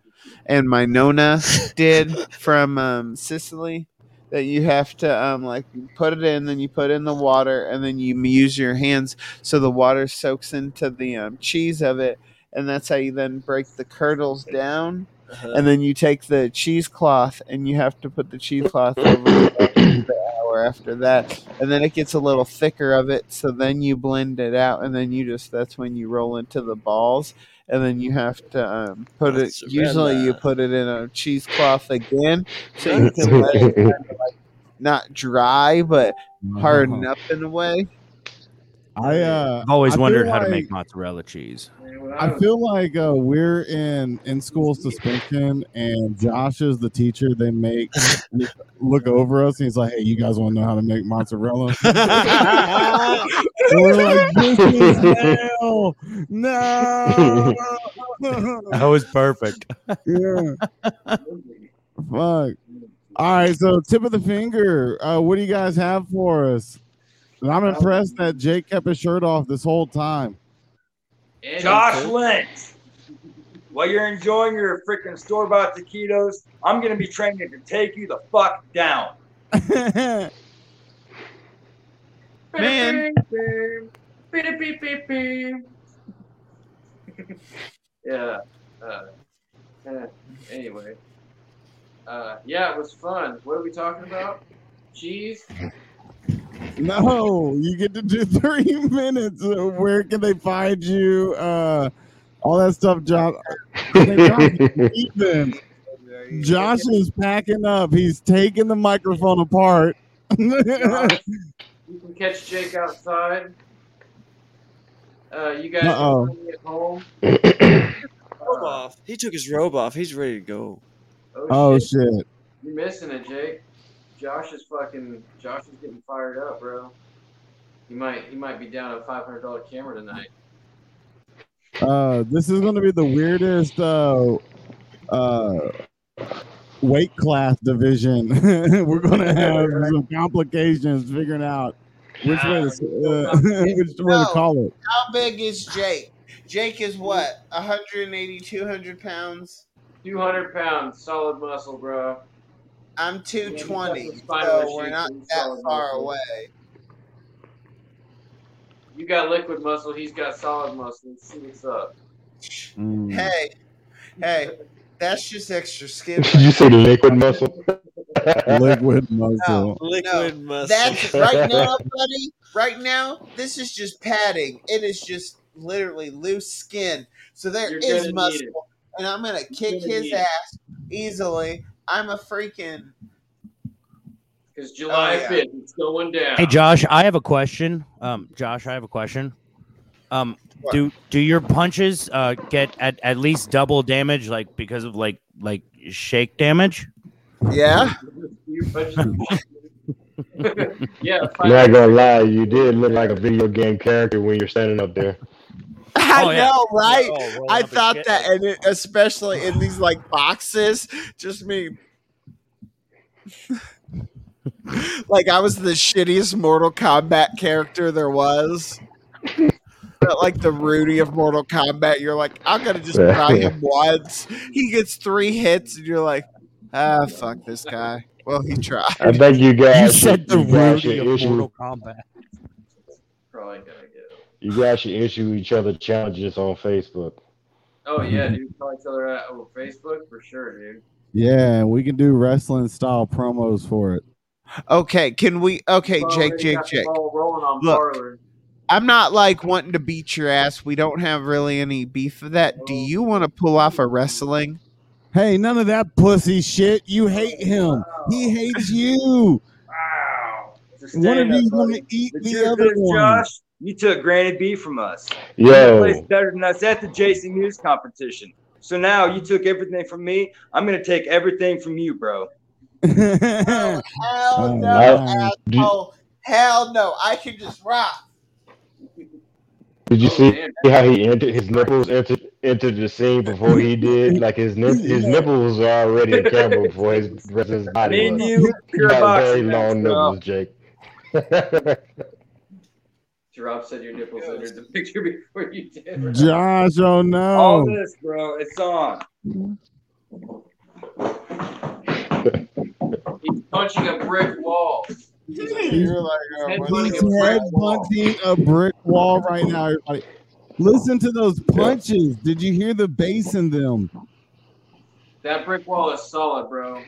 and my nona did from um, Sicily. That you have to um, like put it in, then you put in the water, and then you use your hands so the water soaks into the um, cheese of it, and that's how you then break the curdles down Uh-huh. and then you take the cheesecloth and you have to put the cheesecloth over the hour after that and then it gets a little thicker of it so then you blend it out and then you just that's when you roll into the balls and then you have to um, put it usually you put it in a cheesecloth again so you can let it kind of like not dry but harden up in a way I uh, I've always I wondered how to like- make mozzarella cheese. I feel like uh, we're in in school suspension, and Josh is the teacher. They make look over us, and he's like, "Hey, you guys want to know how to make mozzarella?" And we're like, "This is hell! No!" That was perfect. yeah. Fuck. All right, so tip of the finger. Uh, what do you guys have for us? And I'm impressed that Jake kept his shirt off this whole time. Josh Lynch. While you're enjoying your freaking store bought taquitos, I'm gonna be training to take you the fuck down. Man. yeah. Uh, eh, anyway. Uh, yeah, it was fun. What are we talking about? Cheese? No, you get to do three minutes. Where can they find you? Uh, all that stuff, Josh. Ethan, Josh is packing up. He's taking the microphone apart. Josh, you can catch Jake outside. Uh, you guys Uh-oh. can at home. Robe off. He took his robe off. He's ready to go. Oh, oh shit. shit! You're missing it, Jake. Josh is fucking. Josh is getting fired up, bro. He might. He might be down a five hundred dollar camera tonight. Uh, this is going to be the weirdest uh, uh, weight class division. We're going to have some complications figuring out which way to uh, which way to call it. How big is Jake? Jake is what? 180, 200 pounds? Two hundred pounds, solid muscle, bro. I'm 220, Yeah, he's got the spinal so we're not that far muscle. away. You got liquid muscle. He's got solid muscle. Let's see what's up. Mm. Hey, hey, that's just extra skin. Did you say liquid muscle? Liquid muscle. Liquid muscle. That's right now, buddy. Right now, this is just padding. It is just literally loose skin. So there You're is gonna need it. muscle, and I'm gonna kick gonna his need it. ass easily. I'm a freaking. Because July Oh, yeah. fifth, it's going down. Hey Josh, I have a question. Um, Josh, I have a question. Um, What? Do do your punches uh get at, at least double damage, like because of like like shake damage? Yeah. You punch- yeah, Not gonna lie, you did look like a video game character when you're standing up there. I Oh, yeah. know, right? Oh, I thought shit. that, and it, especially in these like boxes, just me. like I was the shittiest Mortal Kombat character there was. But like the Rudy of Mortal Kombat, you're like, I'm gonna just try him once. He gets three hits, and you're like, ah, fuck this guy. Well, he tried. I think you You guys said the you guys Rudy should of issue Mortal Kombat. Probably gotta go. you guys should issue each other challenges on Facebook. Oh yeah, dude. Call each other out over Facebook for sure, dude. Yeah, we can do wrestling style promos for it. Okay, can we? Okay, Well, Jake, Jake, Jake. rolling on Look. Parlor. I'm not like wanting to beat your ass. We don't have really any beef of that. Do you want to pull off a wrestling? Hey, none of that pussy shit. You hate him. He hates you. Wow. One of stand up, you's gonna eat The the other one. Josh, you took Granny B from us. Yeah. placed better than us at the JC News competition. So now you took everything from me. I'm gonna take everything from you, bro. Oh, hell Oh, no, man. asshole. Hell no. I can just rock. Did you Oh, see damn. how he entered his nipples entered entered the scene before he did? Like his nip, his nipples are already in camera before his rest of his body Me and was. you, pure Got very long match, nipples, Jake. Rob said your nipples entered the picture before you did. Josh, oh no! All no. this, bro, it's on. He's punching a brick wall. You're like, oh, He's what headbutting is- a brick wall. headbutting a brick wall right now, everybody. Listen to those punches. Did you hear the bass in them? That brick wall is solid, bro.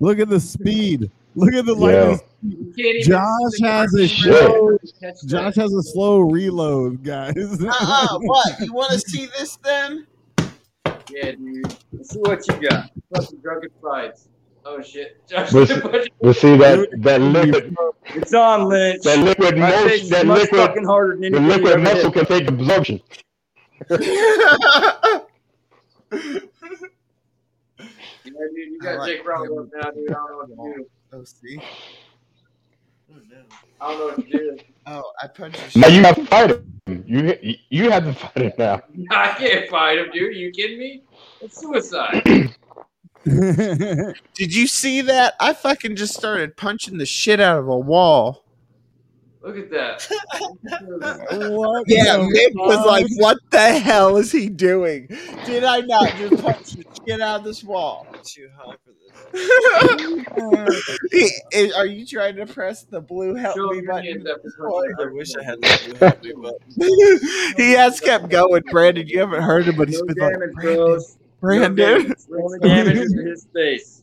Look at the speed. Look at the Yeah. lightning. You Josh has a green show. red catch that. Josh has a slow reload, guys. Uh-uh, what? You want to see this then? Yeah, dude. Let's see what you got. Fucking drunken fights. Oh shit. Josh But, did a bunch of- but see that that liquid It's on, Lynch. that liquid My motion that much liquid fucking harder than the liquid muscle can take absorption. Yeah, dude, you got like Jake Roberts up now, dude. I don't know what to oh, do. oh, see? I don't know what to do. Oh, I punched Now shit. you have to fight him. You you have to fight him now. I can't fight him, dude. Are you kidding me? It's suicide. Did you see that? I fucking just started punching the shit out of a wall. Look at that. Yeah, the Mick was like, "What the hell is he doing? Did I not just punch the shit out of this wall?" Too high for this. He- are you trying to press the blue help Show me button? hands after Boy. punching I wish I had that blue happy button. he has kept going, Brandon. You haven't heard him, but he's No been damage, like, Brandon, bros. No damage. Only damage is to his face.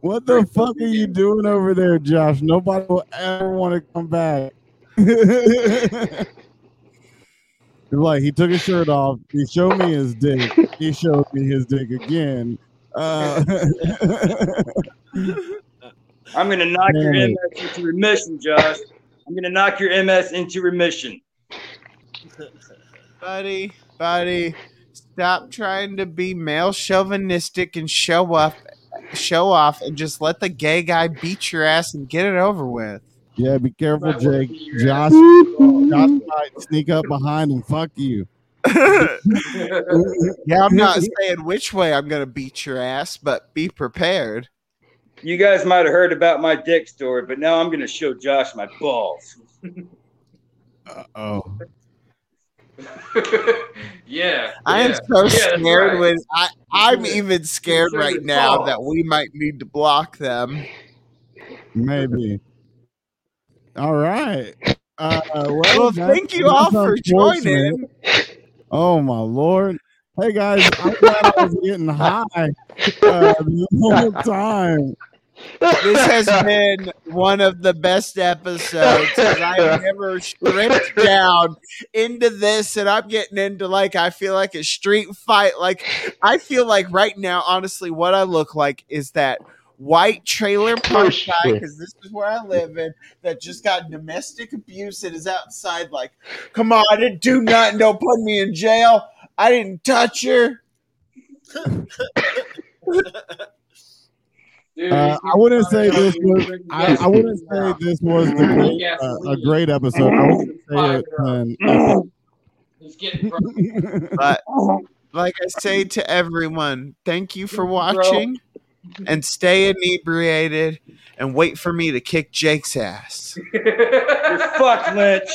What the fuck are you doing over there, Josh? Nobody will ever want to come back. like he took his shirt off. He showed me his dick. He showed me his dick again. Uh, I'm gonna knock your MS into remission, Josh. I'm gonna knock your MS into remission. buddy, buddy, stop trying to be male chauvinistic and show up, show off, and just let the gay guy beat your ass and get it over with. yeah, be careful, Jake. Josh. Josh might sneak up behind and fuck you. Yeah, I'm not saying which way I'm gonna beat your ass, but be prepared. You guys might have heard about my dick story, but now I'm gonna show Josh my balls. Uh oh, yeah. I am yeah. so Yeah, scared right. when I, I'm even scared right now balls. that we might need to block them. maybe. All right. Uh, well, Well, thank you all for joining. Oh my lord! Hey guys, I'm glad I was getting high uh, the whole time. This has been one of the best episodes. I've never stripped down into this, and I'm getting into like I feel like a street fight. Like I feel like right now, honestly, what I look like is that white trailer oh, park guy because this is where I live in that just got domestic abuse and is outside. Like, come on, I didn't do nothing. Don't put me in jail. I didn't touch her. Dude, Uh, I wouldn't say this was. fucking I, I wouldn't say this was the great, uh, a great episode. I wouldn't say it. An getting. But like I say to everyone, thank you for watching and stay inebriated and wait for me to kick Jake's ass. You're fucked, Lynch.